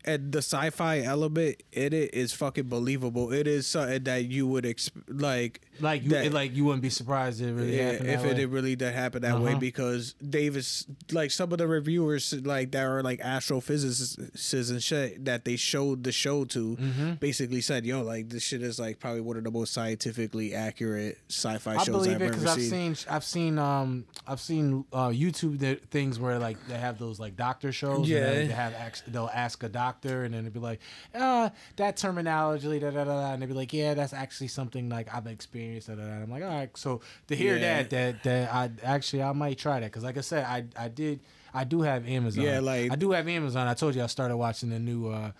[SPEAKER 2] at the sci-fi element in it is fucking believable. It is something that you would exp- like
[SPEAKER 1] Like you,
[SPEAKER 2] that-
[SPEAKER 1] like you wouldn't be surprised if it really
[SPEAKER 2] yeah,
[SPEAKER 1] happened
[SPEAKER 2] if
[SPEAKER 1] that
[SPEAKER 2] it
[SPEAKER 1] way.
[SPEAKER 2] did really did happen that way
[SPEAKER 1] Uh-huh.
[SPEAKER 2] because Davis like some of the reviewers like that are like astrophysicists and shit that they showed the show to
[SPEAKER 1] Mm-hmm.
[SPEAKER 2] basically said yo like this shit is like probably one of the most scientifically accurate sci-fi
[SPEAKER 1] I
[SPEAKER 2] shows
[SPEAKER 1] believe
[SPEAKER 2] I've
[SPEAKER 1] it
[SPEAKER 2] ever
[SPEAKER 1] because I've
[SPEAKER 2] seen.
[SPEAKER 1] seen I've seen um I've seen uh, YouTube th- things where like they have those like doctor shows.
[SPEAKER 2] Yeah.
[SPEAKER 1] they, they have they'll ask a doctor and then it'd be like, uh, that terminology, da da da da, and they'd be like, yeah, that's actually something like I've experienced. Da, da, da. I'm like, all right. So to hear
[SPEAKER 2] Yeah.
[SPEAKER 1] that, that that I actually I might try that because like I said, I I did. I do have Amazon.
[SPEAKER 2] Yeah, like-
[SPEAKER 1] I do have Amazon. I told you I started watching the new uh,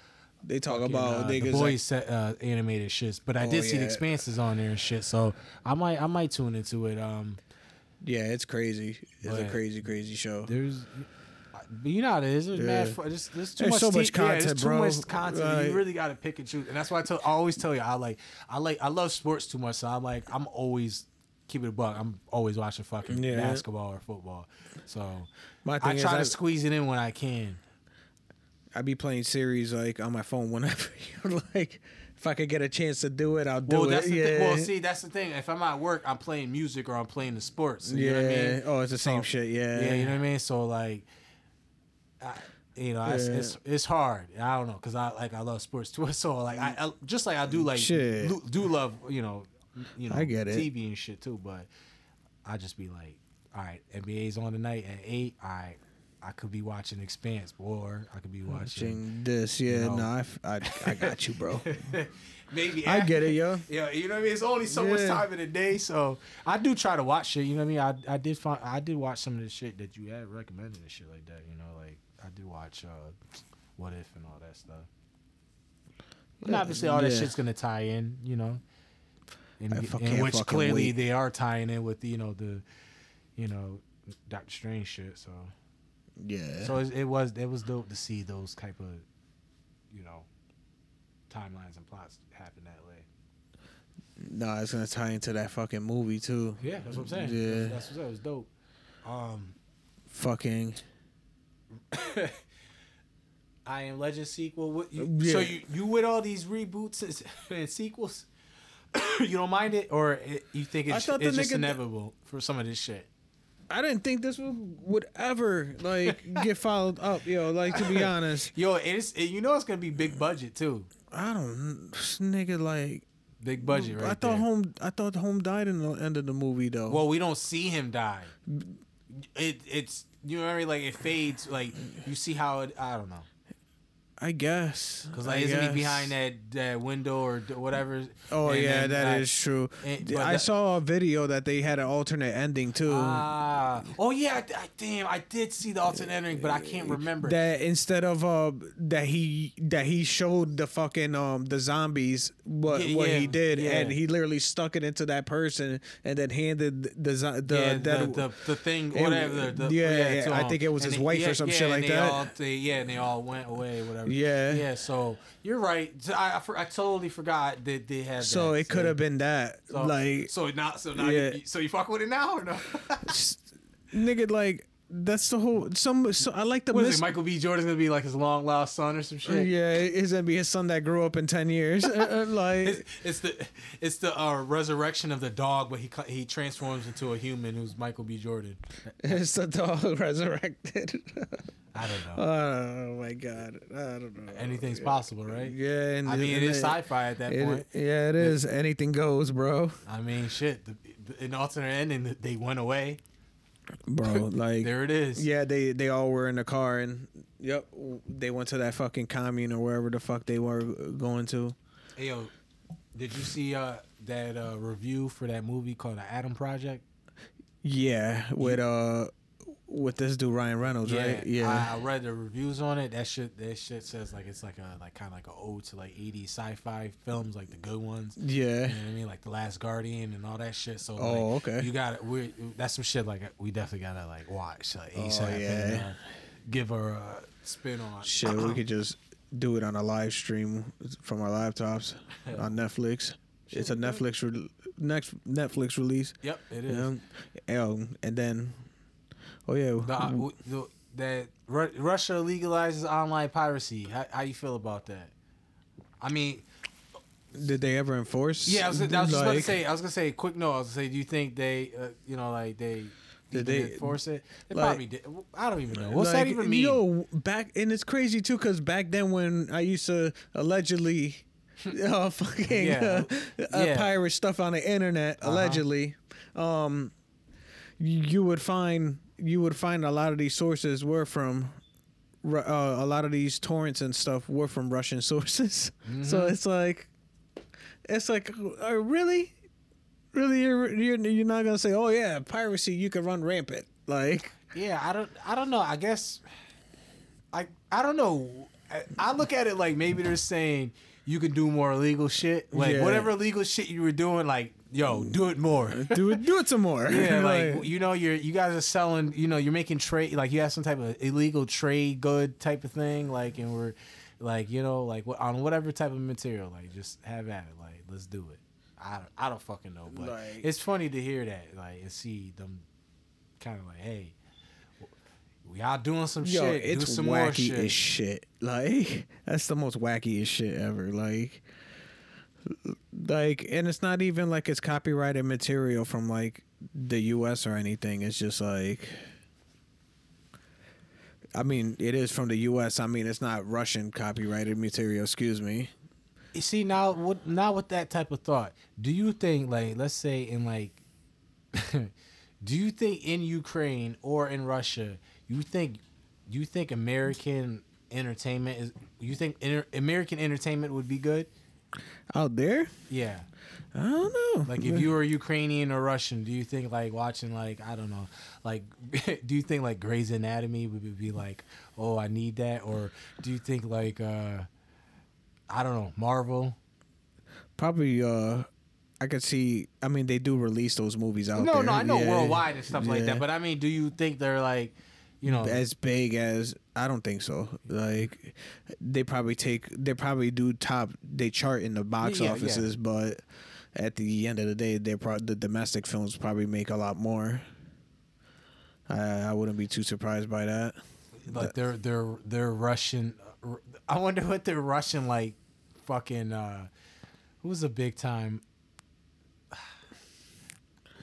[SPEAKER 2] They talk
[SPEAKER 1] fucking,
[SPEAKER 2] about
[SPEAKER 1] uh,
[SPEAKER 2] niggas
[SPEAKER 1] the
[SPEAKER 2] like-
[SPEAKER 1] boys set, uh, animated shits, but I
[SPEAKER 2] Oh,
[SPEAKER 1] did see the expanses on there and shit. So I might I might tune into it. Um,
[SPEAKER 2] yeah, it's crazy. It's a crazy, crazy show.
[SPEAKER 1] there's, but you know how it is. There's.
[SPEAKER 2] Yeah.
[SPEAKER 1] There's, there's too
[SPEAKER 2] There's
[SPEAKER 1] much.
[SPEAKER 2] so much
[SPEAKER 1] yeah, there's
[SPEAKER 2] content,
[SPEAKER 1] too
[SPEAKER 2] bro.
[SPEAKER 1] much content.
[SPEAKER 2] Right.
[SPEAKER 1] You really got to pick and choose. And that's why I, tell, I always tell you I like I like I love sports too much. So I'm like I'm always keep it a buck. I'm always watching fucking
[SPEAKER 2] Yeah.
[SPEAKER 1] basketball or football. So
[SPEAKER 2] My
[SPEAKER 1] I try
[SPEAKER 2] I-
[SPEAKER 1] to squeeze it in when I can.
[SPEAKER 2] I be playing series like on my phone whenever. you're like, if I could get a chance to do it, I'll do
[SPEAKER 1] Well,
[SPEAKER 2] it.
[SPEAKER 1] the
[SPEAKER 2] yeah.
[SPEAKER 1] thing. Well, see, that's the thing. If I'm at work, I'm playing music or I'm playing the sports. You
[SPEAKER 2] yeah.
[SPEAKER 1] know what I mean?
[SPEAKER 2] Oh, it's the same
[SPEAKER 1] So-
[SPEAKER 2] shit. Yeah.
[SPEAKER 1] Yeah, you know what I mean. So like, I, you know, it's,
[SPEAKER 2] Yeah.
[SPEAKER 1] it's it's hard. I don't know because I like I love sports too. So like I, I just like I do like do, do love you know you know
[SPEAKER 2] I get it.
[SPEAKER 1] TV and shit too. But I just be like, all right, NBA's on tonight at eight. All right, I could be watching Expanse or I could be watching.
[SPEAKER 2] Watching this, yeah,
[SPEAKER 1] know.
[SPEAKER 2] no, I, I, I got you, bro.
[SPEAKER 1] Maybe
[SPEAKER 2] I
[SPEAKER 1] af-
[SPEAKER 2] get it, yo.
[SPEAKER 1] Yeah, you know what I mean. It's only so much time in the day, so I do try to watch shit. You know what I mean. I I did find I did watch some of the shit that you had recommended and shit like that. You know, like I do watch uh, What If and all that stuff. And
[SPEAKER 2] Yeah,
[SPEAKER 1] obviously, all that shit's gonna tie in. You know, in,
[SPEAKER 2] I
[SPEAKER 1] in which clearly
[SPEAKER 2] wait.
[SPEAKER 1] they are tying in with you know the, you know, Doctor Strange shit. So
[SPEAKER 2] Yeah.
[SPEAKER 1] so it, it was it was dope to see those type of, you know, timelines and plots happen that way.
[SPEAKER 2] no, it's gonna tie into that fucking movie too.
[SPEAKER 1] Yeah, that's what I'm saying.
[SPEAKER 2] Yeah.
[SPEAKER 1] That's, that's what it was dope. Um,
[SPEAKER 2] Fucking.
[SPEAKER 1] I Am Legend sequel. What you,
[SPEAKER 2] Yeah.
[SPEAKER 1] So you you with all these reboots and, sequels, you don't mind it, or it, you think it's, it's just inevitable for some of this shit?
[SPEAKER 2] I didn't think this would would ever like get followed up, yo. Like to be honest,
[SPEAKER 1] Yo, it's it, you know it's gonna be big budget too.
[SPEAKER 2] I don't, nigga. Like
[SPEAKER 1] Big budget, right?
[SPEAKER 2] I thought
[SPEAKER 1] there.
[SPEAKER 2] home. I thought home died in the end of the movie though.
[SPEAKER 1] Well, we don't see him die. It it's you know what I mean? Like it fades. Like you see how it. I don't know.
[SPEAKER 2] I guess.
[SPEAKER 1] Cause
[SPEAKER 2] I
[SPEAKER 1] like isn't he behind that that window or whatever?
[SPEAKER 2] Oh
[SPEAKER 1] And
[SPEAKER 2] yeah,
[SPEAKER 1] then,
[SPEAKER 2] that
[SPEAKER 1] like,
[SPEAKER 2] is true.
[SPEAKER 1] and-
[SPEAKER 2] I
[SPEAKER 1] that-
[SPEAKER 2] saw a video that they had an alternate ending too.
[SPEAKER 1] Ah, oh yeah, I, I- damn, I did see the alternate ending, but I can't remember.
[SPEAKER 2] that instead of uh that he that he showed the fucking um the zombies what
[SPEAKER 1] Yeah,
[SPEAKER 2] what
[SPEAKER 1] yeah,
[SPEAKER 2] he did
[SPEAKER 1] yeah.
[SPEAKER 2] and he literally stuck it into that person and then handed the the that,
[SPEAKER 1] the, the the thing,
[SPEAKER 2] it-
[SPEAKER 1] whatever. The,
[SPEAKER 2] yeah, yeah, I think it was
[SPEAKER 1] And
[SPEAKER 2] his wife or some shit like that.
[SPEAKER 1] All, they, yeah, and they all went away, whatever.
[SPEAKER 2] Yeah.
[SPEAKER 1] yeah. So you're right. I, I, I totally forgot that they had.
[SPEAKER 2] so
[SPEAKER 1] that.
[SPEAKER 2] it could have been that
[SPEAKER 1] so,
[SPEAKER 2] like
[SPEAKER 1] So not. so now,
[SPEAKER 2] Yeah.
[SPEAKER 1] you, so you fuck with it now or no?
[SPEAKER 2] nigga like that's the whole some so I like the
[SPEAKER 1] what is
[SPEAKER 2] mis-
[SPEAKER 1] it? Michael B. Jordan's gonna be like his long lost son or some shit.
[SPEAKER 2] yeah it's gonna be his son that grew up in 10 years Uh, uh, like
[SPEAKER 1] It's, it's the it's the uh, resurrection of the dog, but he he transforms into a human who's Michael B. Jordan.
[SPEAKER 2] it's the dog resurrected
[SPEAKER 1] I don't know.
[SPEAKER 2] oh my god I don't know
[SPEAKER 1] Anything's possible, right?
[SPEAKER 2] Yeah, and
[SPEAKER 1] I mean, it
[SPEAKER 2] and
[SPEAKER 1] sci-fi at that
[SPEAKER 2] it-
[SPEAKER 1] point.
[SPEAKER 2] Yeah, it is. Anything goes, bro.
[SPEAKER 1] I mean, shit. The, the, in alternate ending, they went away.
[SPEAKER 2] Bro, like
[SPEAKER 1] There it is.
[SPEAKER 2] yeah, they they all were in the car and yep, they went to that fucking commune or wherever the fuck they were going to.
[SPEAKER 1] Hey, yo, did you see uh, that uh, review for that movie called The Adam Project?
[SPEAKER 2] Yeah, with uh with this dude Ryan Reynolds, right? Yeah.
[SPEAKER 1] I, I read the reviews on it. That shit, that shit says like it's like a like kind of like a ode to like 80s sci-fi films, like the good ones.
[SPEAKER 2] yeah.
[SPEAKER 1] You know what I mean? Like The Last Guardian and all that shit. So
[SPEAKER 2] Oh,
[SPEAKER 1] like,
[SPEAKER 2] okay.
[SPEAKER 1] You got it. We that's some shit like we definitely gotta like watch like
[SPEAKER 2] Oh,
[SPEAKER 1] ASAP and
[SPEAKER 2] yeah.
[SPEAKER 1] uh, give her a spin on.
[SPEAKER 2] Shit, we could just do it on a live stream from our laptops on Netflix. It's a Netflix re- next Netflix release.
[SPEAKER 1] Yep, it is.
[SPEAKER 2] Um, and then oh yeah,
[SPEAKER 1] The, uh, w- the, that Ru- Russia legalizes online piracy. How, how you feel about that? I mean,
[SPEAKER 2] Did they ever enforce?
[SPEAKER 1] yeah, I was, I was just about to say. I was gonna say, quick no. I was gonna say, do you think they, uh, you know, like they
[SPEAKER 2] Did they-
[SPEAKER 1] they enforce it? They
[SPEAKER 2] like-
[SPEAKER 1] probably did. I don't even know. What's that even mean?
[SPEAKER 2] You know, back and it's crazy too, because back then when I used to allegedly, uh, fucking
[SPEAKER 1] Yeah.
[SPEAKER 2] uh, uh,
[SPEAKER 1] Yeah.
[SPEAKER 2] pirate stuff on the internet,
[SPEAKER 1] Uh-huh.
[SPEAKER 2] allegedly, um, you would find you would find a lot of these sources were from. Uh, a lot of these torrents and stuff were from Russian sources,
[SPEAKER 1] Mm-hmm.
[SPEAKER 2] so it's like, it's like, uh, really, really, you're, you're you're not gonna say, oh yeah, piracy, you can run rampant, like,
[SPEAKER 1] Yeah, I don't. I don't know. I guess. I I don't know. I, I look at it like maybe they're saying you can do more illegal shit. Like
[SPEAKER 2] Yeah.
[SPEAKER 1] whatever illegal shit you were doing, like yo, do it more.
[SPEAKER 2] do it, do it some more.
[SPEAKER 1] Yeah, like you know, you're you guys are selling. You know, you're making trade. Like you have some type of illegal trade good type of thing. Like and we're like you know like on whatever type of material. Like just have at it. Like let's do it. I don't, I don't fucking know, but
[SPEAKER 2] Like-
[SPEAKER 1] it's funny to hear that like and see them kind of like hey. We all doing some
[SPEAKER 2] Yo,
[SPEAKER 1] shit.
[SPEAKER 2] it's
[SPEAKER 1] do some more
[SPEAKER 2] wacky
[SPEAKER 1] shit.
[SPEAKER 2] as shit. Like that's the most wackiest shit ever. Like, like, and it's not even like it's copyrighted material from like the U.S. or anything. It's just like, I mean, it is from the U.S. I mean, it's not Russian copyrighted material. Excuse me.
[SPEAKER 1] You see now what now with that type of thought, do you think like let's say in like do you think in Ukraine or in Russia, you think you think American entertainment is you think inter- American entertainment would be good?
[SPEAKER 2] Out there,
[SPEAKER 1] Yeah.
[SPEAKER 2] I don't know.
[SPEAKER 1] Like if you were Ukrainian or Russian, do you think like watching like I don't know, like do you think like Grey's Anatomy would be like, "Oh, I need that," or do you think like uh I don't know, Marvel?
[SPEAKER 2] probably, uh, I could see. I mean, they do release those movies out
[SPEAKER 1] No,
[SPEAKER 2] there.
[SPEAKER 1] no, no, I know
[SPEAKER 2] Yeah.
[SPEAKER 1] worldwide and stuff like that. But I mean, do you think they're like, you know,
[SPEAKER 2] as big as I don't think so. Like they probably take they probably do top they chart in the box
[SPEAKER 1] Yeah, yeah.
[SPEAKER 2] offices, but at the end of the day, they pro- the domestic films probably make a lot more. I I wouldn't be too surprised by that.
[SPEAKER 1] like they're they're they're Russian? I wonder what they're Russian like. Fucking uh, who's a big time?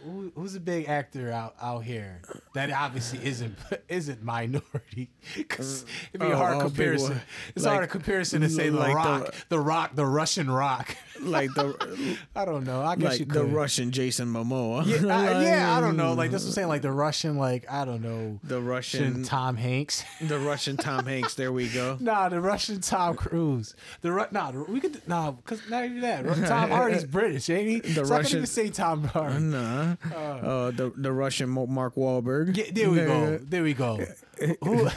[SPEAKER 1] Who, who's a big actor out out here that obviously isn't isn't minority? Because it'd be a
[SPEAKER 2] Oh,
[SPEAKER 1] hard
[SPEAKER 2] oh,
[SPEAKER 1] comparison. It's
[SPEAKER 2] Like-
[SPEAKER 1] hard a comparison to say
[SPEAKER 2] like
[SPEAKER 1] the
[SPEAKER 2] the-
[SPEAKER 1] Rock, the, Rock, the Russian Rock.
[SPEAKER 2] Like the
[SPEAKER 1] I don't know. I guess you could.
[SPEAKER 2] the Russian Jason Momoa.
[SPEAKER 1] Yeah, I, yeah, I don't know.
[SPEAKER 2] Like,
[SPEAKER 1] Like that's what I'm saying. Like the Russian, like I don't know,
[SPEAKER 2] the Russian
[SPEAKER 1] Tom Hanks.
[SPEAKER 2] the Russian Tom Hanks. There we go.
[SPEAKER 1] nah, the Russian Tom Cruise. The Ru- nah, we could nah, cause not even that. Tom Hardy's British, ain't he?
[SPEAKER 2] The
[SPEAKER 1] so I
[SPEAKER 2] Russian-
[SPEAKER 1] can even say Tom Hardy.
[SPEAKER 2] Nah, uh, the the Russian Mark Wahlberg.
[SPEAKER 1] Yeah, there we go. There we go. Who,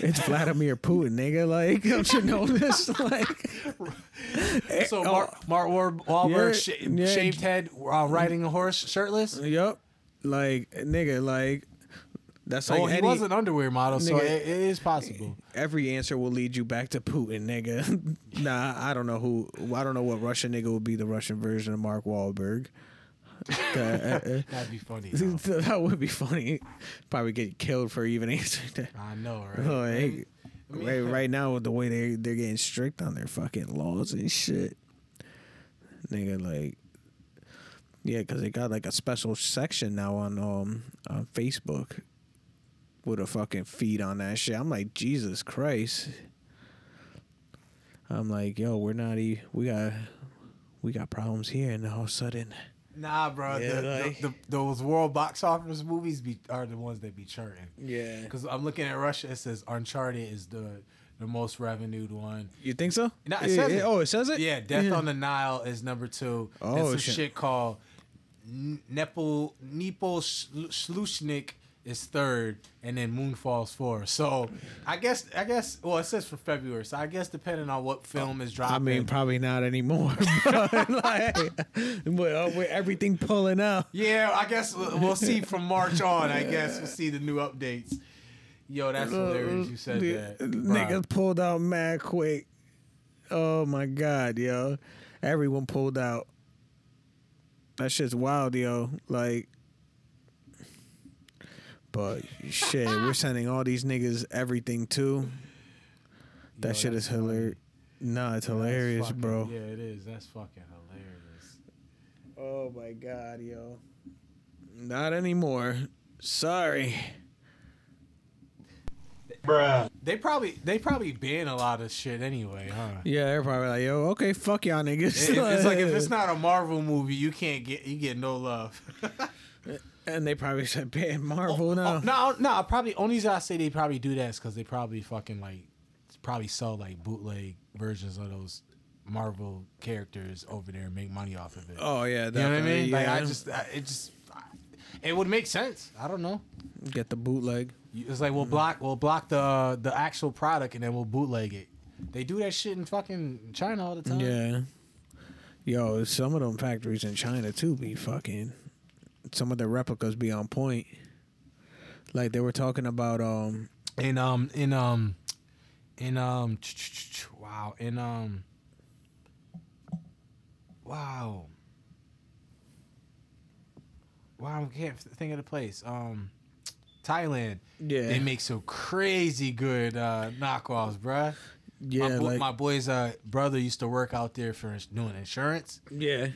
[SPEAKER 2] It's Vladimir Putin, nigga. Like, don't you know this? Like,
[SPEAKER 1] so Mark, Mark Wahlberg,
[SPEAKER 2] Yeah,
[SPEAKER 1] sh-
[SPEAKER 2] yeah.
[SPEAKER 1] shaved head, uh, riding a horse, shirtless.
[SPEAKER 2] Yup. Like nigga, like that's like
[SPEAKER 1] oh, he
[SPEAKER 2] any,
[SPEAKER 1] was an underwear model, so it, it is possible.
[SPEAKER 2] every answer will lead you back to Putin, nigga. nah, I don't know who. I don't know what Russian nigga would be the Russian version of Mark Wahlberg. That,
[SPEAKER 1] That'd be funny. though.
[SPEAKER 2] that would be funny. Probably get killed for even answering that.
[SPEAKER 1] I know, right?
[SPEAKER 2] Oh, hey,
[SPEAKER 1] I mean-
[SPEAKER 2] right, right now with the way they they're getting strict on their fucking laws and shit, nigga, like, yeah, because they got like a special section now on um on Facebook with a fucking feed on that shit. I'm like, Jesus Christ. I'm like, yo, we're not e- we got we got problems here, and all of a sudden,
[SPEAKER 1] Nah, bro.
[SPEAKER 2] Yeah,
[SPEAKER 1] the,
[SPEAKER 2] like-
[SPEAKER 1] the, the, those world box office movies be, are the ones that be charting.
[SPEAKER 2] yeah,
[SPEAKER 1] Because I'm looking at Russia. It says Uncharted is the the most revenued one.
[SPEAKER 2] you think so?
[SPEAKER 1] No, it
[SPEAKER 2] Yeah,
[SPEAKER 1] says
[SPEAKER 2] yeah.
[SPEAKER 1] it.
[SPEAKER 2] Oh, it says it.
[SPEAKER 1] Yeah, Death on the Nile is number two.
[SPEAKER 2] Oh,
[SPEAKER 1] and some
[SPEAKER 2] shit.
[SPEAKER 1] shit called Nepo Nepo Shl- Shlushnik is third, and then Moonfall's four. So I guess I guess well it says for February. So I guess depending on what film is dropping.
[SPEAKER 2] I mean, probably not anymore. but like, uh, with everything pulling out.
[SPEAKER 1] Yeah, I guess we'll see from March on. I guess we'll see the new updates. Yo, that's hilarious. You said that.
[SPEAKER 2] Niggas pulled out mad quick. Oh my god, yo. Everyone pulled out. That shit's wild, yo. Like But shit, we're sending all these niggas everything too. That
[SPEAKER 1] Yo,
[SPEAKER 2] shit is hilarious. Nah, it's hilarious,
[SPEAKER 1] fucking-
[SPEAKER 2] bro.
[SPEAKER 1] Yeah, it is. That's fucking hilarious.
[SPEAKER 2] Oh my god, yo. Not anymore. Sorry.
[SPEAKER 3] Bruh.
[SPEAKER 1] They probably they probably ban a lot of shit anyway, huh?
[SPEAKER 2] Yeah, they're probably like, yo, okay, fuck y'all niggas.
[SPEAKER 1] It- it's like if it's not a Marvel movie, you can't get you get no love.
[SPEAKER 2] and they probably said ban Marvel now.
[SPEAKER 1] Oh, no, no, probably only reason I say they probably do that is because they probably fucking like probably sell like bootleg versions of those Marvel characters over there and make money off of it.
[SPEAKER 2] Oh yeah,
[SPEAKER 1] you know what I mean? Like I just I, it just I- it would make sense. I don't know.
[SPEAKER 2] get the bootleg.
[SPEAKER 1] It's like we'll block we'll block the the actual product and then we'll bootleg it. They do that shit in fucking China all the time.
[SPEAKER 2] Yeah. Yo, some of them factories in China too be fucking. Some of the replicas be on point. Like they were talking about, um,
[SPEAKER 1] in um in um in um wow in um wow. Wow I can't think of the place. Um Thailand.
[SPEAKER 2] Yeah,
[SPEAKER 1] they make some crazy good uh knockoffs bruh.
[SPEAKER 2] Yeah,
[SPEAKER 1] my, boy,
[SPEAKER 2] like
[SPEAKER 1] my boy's uh brother used to work out there for doing insurance.
[SPEAKER 2] Yeah,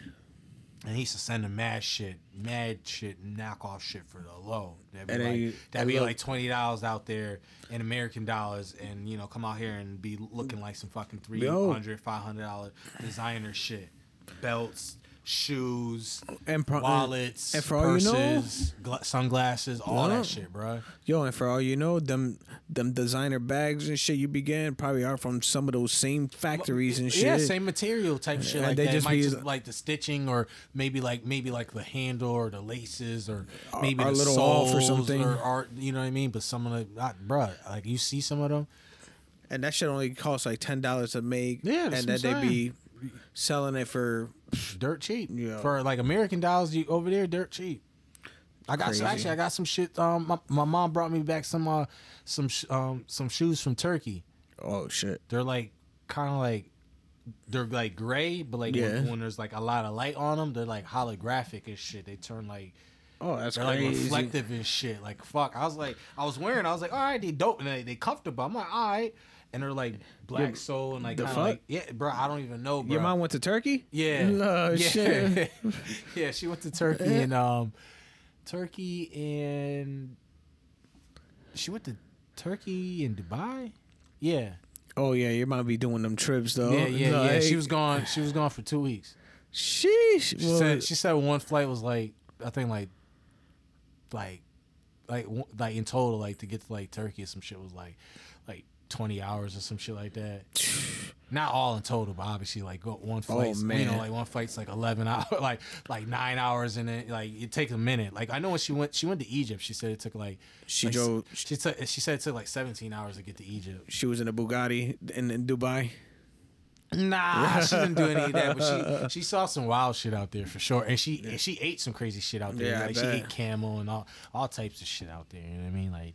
[SPEAKER 1] and he used to send him mad shit, mad shit, knockoff shit for the low. That'd be
[SPEAKER 2] And
[SPEAKER 1] like,
[SPEAKER 2] they-
[SPEAKER 1] that'd be
[SPEAKER 2] look-
[SPEAKER 1] like twenty dollars out there in American dollars, and you know, come out here and be looking like some fucking three
[SPEAKER 2] Yo.
[SPEAKER 1] hundred, five hundred dollar designer shit, belts, shoes,
[SPEAKER 2] and pro-
[SPEAKER 1] wallets,
[SPEAKER 2] and for all you know-
[SPEAKER 1] purses, gla- sunglasses, all
[SPEAKER 2] Yeah.
[SPEAKER 1] that shit, bro.
[SPEAKER 2] yo, and for all you know, them them designer bags and shit you began probably are from some of those same factories and shit.
[SPEAKER 1] Yeah, same material type shit
[SPEAKER 2] And
[SPEAKER 1] like
[SPEAKER 2] they
[SPEAKER 1] that.
[SPEAKER 2] just
[SPEAKER 1] Might
[SPEAKER 2] be-
[SPEAKER 1] just like the stitching, or maybe like maybe like the handle or the laces, or maybe
[SPEAKER 2] a
[SPEAKER 1] the
[SPEAKER 2] little off or something.
[SPEAKER 1] or, art. you know what I mean. But some of the, not, bruh, like you see some of them.
[SPEAKER 2] and that shit only costs like ten dollars to make.
[SPEAKER 1] Yeah,
[SPEAKER 2] and then they be selling it for
[SPEAKER 1] dirt cheap.
[SPEAKER 2] Yeah.
[SPEAKER 1] For like American dollars, you over there, dirt cheap. I got
[SPEAKER 2] Crazy.
[SPEAKER 1] actually I got some shit. Um, my, my mom brought me back some uh some sh- um some shoes from Turkey.
[SPEAKER 2] oh shit.
[SPEAKER 1] They're like kind of like they're like gray, but like
[SPEAKER 2] Yeah.
[SPEAKER 1] when, when there's like a lot of light on them, they're like holographic and shit. They turn like
[SPEAKER 2] Oh, that's
[SPEAKER 1] they're like reflective and shit. Like fuck, I was like I was wearing. I was like all right, they dope and they, they comfortable. I'm like all right. And they're like black soul and like
[SPEAKER 2] the fuck?
[SPEAKER 1] like yeah, bro. I don't even know, bro.
[SPEAKER 2] Your mom went to Turkey?
[SPEAKER 1] Yeah.
[SPEAKER 2] No
[SPEAKER 1] yeah.
[SPEAKER 2] shit.
[SPEAKER 1] yeah, she went to Turkey and um Turkey and she went to Turkey and Dubai? Yeah.
[SPEAKER 2] Oh yeah, your mom be doing them trips though.
[SPEAKER 1] yeah, yeah, yeah. She was gone she was gone for 2 weeks.
[SPEAKER 2] Sheesh.
[SPEAKER 1] She
[SPEAKER 2] Well,
[SPEAKER 1] said she said one flight was like I think like like like like in total like to get to like Turkey or some shit was like 20 hours or some shit like that. Not all in total, but obviously like go one oh, flight, you know, like one flight's like 11 hours, like like 9 hours and it like it takes a minute. Like I know when she went she went to Egypt, she said it took like
[SPEAKER 2] She
[SPEAKER 1] like,
[SPEAKER 2] drove-
[SPEAKER 1] she took she said it took like 17 hours to get to Egypt.
[SPEAKER 2] she was in a Bugatti in, in Dubai.
[SPEAKER 1] Nah, she didn't do any of that, but she she saw some wild shit out there for sure, and she and she ate some crazy shit out there.
[SPEAKER 2] Yeah,
[SPEAKER 1] like she ate camel and all all types of shit out there. You know what I mean? Like,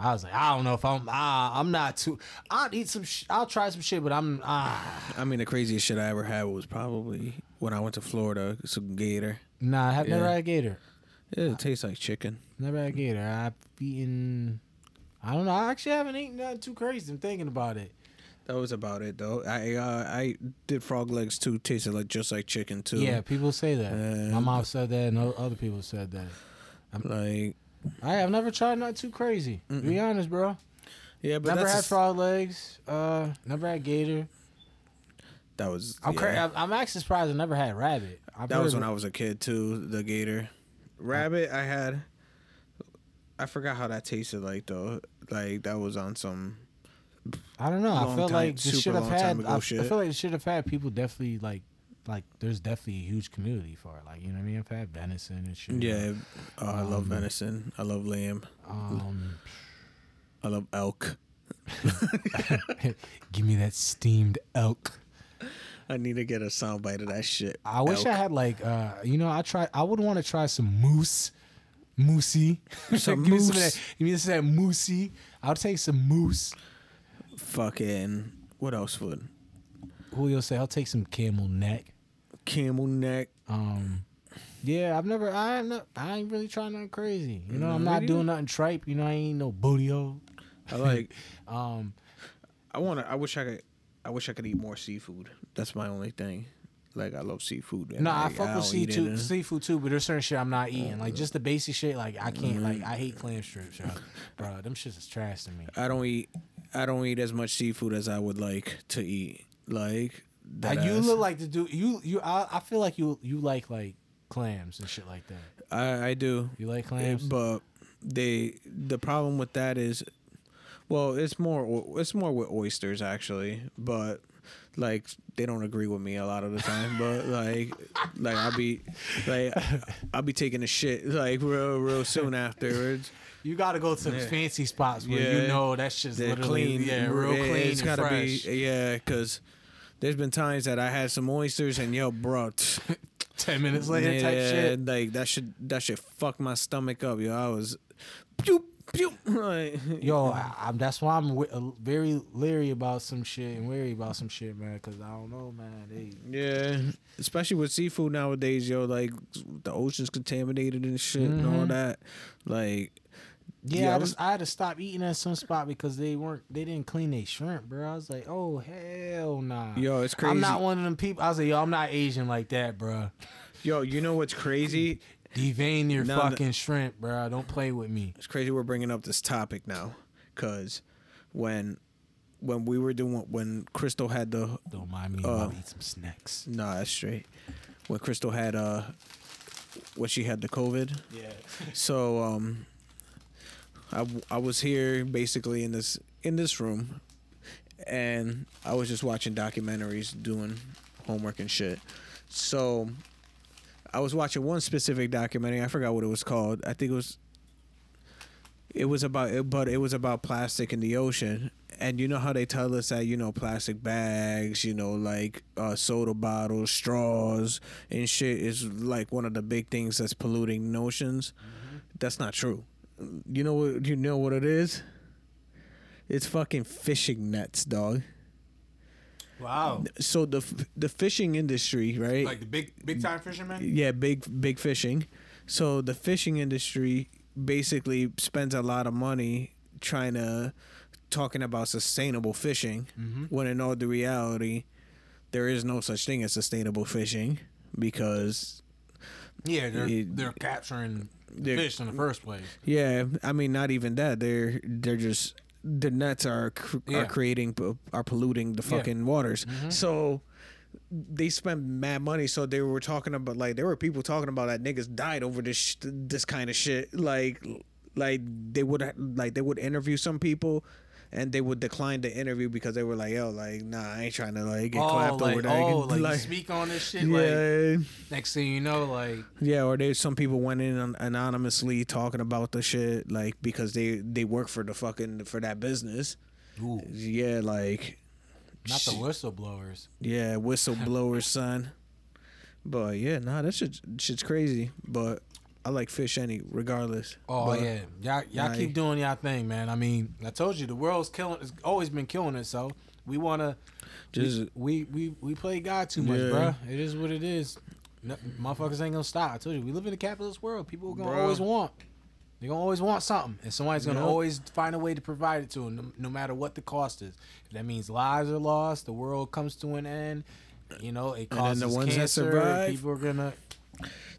[SPEAKER 1] I was like, I don't know if I'm ah, I'm not too. I'll eat some. Sh- I'll try some shit, but I'm ah.
[SPEAKER 2] I mean, the craziest shit I ever had was probably when I went to Florida. Some gator.
[SPEAKER 1] Nah, I have never
[SPEAKER 2] Yeah.
[SPEAKER 1] had gator.
[SPEAKER 2] Yeah, It tastes like chicken.
[SPEAKER 1] Never had gator. I've eaten. I don't know. I actually haven't eaten nothing too crazy. I'm thinking about it.
[SPEAKER 2] That was about it though. I uh, I did frog legs too. Tasted like just like chicken too.
[SPEAKER 1] Yeah, people say that. My
[SPEAKER 2] Uh,
[SPEAKER 1] mom said that, and other people said that.
[SPEAKER 2] I'm, like
[SPEAKER 1] I have never tried nothing too crazy. To be honest, bro.
[SPEAKER 2] yeah, but
[SPEAKER 1] never had
[SPEAKER 2] a-
[SPEAKER 1] frog legs. Uh, never had gator.
[SPEAKER 2] That was
[SPEAKER 1] I'm
[SPEAKER 2] yeah.
[SPEAKER 1] cra- I'm- actually surprised I never had rabbit. I've
[SPEAKER 2] That was when
[SPEAKER 1] of-
[SPEAKER 2] I was a kid too. The gator, rabbit. I had. I forgot how that tasted like though. Like that was on some.
[SPEAKER 1] I don't know. I feel
[SPEAKER 2] time-
[SPEAKER 1] like the shit I've
[SPEAKER 2] long
[SPEAKER 1] had.
[SPEAKER 2] time ago
[SPEAKER 1] I, I feel like the shit I've had. People definitely like, like. There's definitely a huge community for it. Like you know what I mean. I've had venison and shit.
[SPEAKER 2] Yeah, oh, I love
[SPEAKER 1] Um,
[SPEAKER 2] venison. I love lamb.
[SPEAKER 1] Um,
[SPEAKER 2] I love elk.
[SPEAKER 1] give me that steamed elk.
[SPEAKER 2] I need to get a soundbite of that shit.
[SPEAKER 1] I wish I had like, uh, you know, I try. I would want to try some moose, moosey.
[SPEAKER 2] Some
[SPEAKER 1] give me some
[SPEAKER 2] moose.
[SPEAKER 1] that. Give me some of that moosey. I'll take some moose.
[SPEAKER 2] fucking what else would
[SPEAKER 1] Julio say I'll take some camel neck.
[SPEAKER 2] Camel neck.
[SPEAKER 1] Um, Yeah, I've never. I ain't. no- I ain't really trying nothing crazy. You know, I'm not doing nothing tripe. You know, I ain't no bootio.
[SPEAKER 2] I like.
[SPEAKER 1] Um,
[SPEAKER 2] I want to. I wish I could. I wish I could eat more seafood. That's my only thing. Like I love seafood.
[SPEAKER 1] no, I
[SPEAKER 2] like,
[SPEAKER 1] fuck
[SPEAKER 2] I'll
[SPEAKER 1] with seafood, seafood too, but there's certain shit I'm not eating. Like just the basic shit. Like I can't. Like I hate clam strips, yo. bro. Them shits is trash to me.
[SPEAKER 2] I don't eat. I don't eat as much seafood as I would like to eat. Like that
[SPEAKER 1] you
[SPEAKER 2] ass.
[SPEAKER 1] look like the dude. You you. I, I feel like you you like like clams and shit like that.
[SPEAKER 2] I I do.
[SPEAKER 1] You like clams?
[SPEAKER 2] But they the problem with that is, well, it's more it's more with oysters actually, but like they don't agree with me a lot of the time. but like like I'll be like I'll be taking a shit like real real soon afterwards.
[SPEAKER 1] You got to go to
[SPEAKER 2] Yeah.
[SPEAKER 1] fancy spots where
[SPEAKER 2] Yeah.
[SPEAKER 1] you know that shit's
[SPEAKER 2] They're
[SPEAKER 1] literally
[SPEAKER 2] clean,
[SPEAKER 1] yeah, real
[SPEAKER 2] Yeah,
[SPEAKER 1] clean
[SPEAKER 2] It's
[SPEAKER 1] and
[SPEAKER 2] gotta
[SPEAKER 1] fresh.
[SPEAKER 2] be yeah, because. There's been times that I had some oysters and yo, bro,
[SPEAKER 1] Ten minutes later,
[SPEAKER 2] yeah,
[SPEAKER 1] type shit.
[SPEAKER 2] like that should that should fuck my stomach up, yo. I was, pew, pew, like,
[SPEAKER 1] Yo, I, I'm, that's why I'm wi- uh, very leery about some shit and wary about some shit, man. Because I don't know, man. They,
[SPEAKER 2] Yeah, especially with seafood nowadays, yo. Like the ocean's contaminated and shit and all
[SPEAKER 1] Mhm.
[SPEAKER 2] that. Like,
[SPEAKER 1] yeah,
[SPEAKER 2] Yeah,
[SPEAKER 1] I,
[SPEAKER 2] was-
[SPEAKER 1] I had to stop eating at some spot because they weren't, they didn't clean their shrimp, bro. I was like, oh hell nah.
[SPEAKER 2] yo, it's crazy.
[SPEAKER 1] I'm not one of them people. I was like, yo, I'm not Asian like that, bro.
[SPEAKER 2] yo, you know what's crazy?
[SPEAKER 1] Devein your fucking shrimp, bro. Don't play with me.
[SPEAKER 2] It's crazy we're bringing up this topic now, cause when when we were doing when Crystal had the
[SPEAKER 1] Don't mind me.
[SPEAKER 2] Uh,
[SPEAKER 1] to eat some snacks.
[SPEAKER 2] nah, that's straight. When Crystal had uh, when she had the COVID,
[SPEAKER 1] Yeah.
[SPEAKER 2] So um, I I was here basically in this in this room, and I was just watching documentaries, doing homework and shit. So I was watching one specific documentary. I forgot what it was called. I think it was. It was about it, but it was about plastic in the ocean. And you know how they tell us that you know plastic bags, you know like uh, soda bottles, straws, and shit is like one of the big things that's polluting oceans. That's not true. You know what? You know what it is? It's fucking fishing nets, dog.
[SPEAKER 1] Wow.
[SPEAKER 2] So the the fishing industry, right?
[SPEAKER 1] Like the big big time fishermen.
[SPEAKER 2] yeah, big big fishing. So the fishing industry basically spends a lot of money trying to talking about sustainable fishing
[SPEAKER 1] Mm-hmm.
[SPEAKER 2] when in all the reality there is no such thing as sustainable fishing because
[SPEAKER 1] Yeah, they're
[SPEAKER 2] It-
[SPEAKER 1] they're capturing
[SPEAKER 2] they're-
[SPEAKER 1] fish in the first place.
[SPEAKER 2] Yeah, I mean, not even that. They're they're just the nets are cr-
[SPEAKER 1] Yeah.
[SPEAKER 2] are creating are polluting the
[SPEAKER 1] Yeah.
[SPEAKER 2] fucking waters.
[SPEAKER 1] Mhm.
[SPEAKER 2] So they spend mad money. So they were talking about like there were people talking about that niggas died over this sh- this kind of shit. Like like they would like they would interview some people. And they would decline the interview because they were like, "Yo, like, nah, I ain't trying to like get
[SPEAKER 1] oh,
[SPEAKER 2] clapped
[SPEAKER 1] like,
[SPEAKER 2] over that."
[SPEAKER 1] oh, like, you speak on this shit.
[SPEAKER 2] yeah,
[SPEAKER 1] Like next thing you know, like
[SPEAKER 2] yeah, or there's some people went in anonymously talking about the shit, like because they they work for the fucking for that business.
[SPEAKER 1] ooh,
[SPEAKER 2] Yeah, like
[SPEAKER 1] not the whistleblowers.
[SPEAKER 2] yeah, whistleblowers, son. But yeah, nah, that shit shit's crazy. But I like fish any regardless.
[SPEAKER 1] Oh
[SPEAKER 2] But,
[SPEAKER 1] yeah, y'all y'all keep doing y'all thing, man. I mean, I told you the world's killing. It's always been killing it, so We wanna
[SPEAKER 2] Just
[SPEAKER 1] we we we play God too much,
[SPEAKER 2] Yeah.
[SPEAKER 1] bruh. It is what it is. No, motherfuckers ain't gonna stop. I told you, we live in a capitalist world. People are gonna
[SPEAKER 2] Bruh.
[SPEAKER 1] always want. They're gonna always want something, and somebody's gonna
[SPEAKER 2] Yep.
[SPEAKER 1] always find a way to provide it to them, no, no matter what the cost is. If that means lives are lost, the world comes to an end. You know, it causes
[SPEAKER 2] the ones that
[SPEAKER 1] cancer.
[SPEAKER 2] survive-
[SPEAKER 1] people are gonna.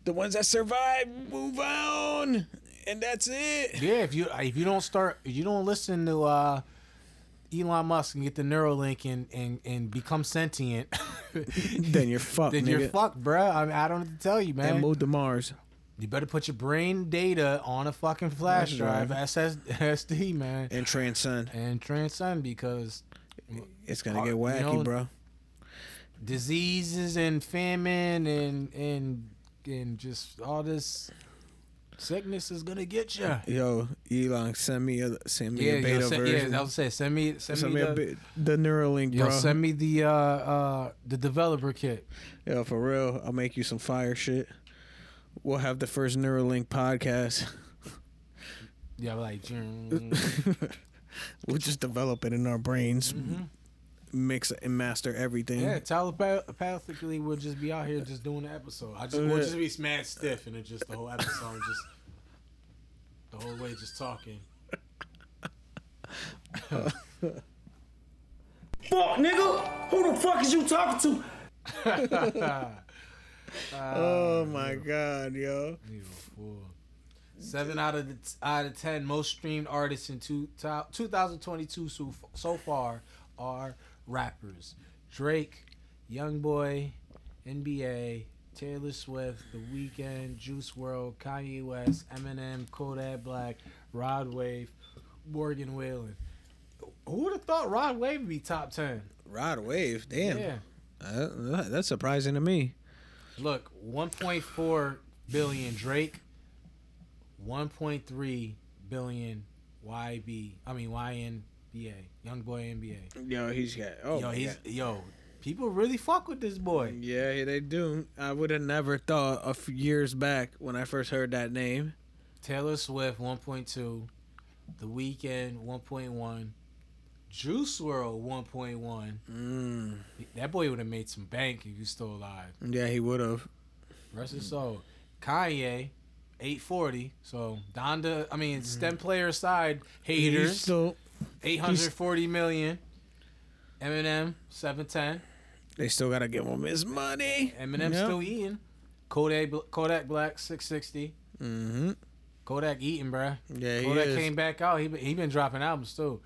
[SPEAKER 2] The ones that survive move on, and that's it.
[SPEAKER 1] Yeah, if you if you don't start, if you don't listen to uh, Elon Musk and get the Neuralink and and, and become sentient,
[SPEAKER 2] Then you're fucked,
[SPEAKER 1] then you're
[SPEAKER 2] nigga.
[SPEAKER 1] fucked, bruh. I mean, I don't have to tell you, man.
[SPEAKER 2] And move to Mars.
[SPEAKER 1] You better put your brain data on a fucking flash
[SPEAKER 2] That's
[SPEAKER 1] drive,
[SPEAKER 2] right.
[SPEAKER 1] SS, SD, man,
[SPEAKER 2] and transcend.
[SPEAKER 1] and transcend because
[SPEAKER 2] It's gonna get
[SPEAKER 1] you
[SPEAKER 2] wacky,
[SPEAKER 1] know-
[SPEAKER 2] bro.
[SPEAKER 1] diseases and famine and and and just all this sickness is gonna get you.
[SPEAKER 2] Yo, Elon, send me a send me
[SPEAKER 1] Yeah,
[SPEAKER 2] a
[SPEAKER 1] yo,
[SPEAKER 2] beta
[SPEAKER 1] send,
[SPEAKER 2] version.
[SPEAKER 1] yeah, I was say send me send,
[SPEAKER 2] send
[SPEAKER 1] me,
[SPEAKER 2] me
[SPEAKER 1] the,
[SPEAKER 2] a bit, the Neuralink,
[SPEAKER 1] yo,
[SPEAKER 2] bro.
[SPEAKER 1] send me the uh uh the developer kit.
[SPEAKER 2] Yo, for real, I'll make you some fire shit. We'll have the first Neuralink podcast.
[SPEAKER 1] Yeah, like
[SPEAKER 2] we'll just develop it in our brains.
[SPEAKER 1] mhm.
[SPEAKER 2] Mix and master everything.
[SPEAKER 1] Yeah, telepathically we'll just be out here just doing the episode. I just
[SPEAKER 2] Uh,
[SPEAKER 1] we'll just be mad stiff and it's just the whole episode just the whole way just talking.
[SPEAKER 3] Fuck, nigga. Who the fuck is you talking to?
[SPEAKER 2] oh my god, yo.
[SPEAKER 1] You fool. Seven out of the out of ten most streamed artists in two, 2022 so, so far are rappers: Drake, YoungBoy, NBA, Taylor Swift, The Weeknd, Juice WRLD, Kanye West, Eminem, Kodak Black, Rod Wave, Morgan Wallen. Who would have thought Rod Wave would be top ten?
[SPEAKER 2] Rod Wave, damn.
[SPEAKER 1] Yeah.
[SPEAKER 2] Uh, that's surprising to me.
[SPEAKER 1] Look, 1.4 billion Drake, 1.3 billion YB. I mean YNBA, Young Boy NBA.
[SPEAKER 2] Yo, he's got. Oh,
[SPEAKER 1] yo, he's
[SPEAKER 2] God.
[SPEAKER 1] yo. People really fuck with this boy.
[SPEAKER 2] Yeah, they do. I would have never thought a few years back when I first heard that name.
[SPEAKER 1] Taylor Swift 1.2, The Weeknd 1.1, Juice WRLD 1.1.
[SPEAKER 2] Mm.
[SPEAKER 1] That boy would have made some bank if he was still alive.
[SPEAKER 2] Yeah, he would have.
[SPEAKER 1] Rest his soul. Kanye 840. So Donda, I mean, STEM player aside, haters.
[SPEAKER 2] Still,
[SPEAKER 1] 840 million. Eminem 710.
[SPEAKER 2] they still gotta give him his money.
[SPEAKER 1] Eminem still eating. Kodak Kodak Black 660.
[SPEAKER 2] Mm-hmm.
[SPEAKER 1] Kodak eating, bruh.
[SPEAKER 2] Yeah, he
[SPEAKER 1] Kodak
[SPEAKER 2] is.
[SPEAKER 1] came back out. He been, he been dropping albums too.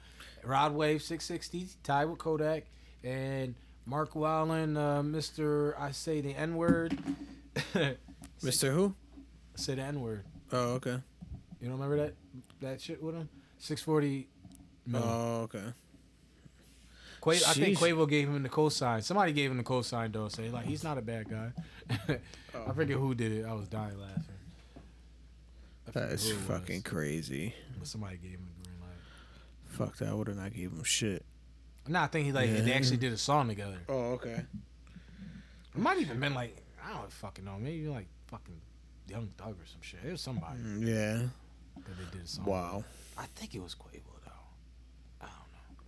[SPEAKER 1] Rod Wave 660 tied with Kodak and Morgan Wallen, uh, Mr. I say the N word.
[SPEAKER 2] Mr. Who?
[SPEAKER 1] say the N word.
[SPEAKER 2] Oh, okay.
[SPEAKER 1] You don't remember that that shit with him? 640 million.
[SPEAKER 2] Oh, okay.
[SPEAKER 1] Qua- I think Quavo gave him the cosign. Somebody gave him the cosign though, say like he's not a bad guy.
[SPEAKER 2] Oh.
[SPEAKER 1] I forget who did it. I was dying laughing. I
[SPEAKER 2] That's
[SPEAKER 1] who it was,
[SPEAKER 2] fucking crazy.
[SPEAKER 1] But somebody gave him the green light.
[SPEAKER 2] Fuck that. I would have not gave him shit.
[SPEAKER 1] No, I think he like they actually did a song together.
[SPEAKER 2] Oh, okay.
[SPEAKER 1] It might even been like I don't fucking know. Maybe like fucking Young Thug or some shit. It was somebody
[SPEAKER 2] Mm, Yeah.
[SPEAKER 1] that they did a song.
[SPEAKER 2] Wow.
[SPEAKER 1] I think it was Quavo though. I don't know.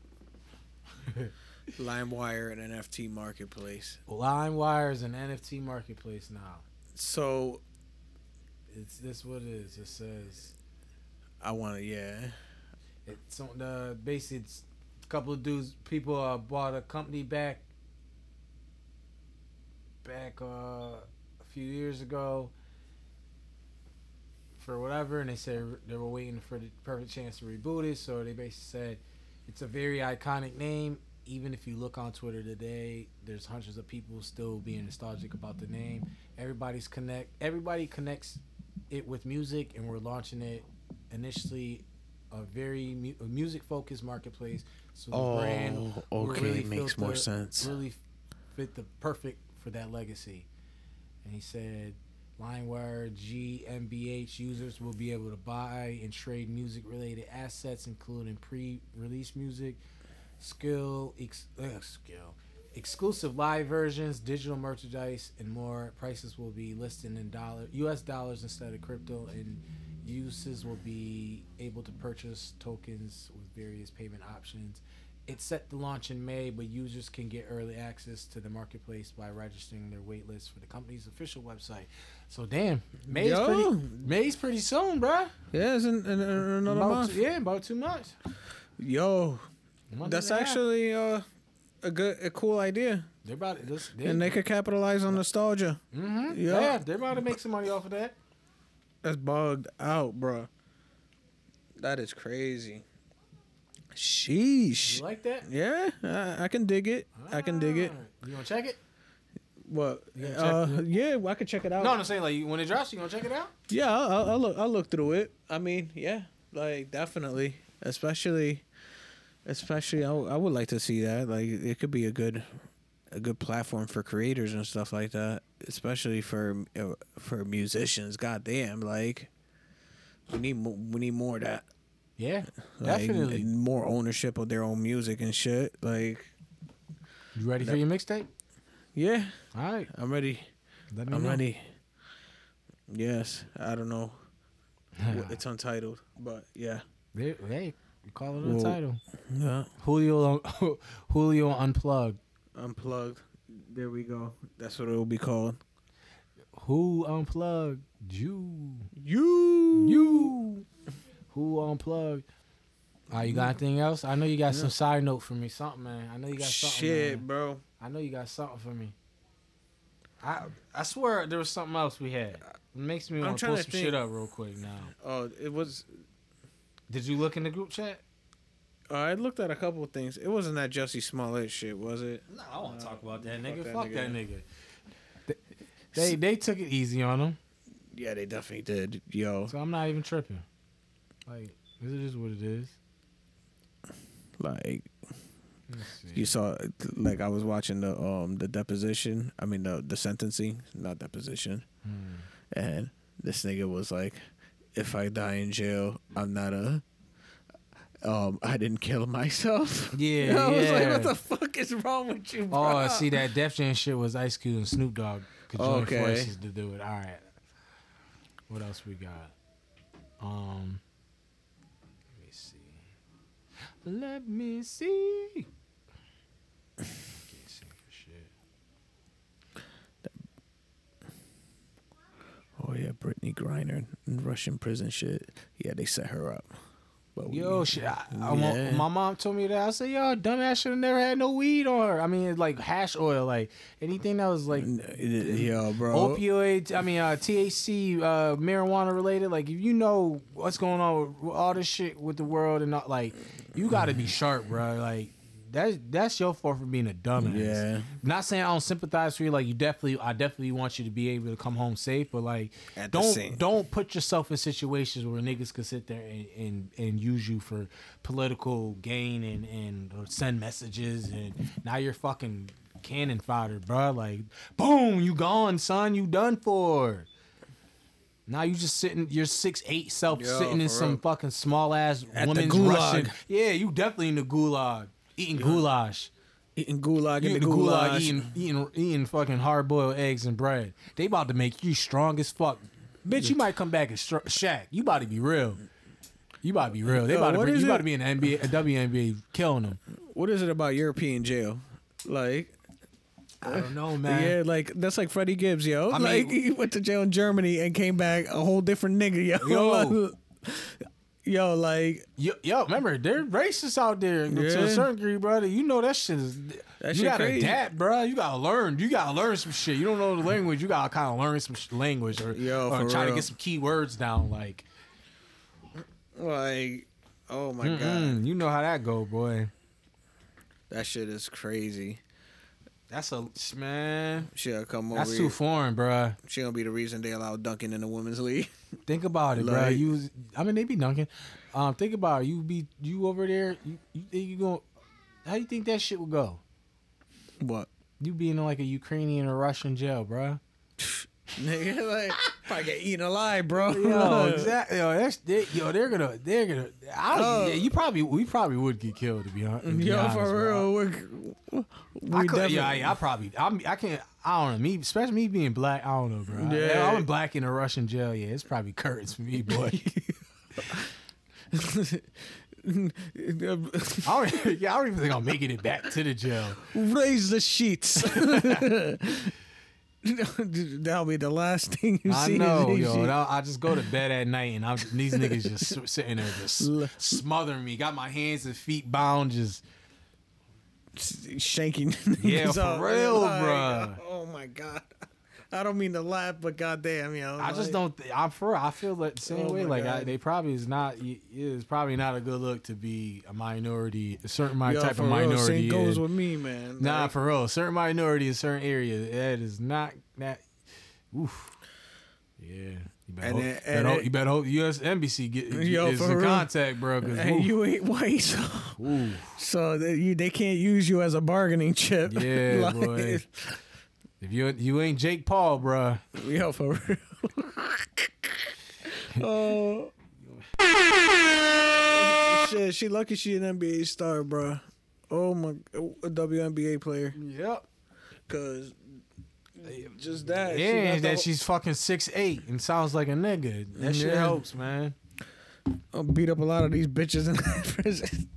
[SPEAKER 2] LimeWire and NFT marketplace.
[SPEAKER 1] LimeWire is an NFT marketplace now.
[SPEAKER 2] So
[SPEAKER 1] It's this what it is. It says
[SPEAKER 2] I want to. Yeah.
[SPEAKER 1] it's on the basically it's a couple of dudes people uh, bought a company back back uh, a few years ago for whatever and they said they were waiting for the perfect chance to reboot it so they basically said it's a very iconic name. Even if you look on twitter today there's hundreds of people still being nostalgic about the name. Everybody's connect everybody connects it with music and we're launching it initially a very mu- music focused marketplace. So the
[SPEAKER 2] Oh,
[SPEAKER 1] will
[SPEAKER 2] okay,
[SPEAKER 1] really
[SPEAKER 2] makes more sense.
[SPEAKER 1] really fit the perfect for that legacy. And he said LimeWire GmbH users will be able to buy and trade music related assets, including pre release music, skill, ex- uh, skill, exclusive live versions, digital merchandise, and more. Prices will be listed in dollar US dollars instead of crypto, and users will be able to purchase tokens with various payment options. It's set to launch in May, but users can get early access to the marketplace by registering their waitlist for the company's official website. So damn, May's
[SPEAKER 2] Yo.
[SPEAKER 1] pretty May's pretty soon, bruh.
[SPEAKER 2] Yeah, it's in, in, in another
[SPEAKER 1] About
[SPEAKER 2] month.
[SPEAKER 1] two, yeah, about two months.
[SPEAKER 2] Yo, that's
[SPEAKER 1] and a half.
[SPEAKER 2] actually uh, a good, a cool idea,
[SPEAKER 1] they're about to, this. They,
[SPEAKER 2] and they could capitalize on nostalgia.
[SPEAKER 1] hmm
[SPEAKER 2] Yeah.
[SPEAKER 1] yeah. they're about to make some money off of that.
[SPEAKER 2] That's bugged out, bro. That is crazy. Sheesh.
[SPEAKER 1] You like that?
[SPEAKER 2] Yeah, I, I can dig it. I can dig it.
[SPEAKER 1] You gonna check it?
[SPEAKER 2] What? Uh, yeah, well, I could check it out.
[SPEAKER 1] No, I'm saying like when it drops, you gonna check it out?
[SPEAKER 2] Yeah, I'll, I'll, I'll look. I'll look through it. I mean, yeah, like definitely, especially, especially, I, w- I would like to see that. Like, it could be a good, a good platform for creators and stuff like that. Especially for uh, for musicians. Goddamn, like, we need mo- we need more of that.
[SPEAKER 1] Yeah,
[SPEAKER 2] Like,
[SPEAKER 1] definitely.
[SPEAKER 2] more ownership of their own music and shit. Like,
[SPEAKER 1] You ready for your mixtape?
[SPEAKER 2] yeah,
[SPEAKER 1] All right,
[SPEAKER 2] I'm ready.
[SPEAKER 1] let me
[SPEAKER 2] I'm
[SPEAKER 1] know.
[SPEAKER 2] ready. Yes, I don't know. It's untitled, but yeah.
[SPEAKER 1] There- Hey, call it a
[SPEAKER 2] Well-
[SPEAKER 1] title.
[SPEAKER 2] Yeah.
[SPEAKER 1] Julio Julio unplugged.
[SPEAKER 2] Unplugged. There we go. That's what it will be called.
[SPEAKER 1] Who unplugged? You.
[SPEAKER 2] You.
[SPEAKER 1] You. Who unplugged? Ah, you got anything else? I know you got some side note for me. Something, man. I know you got something.
[SPEAKER 2] Shit,
[SPEAKER 1] man.
[SPEAKER 2] bro.
[SPEAKER 1] I know you got something for me. I I swear there was something else we had. It makes me want to pull some
[SPEAKER 2] think.
[SPEAKER 1] shit up real quick now.
[SPEAKER 2] Oh, it was.
[SPEAKER 1] Did you look in the group chat?
[SPEAKER 2] Uh, I looked at a couple of things. It wasn't that Jussie Smollett shit, was it?
[SPEAKER 1] No, I want to talk about that
[SPEAKER 2] fuck
[SPEAKER 1] nigga.
[SPEAKER 2] that
[SPEAKER 1] Fuck
[SPEAKER 2] nigga.
[SPEAKER 1] that nigga. They, they they took it easy on him,
[SPEAKER 2] Yeah, they definitely did. Yo,
[SPEAKER 1] so I'm not even tripping. Like this is just what it is.
[SPEAKER 2] like you saw, like I was watching the um the deposition. I mean the the sentencing, not deposition.
[SPEAKER 1] Hmm.
[SPEAKER 2] And this nigga was like, "If I die in jail, I'm not a." Um, I didn't kill myself.
[SPEAKER 1] Yeah,
[SPEAKER 2] I was like,
[SPEAKER 1] yeah.
[SPEAKER 2] "What the fuck is wrong with you, bro?"
[SPEAKER 1] Oh, see that Def Jam shit was Ice Cube and Snoop Dogg could join
[SPEAKER 2] Okay.
[SPEAKER 1] forces to do it. All right. What else we got? Um. Let me see. Let me see.
[SPEAKER 2] Oh yeah, Brittney Griner in Russian prison shit. Yeah, they set her up. But we-
[SPEAKER 1] Yo, shit. I,
[SPEAKER 2] Yeah.
[SPEAKER 1] my mom told me that. I said, yo, dumbass should have never had no weed on her. I mean, like hash oil, like anything that was like
[SPEAKER 2] Yo, bro.
[SPEAKER 1] opioid i mean uh thc uh marijuana related like if you know what's going on with all this shit with the world and not like you gotta be sharp bro like that's that's your fault for being a dumbass
[SPEAKER 2] Yeah.
[SPEAKER 1] not saying i don't sympathize for you like you definitely i definitely want you to be able to come home safe but like
[SPEAKER 2] At
[SPEAKER 1] don't don't put yourself in situations where niggas could sit there and, and and use you for political gain and and or send messages and now you're fucking cannon fodder, bro. Like, boom, you gone, son. You done for. Now you just sitting, your six eight self
[SPEAKER 2] Yo,
[SPEAKER 1] sitting in some
[SPEAKER 2] real.
[SPEAKER 1] fucking small ass woman's
[SPEAKER 2] gulag.
[SPEAKER 1] Russian. Yeah, you definitely in the gulag eating goulash.
[SPEAKER 2] eating gulag in the
[SPEAKER 1] gulag. eating eating eating fucking hard boiled eggs and bread. They about to make you strong as fuck. Bitch, you might come back as str- Shaq. You about to be real. You about to be real. They
[SPEAKER 2] Yo,
[SPEAKER 1] about to
[SPEAKER 2] what
[SPEAKER 1] bring,
[SPEAKER 2] is
[SPEAKER 1] you about
[SPEAKER 2] it?
[SPEAKER 1] to be in the NBA, a WNBA, killing them.
[SPEAKER 2] What is it about European jail? Like,
[SPEAKER 1] I don't know, man.
[SPEAKER 2] yeah, like that's like Freddie Gibbs, yo.
[SPEAKER 1] I
[SPEAKER 2] like
[SPEAKER 1] mean-
[SPEAKER 2] he went to jail in Germany and came back a whole different nigga, yo.
[SPEAKER 1] Yo.
[SPEAKER 2] yo, like
[SPEAKER 1] Yo, yo, remember they're racist out there to a certain degree, brother. You know that shit is.
[SPEAKER 2] That
[SPEAKER 1] you
[SPEAKER 2] shit
[SPEAKER 1] gotta
[SPEAKER 2] crazy.
[SPEAKER 1] adapt, bro. You gotta learn. You gotta learn some shit. You don't know the language. You gotta kind of learn some sh- language or,
[SPEAKER 2] Yo,
[SPEAKER 1] or try to get some key words down. Like,
[SPEAKER 2] like oh my god.
[SPEAKER 1] mm-mm, you know how that go, boy.
[SPEAKER 2] That shit is crazy.
[SPEAKER 1] That's a man.
[SPEAKER 2] She'll come over
[SPEAKER 1] That's
[SPEAKER 2] here.
[SPEAKER 1] too foreign, bro.
[SPEAKER 2] She gonna be the reason they allow dunking in the women's league.
[SPEAKER 1] Think about it, bro. You, was- I mean, they be dunking. Um, think about it. You be you over there. You, you think you going How you think that shit would go?
[SPEAKER 2] what?
[SPEAKER 1] You being in like a Ukrainian or Russian jail, bro.
[SPEAKER 2] Nigga, like probably get eaten alive, bro.
[SPEAKER 1] Yo, exactly. Yo, that's they, yo. They're gonna. They're gonna. I,
[SPEAKER 2] Oh.
[SPEAKER 1] yeah, you probably. We probably would get killed to be, hon- to be
[SPEAKER 2] Yo,
[SPEAKER 1] honest.
[SPEAKER 2] for real. We're, we
[SPEAKER 1] I could,
[SPEAKER 2] definitely,
[SPEAKER 1] yeah, yeah, I probably. I'm, I can't. I don't know. Me, especially me being black. I don't know, bro.
[SPEAKER 2] Yeah.
[SPEAKER 1] Yeah, I'm black in a Russian jail. Yeah, it's probably curtains for me, boy. I don't, yeah, I don't even think I'm making it back to the jail.
[SPEAKER 2] raise the sheets. That'll be the last thing you
[SPEAKER 1] I
[SPEAKER 2] see.
[SPEAKER 1] know, yo. I, I just go to bed at night, and I'm these niggas just sitting there, just smothering me. Got my hands and feet bound, just
[SPEAKER 2] shaking.
[SPEAKER 1] Yeah, for
[SPEAKER 2] up.
[SPEAKER 1] real,
[SPEAKER 2] Like,
[SPEAKER 1] bruh.
[SPEAKER 2] Oh my god. I don't mean to laugh, but goddamn, you yo.
[SPEAKER 1] I just don't. Th- I'm for. I feel that the same
[SPEAKER 2] Oh
[SPEAKER 1] way. Like I, they probably is not. It's probably not a good look to be a minority. A certain
[SPEAKER 2] Yo,
[SPEAKER 1] type
[SPEAKER 2] for
[SPEAKER 1] of
[SPEAKER 2] real,
[SPEAKER 1] minority.
[SPEAKER 2] Same goes with me, man.
[SPEAKER 1] nah,
[SPEAKER 2] Like,
[SPEAKER 1] for real. Certain minority in certain areas. That is not that. Oof. Yeah. You better,
[SPEAKER 2] And
[SPEAKER 1] hope,
[SPEAKER 2] then-
[SPEAKER 1] better hope- you better hope US embassy get
[SPEAKER 2] Yo,
[SPEAKER 1] is in
[SPEAKER 2] real.
[SPEAKER 1] contact, bro.
[SPEAKER 2] and
[SPEAKER 1] oof,
[SPEAKER 2] you ain't white, so,
[SPEAKER 1] ooh.
[SPEAKER 2] so they, you, they can't use you as a bargaining chip.
[SPEAKER 1] Yeah,
[SPEAKER 2] Like,
[SPEAKER 1] boy. If you you ain't Jake Paul, bro.
[SPEAKER 2] Yo, for real. oh. Shit, she lucky she an NBA star, bro. Oh my, a WNBA player.
[SPEAKER 1] Yep.
[SPEAKER 2] Cause just that.
[SPEAKER 1] Yeah,
[SPEAKER 2] got
[SPEAKER 1] that
[SPEAKER 2] the-
[SPEAKER 1] she's fucking six eight and sounds like a nigga. That shit helps, man.
[SPEAKER 2] I'll beat up a lot of these bitches in prison.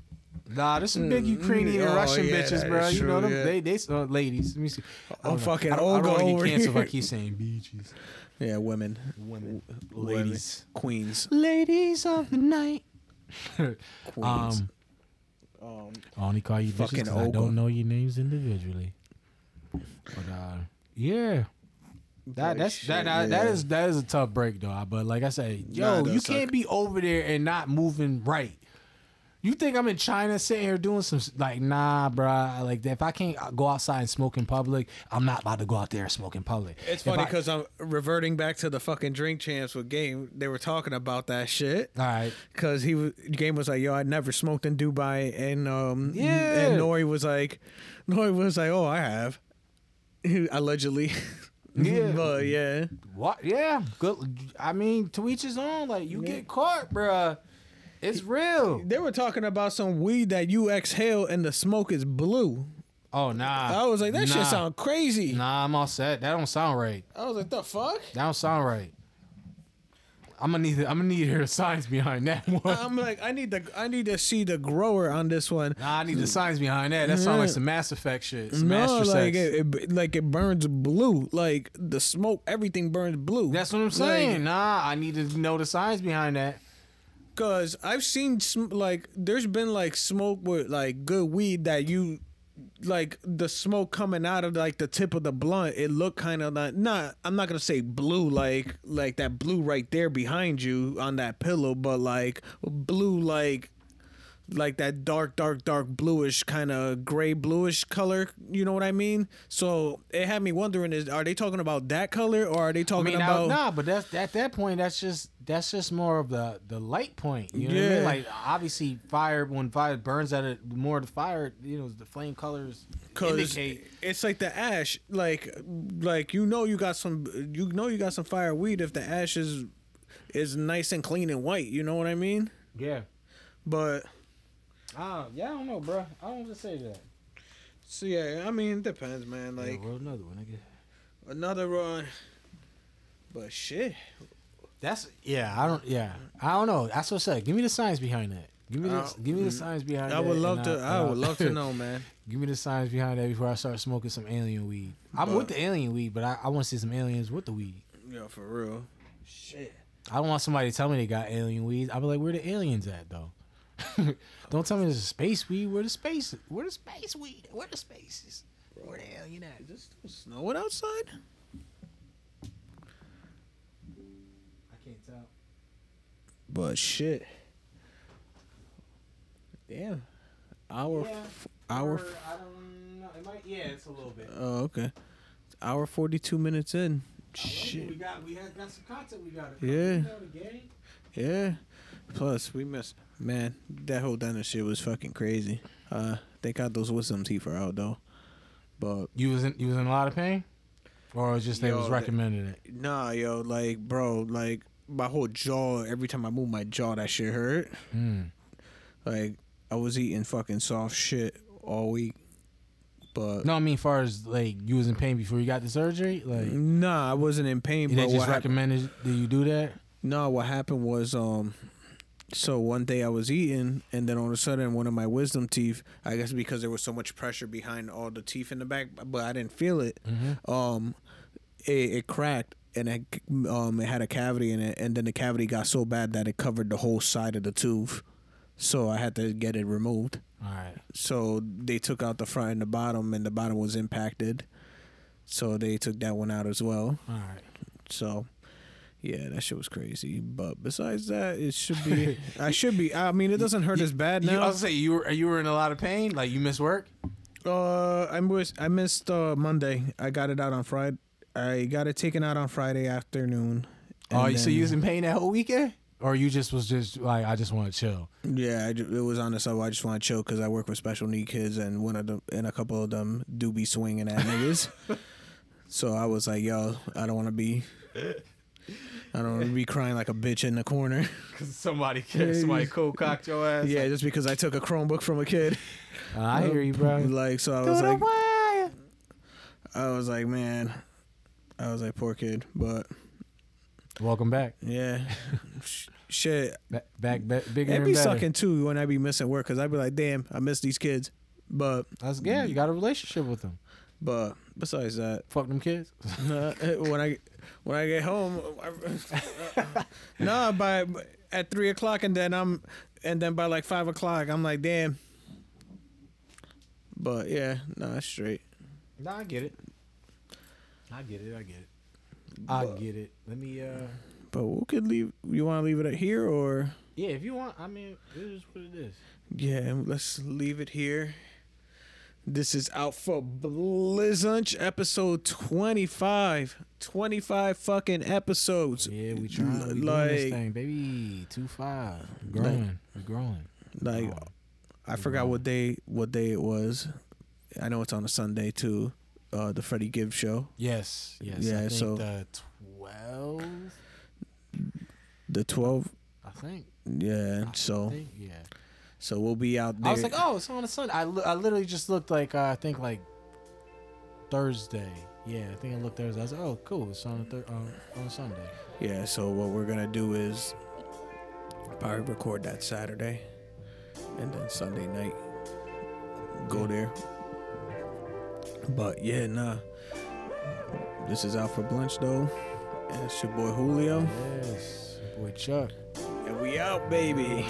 [SPEAKER 1] Nah, there's some big Ukrainian
[SPEAKER 2] Oh,
[SPEAKER 1] Russian
[SPEAKER 2] yeah,
[SPEAKER 1] bitches, bro. You know them?
[SPEAKER 2] yeah.
[SPEAKER 1] They they uh, ladies. Let me see. I
[SPEAKER 2] Oh, fucking
[SPEAKER 1] I don't, I don't wanna get canceled if I keep saying beaches.
[SPEAKER 2] Yeah, women,
[SPEAKER 1] Women,
[SPEAKER 2] Women.
[SPEAKER 1] ladies,
[SPEAKER 2] queens,
[SPEAKER 1] ladies of the night.
[SPEAKER 2] queens.
[SPEAKER 1] um,
[SPEAKER 2] Um,
[SPEAKER 1] I only call you bitches
[SPEAKER 2] Fucking
[SPEAKER 1] 'cause I don't know your names individually. But uh, yeah. That that's
[SPEAKER 2] shit,
[SPEAKER 1] that, that that
[SPEAKER 2] yeah.
[SPEAKER 1] is that is a tough break though. But like I said, yo,
[SPEAKER 2] does
[SPEAKER 1] you can't be over there and not moving right. You think I'm in China sitting here doing some like nah, bruh. Like if I can't go outside and smoke in public, I'm not about to go out there and smoke in public.
[SPEAKER 2] it's
[SPEAKER 1] If
[SPEAKER 2] funny because I'm reverting back to the fucking drink champs with Game. They were talking about that shit.
[SPEAKER 1] all right,
[SPEAKER 2] Cause he was Game was like, yo, I never smoked in Dubai, and um,
[SPEAKER 1] Yeah.
[SPEAKER 2] and Nori was like, Nori was like, oh, I have, allegedly.
[SPEAKER 1] Yeah.
[SPEAKER 2] but yeah,
[SPEAKER 1] what? Yeah, good. I mean, to each his own. Like you get caught, bruh. It's real.
[SPEAKER 2] they were talking about some weed that you exhale and the smoke is blue.
[SPEAKER 1] Oh nah.
[SPEAKER 2] I was like, that
[SPEAKER 1] nah.
[SPEAKER 2] shit sound crazy.
[SPEAKER 1] Nah, I'm all set. That don't sound right.
[SPEAKER 2] I was like, the fuck?
[SPEAKER 1] That don't sound right. I'm gonna need. I'm gonna need the science behind that one.
[SPEAKER 2] I'm like, I need to, I need to see the grower on this one.
[SPEAKER 1] Nah, I need the science behind that. That sounds like some Mass Effect shit. Some
[SPEAKER 2] No,
[SPEAKER 1] Master
[SPEAKER 2] like it, it, like it burns blue. Like the smoke, everything burns blue.
[SPEAKER 1] That's what I'm saying. nah, I need to know the science behind that.
[SPEAKER 2] Cause I've seen sm- like there's been like smoke with like good weed that you like the smoke coming out of like the tip of the blunt. It looked kind of like not. I'm not gonna say blue like like that blue right there behind you on that pillow, but like blue like like that dark dark dark bluish kind of gray bluish color. You know what I mean? So it had me wondering: is are they talking about that color or are they
[SPEAKER 1] I
[SPEAKER 2] talking
[SPEAKER 1] mean, now,
[SPEAKER 2] about?
[SPEAKER 1] nah, but that's at that point. That's just that's just more of the the light point. You know what I mean? Like obviously, fire when fire burns at it, more the fire, you know, the flame colors indicate.
[SPEAKER 2] it's like the ash, like like you know you got some you know you got some fire weed if the ash is is nice and clean and white. You know what I mean?
[SPEAKER 1] Yeah.
[SPEAKER 2] But
[SPEAKER 1] Ah, yeah, I don't know, bro. I don't just say that.
[SPEAKER 2] so yeah, I mean it depends, man. Like
[SPEAKER 1] yeah, another one, nigga.
[SPEAKER 2] another run. But shit,
[SPEAKER 1] That's yeah. I don't. Yeah, I don't know. That's what's up. Give me the science behind that. Give me the
[SPEAKER 2] Uh,
[SPEAKER 1] give me the science behind that.
[SPEAKER 2] I would love to.
[SPEAKER 1] and
[SPEAKER 2] I would love to know, man.
[SPEAKER 1] Give me the science behind that before I start smoking some alien weed. I'm
[SPEAKER 2] But-
[SPEAKER 1] with the alien weed, but I, I want to see some aliens with the weed.
[SPEAKER 2] Yeah, for real. Shit.
[SPEAKER 1] I don't want somebody to tell me they got alien weed. I'll be like, where the aliens at though? don't tell me there's a space weed. Where the space? Where the space weed? Where the spaces? Where the alien at?
[SPEAKER 2] Is this still snowing outside?
[SPEAKER 1] I can't tell.
[SPEAKER 2] But shit. Damn. Hour.
[SPEAKER 1] Yeah.
[SPEAKER 2] f- hour.
[SPEAKER 1] Or,
[SPEAKER 2] f-
[SPEAKER 1] I don't know. It might. Yeah, it's a little bit.
[SPEAKER 2] Oh, okay. Hour forty-two minutes in.
[SPEAKER 1] I.
[SPEAKER 2] Shit.
[SPEAKER 1] We got we had got some content. We got.
[SPEAKER 2] Yeah.
[SPEAKER 1] You know, the game.
[SPEAKER 2] Yeah. Plus, we missed. Man, that whole dentist shit was fucking crazy. Uh, they got those wisdom teeth are out though. But
[SPEAKER 1] You was in you was in a lot of pain, or was just they
[SPEAKER 2] Yo,
[SPEAKER 1] was
[SPEAKER 2] they-
[SPEAKER 1] recommending it.
[SPEAKER 2] nah, yo, like, bro, like my whole jaw. Every time I move my jaw, that shit hurt.
[SPEAKER 1] Mm.
[SPEAKER 2] Like I was eating fucking soft shit all week. But
[SPEAKER 1] No, I mean, far as like you was in pain before you got the surgery, like
[SPEAKER 2] nah, I wasn't in pain.
[SPEAKER 1] they
[SPEAKER 2] But
[SPEAKER 1] just
[SPEAKER 2] what hap-
[SPEAKER 1] recommended that you do that.
[SPEAKER 2] No, what happened was um so one day I was eating and then all of a sudden one of my wisdom teeth, I guess because there was so much pressure behind all the teeth in the back, but I didn't feel it. Um it, it cracked and it um it had a cavity in it and then the cavity got so bad that it covered the whole side of the tooth. So I had to get it removed.
[SPEAKER 1] All right.
[SPEAKER 2] So they took out the front and the bottom and the bottom was impacted. So they took that one out as well.
[SPEAKER 1] All right.
[SPEAKER 2] So, yeah, that shit was crazy. But besides that, it should be. I should be. I mean, it doesn't hurt as bad
[SPEAKER 1] You, I
[SPEAKER 2] now.
[SPEAKER 1] was say you were you were in a lot of pain, like you missed work.
[SPEAKER 2] Uh, I missed. I missed uh, Monday. I got it out on Friday. I got it taken out on Friday afternoon.
[SPEAKER 1] Oh, so you was in pain that whole weekend, or you just was just like I just want to chill.
[SPEAKER 2] Yeah, I it was on the side. I just want to chill because I work with special need kids, and one of them and a couple of them do be swinging at niggas. so I was like, yo, I don't want to be. I don't want to be crying like a bitch in the corner.
[SPEAKER 1] Cause somebody
[SPEAKER 2] somebody
[SPEAKER 1] cold cocked your ass.
[SPEAKER 2] yeah, just because I took a Chromebook from a kid.
[SPEAKER 1] I hear you, bro.
[SPEAKER 2] Like, so I was like, I was like, man, I was like, poor kid, but
[SPEAKER 1] Welcome back.
[SPEAKER 2] yeah, shit.
[SPEAKER 1] Back, back, back bigger
[SPEAKER 2] It
[SPEAKER 1] and
[SPEAKER 2] be
[SPEAKER 1] better.
[SPEAKER 2] sucking too when I be missing work because I'd be like, damn, I miss these kids. But
[SPEAKER 1] That's yeah. You got a relationship with them.
[SPEAKER 2] but besides that,
[SPEAKER 1] Fuck them kids.
[SPEAKER 2] uh, when I when I get home, I, nah, by at three o'clock and then I'm and then by like five o'clock I'm like, damn. But yeah, nah, it's straight.
[SPEAKER 1] nah, I get it. I get it. I get it. I get it. Let me. uh
[SPEAKER 2] But we could leave. You want to leave it at here or?
[SPEAKER 1] Yeah, if you want. I mean, it is what it is.
[SPEAKER 2] Yeah, let's leave it here. This is out for Blizzunch episode 25. 25 fucking episodes.
[SPEAKER 1] Yeah, we trying. Doing
[SPEAKER 2] like-
[SPEAKER 1] this thing, baby. Two five. Growing. We're growing.
[SPEAKER 2] Like
[SPEAKER 1] Growing.
[SPEAKER 2] I forgot what day what day it was. I know it's on a Sunday too. Uh the Freddie Gibbs show.
[SPEAKER 1] Yes. Yes.
[SPEAKER 2] Yeah, so-
[SPEAKER 1] the twelve.
[SPEAKER 2] The 12
[SPEAKER 1] I think.
[SPEAKER 2] yeah,
[SPEAKER 1] I
[SPEAKER 2] so
[SPEAKER 1] think, yeah.
[SPEAKER 2] So we'll be out there.
[SPEAKER 1] I was like, oh, it's on a Sunday. I, li- I literally just looked like uh, I think like Thursday. Yeah, I think I looked Thursday. I was like, oh, cool. It's on a thir- uh, on a Sunday.
[SPEAKER 2] Yeah, so what we're gonna do is probably record that Saturday, and then Sunday night go there. But yeah, nah. This is out for Blench though, and it's your boy Julio,
[SPEAKER 1] Yes, your boy Chuck.
[SPEAKER 2] and we out, baby.